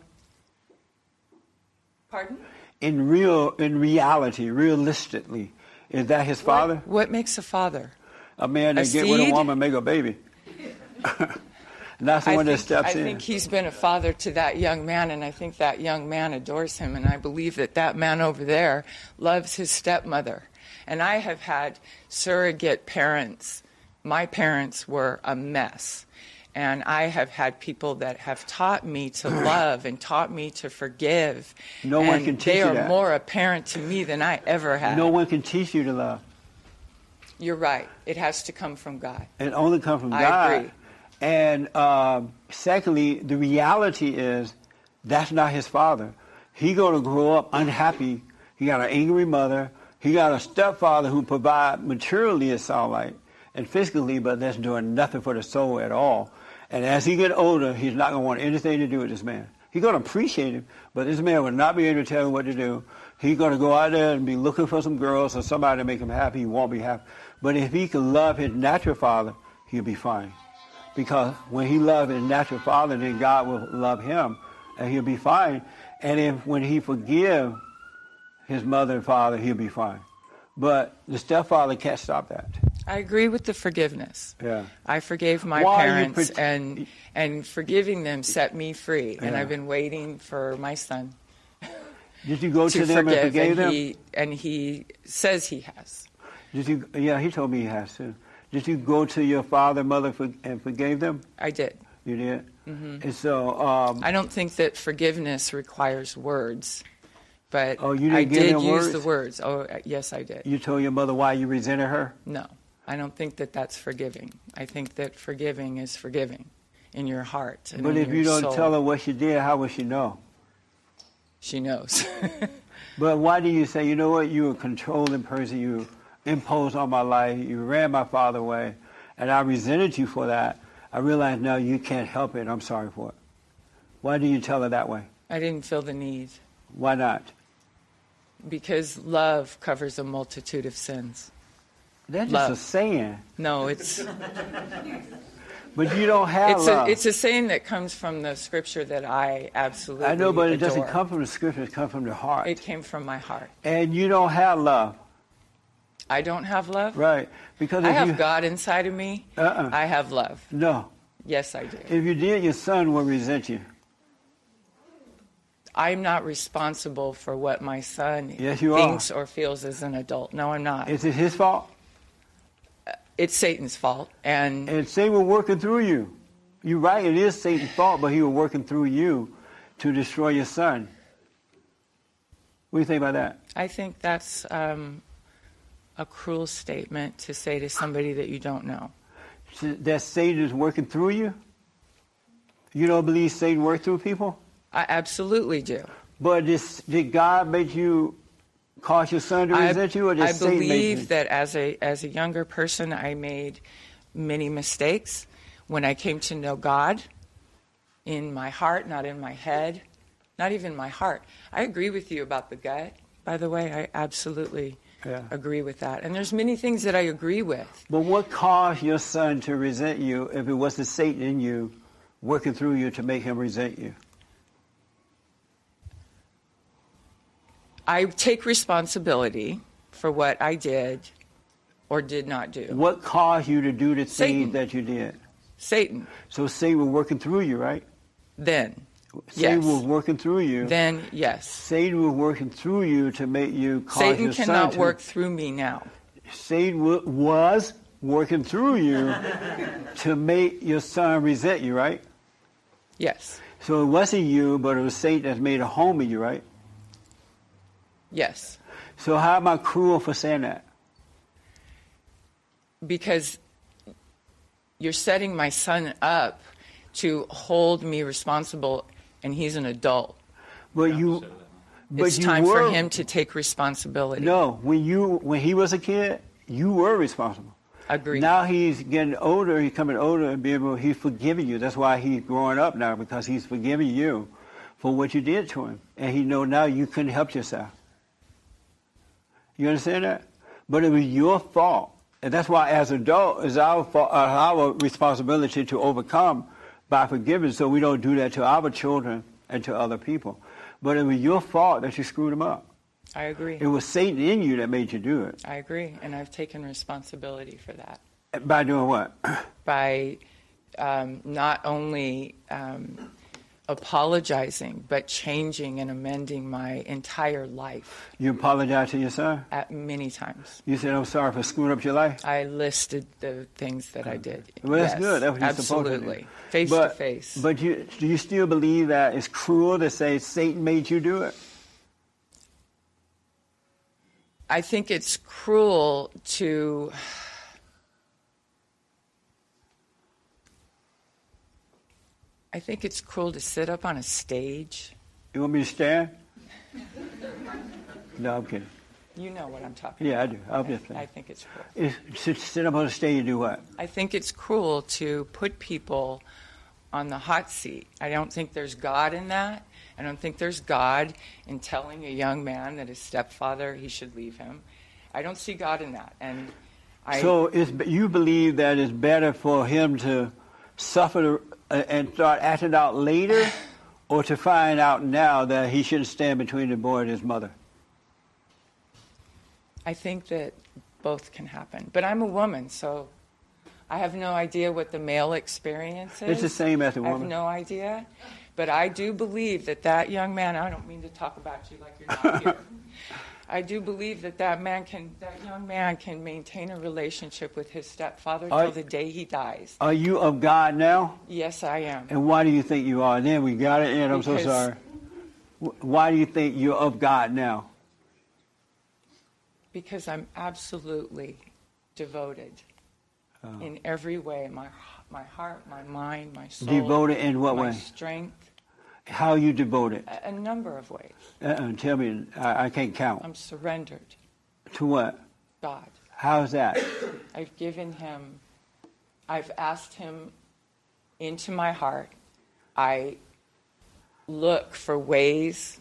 Pardon? In real, in reality, realistically, is that his father? What makes a father? A man that get with a woman, make a baby. And that's the I one think, that steps I in. think he's been a father to that young man, and I think that young man adores him, and I believe that that man over there loves his stepmother. And I have had surrogate parents. My parents were a mess. And I have had people that have taught me to love and taught me to forgive. No one can teach you that. they are more apparent to me than I ever have. No one can teach you to love. You're right. It has to come from God. It only comes from I God. agree. And um, secondly, the reality is that's not his father. He going to grow up unhappy. He got an angry mother. He got a stepfather who provide materially, it sounds like, and physically, but that's doing nothing for the soul at all. And as he get older, he's not going to want anything to do with this man. He's going to appreciate him, but this man will not be able to tell him what to do. He's going to go out there and be looking for some girls or somebody to make him happy. He won't be happy. But if he can love his natural father, he'll be fine. Because when he loves his natural father, then God will love him, and he'll be fine. And if when he forgive his mother and father, he'll be fine. But the stepfather can't stop that. I agree with the forgiveness. Yeah. I forgave my Why parents, pret- and and forgiving them set me free. And I've been waiting for my son Did you go to, to them and forgave and them? he and he says he has. Did you? Yeah, he told me he has to. Did you go to your father, mother, for, and forgave them? I did. You did. Mhm. And so, um, I don't think that forgiveness requires words, but Oh, you didn't I did use words? the words. Oh, yes, I did. you told your mother why you resented her. No, I don't think that that's forgiving. I think that forgiving is forgiving in your heart. And But if you don't soul. tell her what she did, how will she know? She knows. but why do you say, you know what, you were a controlling person, you imposed on my life, you ran my father away, and I resented you for that. I realize now you can't help it. I'm sorry for it. Why do you tell her that way? I didn't feel the need Why not? because love covers a multitude of sins. That's Love. just a saying. No, it's But you don't have it's love. a it's a saying that comes from the scripture that I absolutely I know, but it doesn't come from the scripture. It comes from the heart. It came from my heart. and you don't have love, I don't have love. right? Because I have you, God inside of me. Uh-uh. I have love. No. Yes, I do. If you did, your son will resent you. I'm not responsible for what my son Yes, you are. thinks or feels as an adult. No, I'm not. Is it his fault? It's Satan's fault, and And Satan was working through you. You're right. It is Satan's fault, but he was working through you to destroy your son. What do you think about that? I think that's um, a cruel statement to say to somebody that you don't know. That Satan is working through you? You don't believe Satan worked through people? I absolutely do. But this, did God make you cause your son to I, resent you, or did I believe that as a as a younger person, I made many mistakes. When I came to know God, in my heart, not in my head, not even my heart. I agree with you about the gut. By the way, I absolutely Yeah. agree with that. And there's many things that I agree with. But what caused your son to resent you if it wasn't Satan in you working through you to make him resent you? I take responsibility for what I did or did not do. What caused you to do the Satan. things that you did? Satan. So Satan was working through you, right? Then. Satan Yes. was working through you. Then, yes. Satan was working through you to make you cause Satan cannot to- work through me now. Satan wa- was working through you to make your son resent you, right? Yes. So it wasn't you, but it was Satan that made a home in you, right? Yes. So how am I cruel for saying that? Because you're setting my son up to hold me responsible, and he's an adult. But you, but it's you time were, for him to take responsibility. No, when you when he was a kid, you were responsible. Agreed. Now he's getting older. He's coming older and be able. He's forgiving you. That's why he's growing up now because he's forgiving you for what you did to him, and he know now you couldn't help yourself. You understand that? But it was your fault, and that's why, as adult, it's our fault, uh, our responsibility to overcome by forgiving, so we don't do that to our children and to other people. But it was your fault that you screwed them up. I agree. It was Satan in you that made you do it. I agree, and I've taken responsibility for that By doing what? by um, not only um, apologizing, but changing and amending my entire life You apologize to your son? at many times. You said, I'm sorry for screwing up your life? I listed the things that I did. Well, that's Yes, good. That's what you're supposed to do. absolutely, face but, to face. But you, do you still believe that it's cruel to say Satan made you do it? I think it's cruel to. I think it's cruel to sit up on a stage. You want me to stand? no, I'm kidding. You know what I'm talking Yeah, I about. do. I'm just saying. I think it's cruel. It's, sit, up on the stage and do what? I think it's cruel to put people on the hot seat. I don't think there's God in that. I don't think there's God in telling a young man that his stepfather he should leave him. I don't see God in that. And I so you believe that it's better for him to suffer and start acting out later, or to find out now that he shouldn't stand between the boy and his mother? I think that both can happen. But I'm a woman, so I have no idea what the male experience is. It's the same as a I have no idea. But I do believe that that young man, I don't mean to talk about you like you're not here. I do believe that that man can, that young man can maintain a relationship with his stepfather till the day he dies. Are you of God now? Yes, I am. And why do you think you are? Then we got it in. I'm so sorry. Why do you think you're of God now? Because I'm absolutely devoted Oh. in every way my, my heart, my mind, my soul. Devoted in what my way? strength. How you devoted? A, a number of ways. Uh-uh, tell me. I, I can't count. I'm surrendered. To what? God. How's that? I've given him, I've asked him into my heart. I look for ways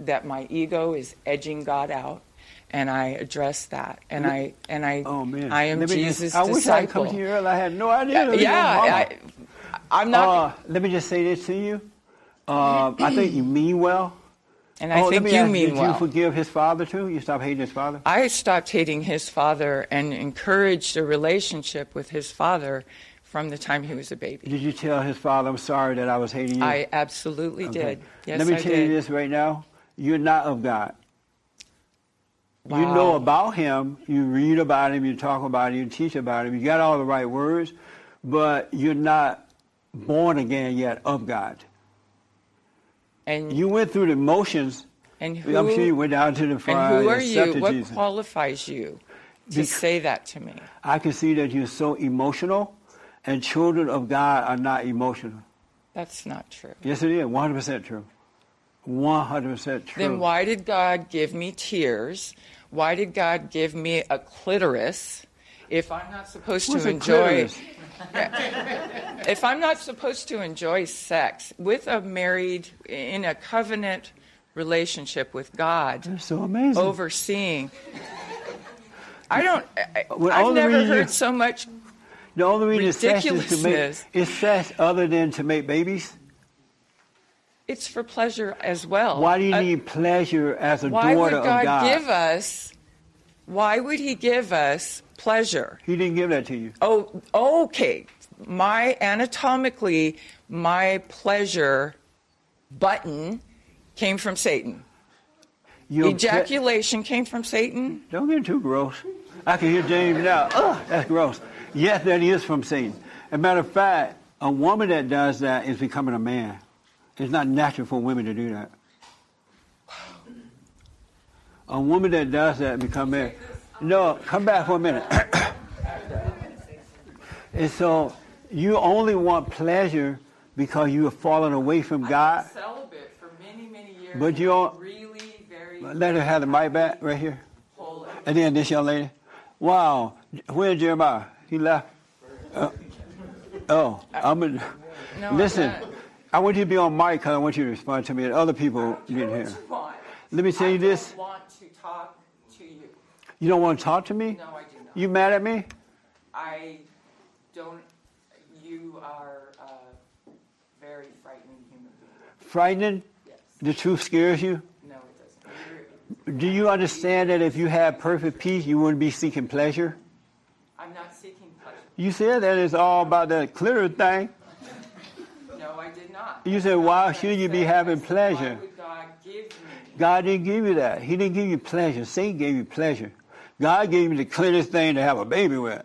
that my ego is edging God out, and I address that. And I and I Oh man! I am Let me just- Jesus' I wish I had disciple. come to you earlier. I had no idea. yeah, I, I'm not. Uh, let me just say this to you. Uh, I think you mean well. And I oh, think you ask, mean did well. Did you forgive his father too? You stop hating his father? I stopped hating his father and encouraged a relationship with his father from the time he was a baby. Did you tell his father, I'm sorry that I was hating you? I absolutely Okay. did. Yes, Let me I tell did. you this right now. You're not of God. Wow. You know about him. You read about him. You talk about him. You teach about him. You got all the right words, but you're not born again yet of God. And you went through the motions. And I'm sure you went down to the front. And who are you? What Jesus. qualifies you to Bec- say that to me? I can see that you're so emotional, and children of God are not emotional. That's not true. Yes, it is. 100% true. 100% true. Then why did God give me tears? Why did God give me a clitoris if I'm not supposed to enjoy if I'm not supposed to enjoy sex with a married in a covenant relationship with God They're so amazing. overseeing I don't. I, Well, I've never heard so much. The only reason sex is to make is sex other than to make babies. It's for pleasure as well. Why do you Uh, need pleasure as a why would daughter God, of God? give us? Why would He give us pleasure? He didn't give that to you. Oh, okay. My anatomically, my pleasure button came from Satan. Ple- Ejaculation came from Satan. Don't get too gross. I can hear James now. Ugh, that's gross. Yes, that is from Satan. As a matter of fact, a woman that does that is becoming a man. It's not natural for women to do that. A woman that does that become man. No, come back for a minute. and so you only want pleasure because you have fallen away from God. celibate for many, many years. But you don't- really very Let her have the mic back right here. And then this young lady. Wow. Where's Jeremiah? He left. Uh, oh, I'm in. No, Listen, I'm. I want you to be on mic because I want you to respond to me and other people hear. want. Let me tell you this. Want to talk. You don't want to talk to me? No, I do not. You mad at me? I don't. You are a very frightening human being. Frightening? The truth scares you? No, it doesn't. Do you understand that if you had perfect peace, you wouldn't be seeking pleasure? I'm not seeking pleasure. You said that it's all about that clear thing. No, I did not. You said, why should you be having pleasure? Why would God give me? God didn't give you that. He didn't give you pleasure. Satan gave you pleasure. God gave you the cleanest thing to have a baby with.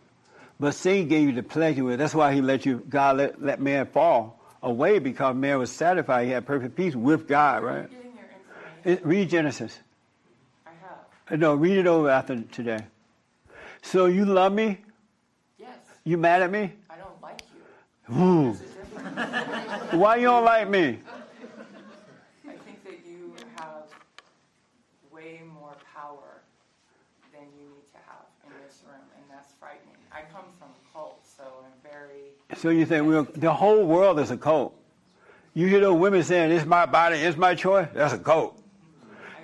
But sin gave you the pleasure with. That's why he let you, God let, let man fall away because man was satisfied. He had perfect peace with God, right? It, read Genesis. I have. No, read it over after today. So you love me? Yes. You mad at me? I don't like you. Why you don't like me? I think that you have way more power than you need to have in this room, and that's frightening. I come from a cult, so I'm very. So you think the whole world is a cult. You hear those women saying, it's my body, it's my choice? That's a cult.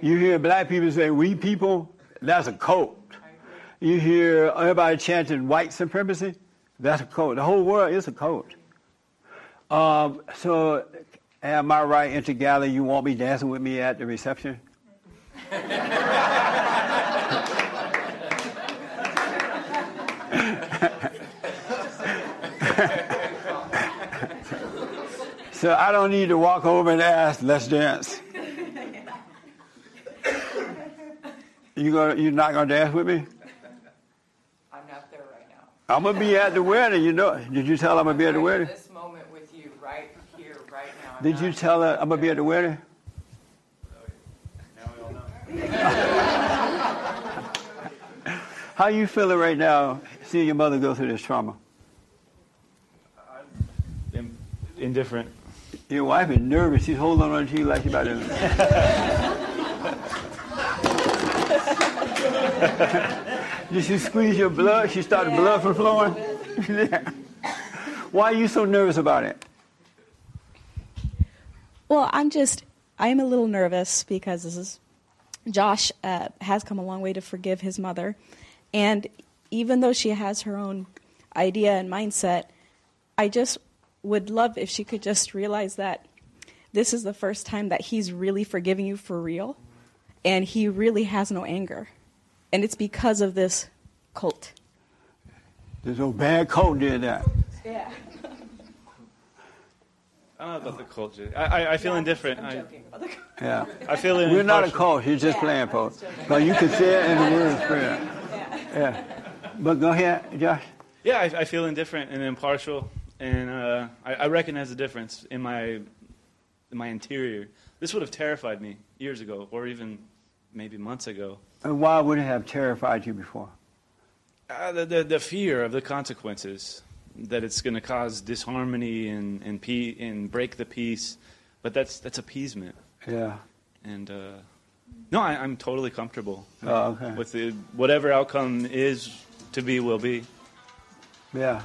You hear black people say, we people? That's a cult. You hear everybody chanting white supremacy? That's a cult. The whole world is a cult. Um, so, am I right, Intergalley, you won't be dancing with me at the reception? So I don't need to walk over and ask, let's dance. You gonna, you're not going to dance with me? I'm not there right now. I'm going to be at the wedding, you know. Did you tell her I'm going to be at the wedding? This moment with you, right here, right now. I'm Did you tell her I'm going to be at the wedding? How you feeling right now seeing your mother go through this trauma? In- indifferent. Your wife is nervous. She's holding on to you like she's about to. Did she squeeze your blood? She started blood from flowing? Yeah. Why are you so nervous about it? Well, I'm just, I'm a little nervous because this is, Josh uh, has come a long way to forgive his mother. And even though she has her own idea and mindset, I just would love if she could just realize that this is the first time that he's really forgiving you for real. And he really has no anger. And it's because of this cult. This old bad coat did that. Yeah. I don't know about the culture. I, I, I feel indifferent. I, Yeah. I feel We're not a cult. You're just playing, folks. But you can say it in the word prayer. Yeah. But go ahead, Josh. Yeah, I, I feel indifferent and impartial, and uh, I, I recognize the difference in my in my interior. This would have terrified me years ago, or even maybe months ago. And why would it have terrified you before? Uh, the, the the fear of the consequences, that it's going to cause disharmony and and, pe- and break the peace, but that's that's appeasement. Yeah. And uh, no, I, I'm totally comfortable Oh, okay. with the, whatever outcome is to be will be. Yeah.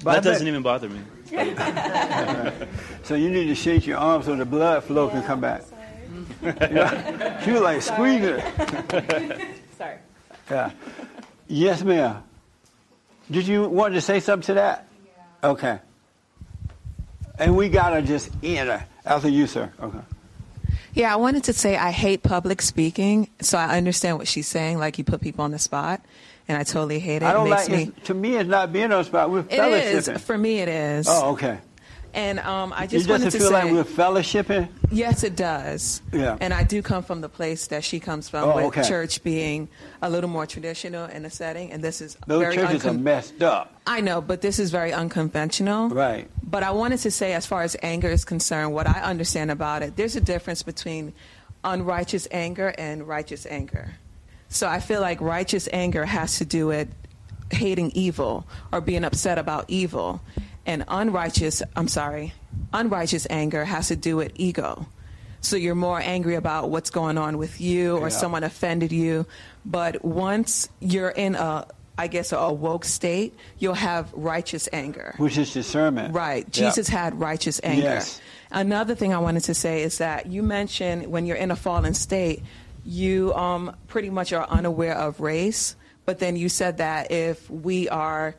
That doesn't even bother me. so you need to shake your arms so the blood flow can come back. Yeah. She was like squeezing it. Sorry. Yeah. Yes, ma'am. Did you want to say something to that? Okay. And we gotta just end it after you, sir. Okay. Yeah, I wanted to say I hate public speaking, so I understand what she's saying. Like you put people on the spot, and I totally hate it. I don't it like. me. To me, it's not being on the spot. We're It is for me. It is. Oh, okay. And um, I It just doesn't wanted to feel say, like we're fellowshipping. yes, it does. Yeah. And I do come from the place that she comes from, Oh, with okay. church being a little more traditional in the setting, and this is Those very churches are messed up. I know, but this is very unconventional. Right. But I wanted to say, as far as anger is concerned, what I understand about it, there's a difference between unrighteous anger and righteous anger. So I feel like righteous anger has to do with hating evil or being upset about evil. And unrighteous, I'm sorry, unrighteous anger has to do with ego. So you're more angry about what's going on with you or Yeah. someone offended you. But once you're in a, I guess, a woke state, you'll have righteous anger. Which is discernment. Right. Yeah. Jesus had righteous anger. Yes. Another thing I wanted to say is that you mentioned when you're in a fallen state, you um, pretty much are unaware of race. But then you said that if we are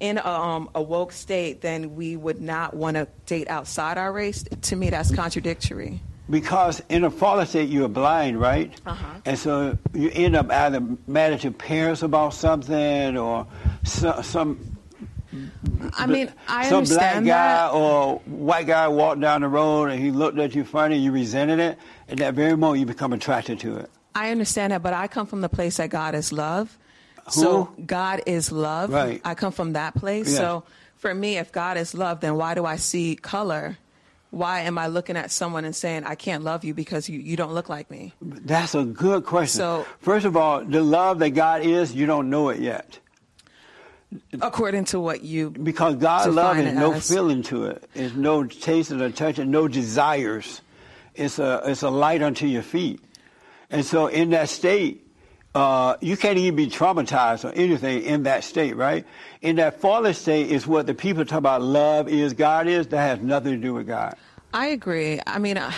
in a, um, a woke state, then we would not want to date outside our race. To me, that's contradictory. Because in a fallen state, you're blind, right? Uh-huh. And so you end up either mad at your parents about something or some, some I mean, I some black guy that. or white guy walked down the road and he looked at you funny, you resented it. At that very moment, you become attracted to it. I understand that, but I come from the place that God is love. Who? So God is love. Right. I come from that place. Yes. So for me, if God is love, then why do I see color? Why am I looking at someone and saying I can't love you because you, you don't look like me? That's a good question. So- First of all, the love that God is, you don't know it yet. According to what you Because God's love is no feeling to it. No taste or touch and no desires. It's a it's a light unto your feet. And so in that state, uh, you can't even be traumatized or anything in that state, right? In that fallen state is what the people talk about love is, God is. That has nothing to do with God. I agree. I mean, I,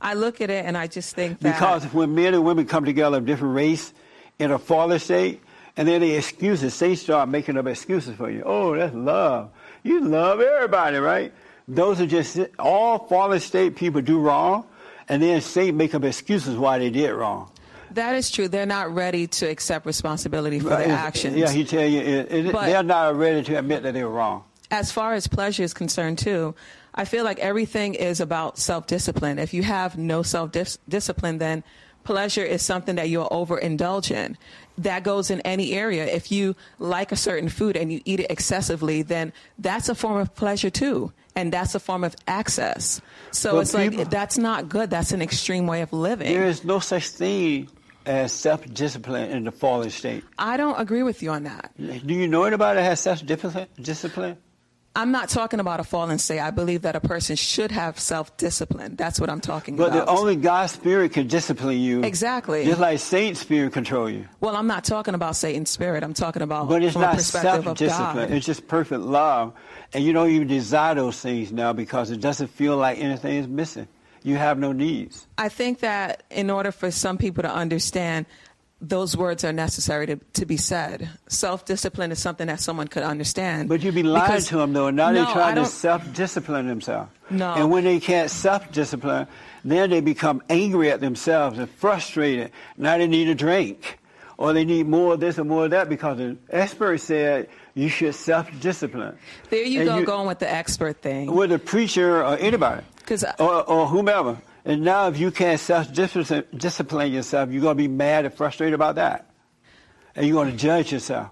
I look at it and I just think that Because when men and women come together of different race in a fallen state, and then they excuses, they start making up excuses for you. Oh, that's love. You love everybody, right? Those are just all fallen state people do wrong, and then Satan make up excuses why they did wrong. that is true. They're not ready to accept responsibility for their actions. Yeah, he tell you it, it, they're not ready to admit that they were wrong. as far as pleasure is concerned too i feel like everything is about self-discipline if you have no self-discipline then pleasure is something that you'll overindulge in that goes in any area if you like a certain food and you eat it excessively then that's a form of pleasure too and that's a form of access so it's people- like that's not good that's an extreme way of living There is no such thing as self-discipline in the fallen state. i don't agree with you on that Do you know anybody that has self-discipline? Discipline? I'm not talking about a fallen state i believe that a person should have self-discipline that's what i'm talking about. But about the only God's spirit can discipline you. Exactly. Just like Satan's spirit control you. Well, I'm not talking about Satan's spirit. I'm talking about But it's from not perspective of self-discipline. God. It's just perfect love. And you don't even desire those things now because it doesn't feel like anything is missing. You have no needs. I think that in order for some people to understand, those words are necessary to, to be said. Self-discipline is something that someone could understand. But you'd be lying Because- to them though, and now no, they're trying to self-discipline themselves. No. And when they can't self-discipline, then they become angry at themselves and frustrated. Now they need a drink. Or they need more of this or more of that because the expert said you should self-discipline. There you And go, going with the expert thing. with a preacher or anybody, 'Cause I- or, or whomever. And now, if you can't self-discipline yourself, you're going to be mad and frustrated about that, and you're going to judge yourself.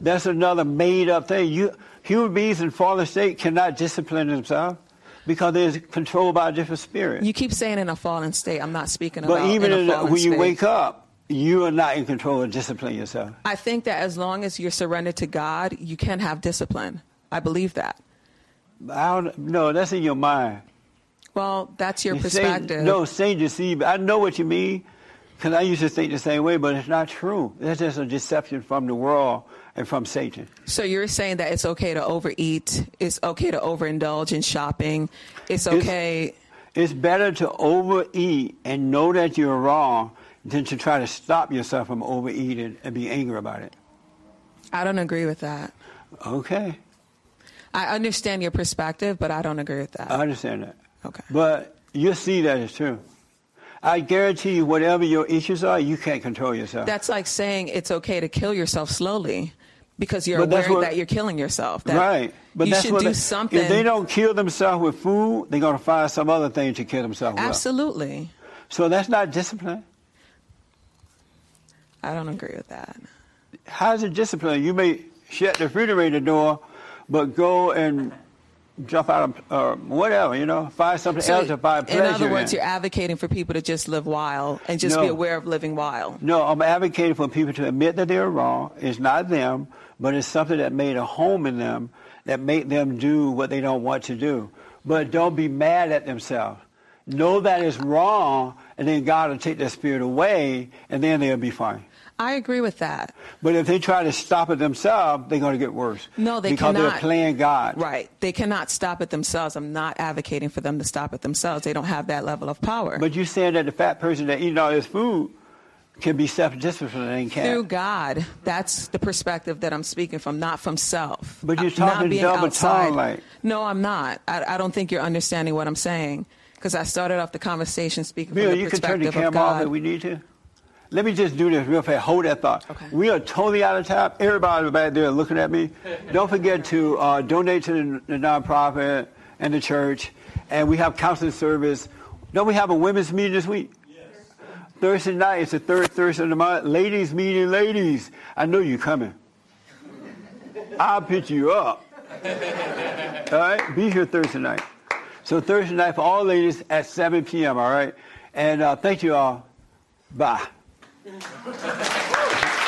That's another made-up thing. You human beings in fallen state cannot discipline themselves because they're controlled by a different spirit. You keep saying in a fallen state. I'm not speaking but about even in a in the- fallen when you state. wake up, you are not in control of discipline yourself. I think that as long as you're surrendered to God, you can have discipline. I believe that. I don't. No, that's in your mind. Well, that's your Satan- perspective. no, Satan deceive. I know what you mean, because I used to think the same way, but it's not true. That's just a deception from the world and from Satan. So you're saying that it's okay to overeat, it's okay to overindulge in shopping, it's It's- okay. It's better to overeat and know that you're wrong than to try to stop yourself from overeating and be angry about it. I don't agree with that. Okay. I understand your perspective, but I don't agree with that. I understand that. Okay. But you see that is true. I guarantee you, whatever your issues are, you can't control yourself. That's like saying it's okay to kill yourself slowly because you're But aware what- that you're killing yourself. Right. But you that's should do they- something. If they don't kill themselves with food, they're going to find some other thing to kill themselves with. Absolutely. So that's not discipline. I don't agree with that. How's it discipline? You may shut the refrigerator door, but go and jump out of uh, whatever, you know, find something So, else to find pleasure. in other words, in. you're advocating for people to just live wild and just No. be aware of living wild. No, I'm advocating for people to admit that they're wrong. It's not them, but it's something that made a home in them that made them do what they don't want to do. But don't be mad at themselves. Know that it's wrong, and then God will take that spirit away, and then they'll be fine. I agree with that. But if they try to stop it themselves, they're going to get worse. No, they because cannot. they're playing God. Right. They cannot stop it themselves. I'm not advocating for them to stop it themselves. They don't have that level of power. But you're saying that the fat person that eating all this food can be self-disciplined and can't. Through God, that's the perspective that I'm speaking from, not from self. But you're talking not being double outside. tongue, like- No, I'm not. I, I don't think you're understanding what I'm saying because I started off the conversation speaking Bill, from the you can turn perspective the of camera off God. if we need to. Let me just do this real fast. Hold that thought. We are totally out of time. Everybody back there looking at me. Don't forget to uh, donate to the, the nonprofit and the church. And we have counseling service. Don't we have a women's meeting this week? Yes. Thursday night. It's the third Thursday of the month. Ladies meeting ladies. I know you're coming. I'll pick you up. All right? Be here Thursday night. So Thursday night for all ladies at 7 p.m., all right? And uh, thank you all. Bye. Thank you.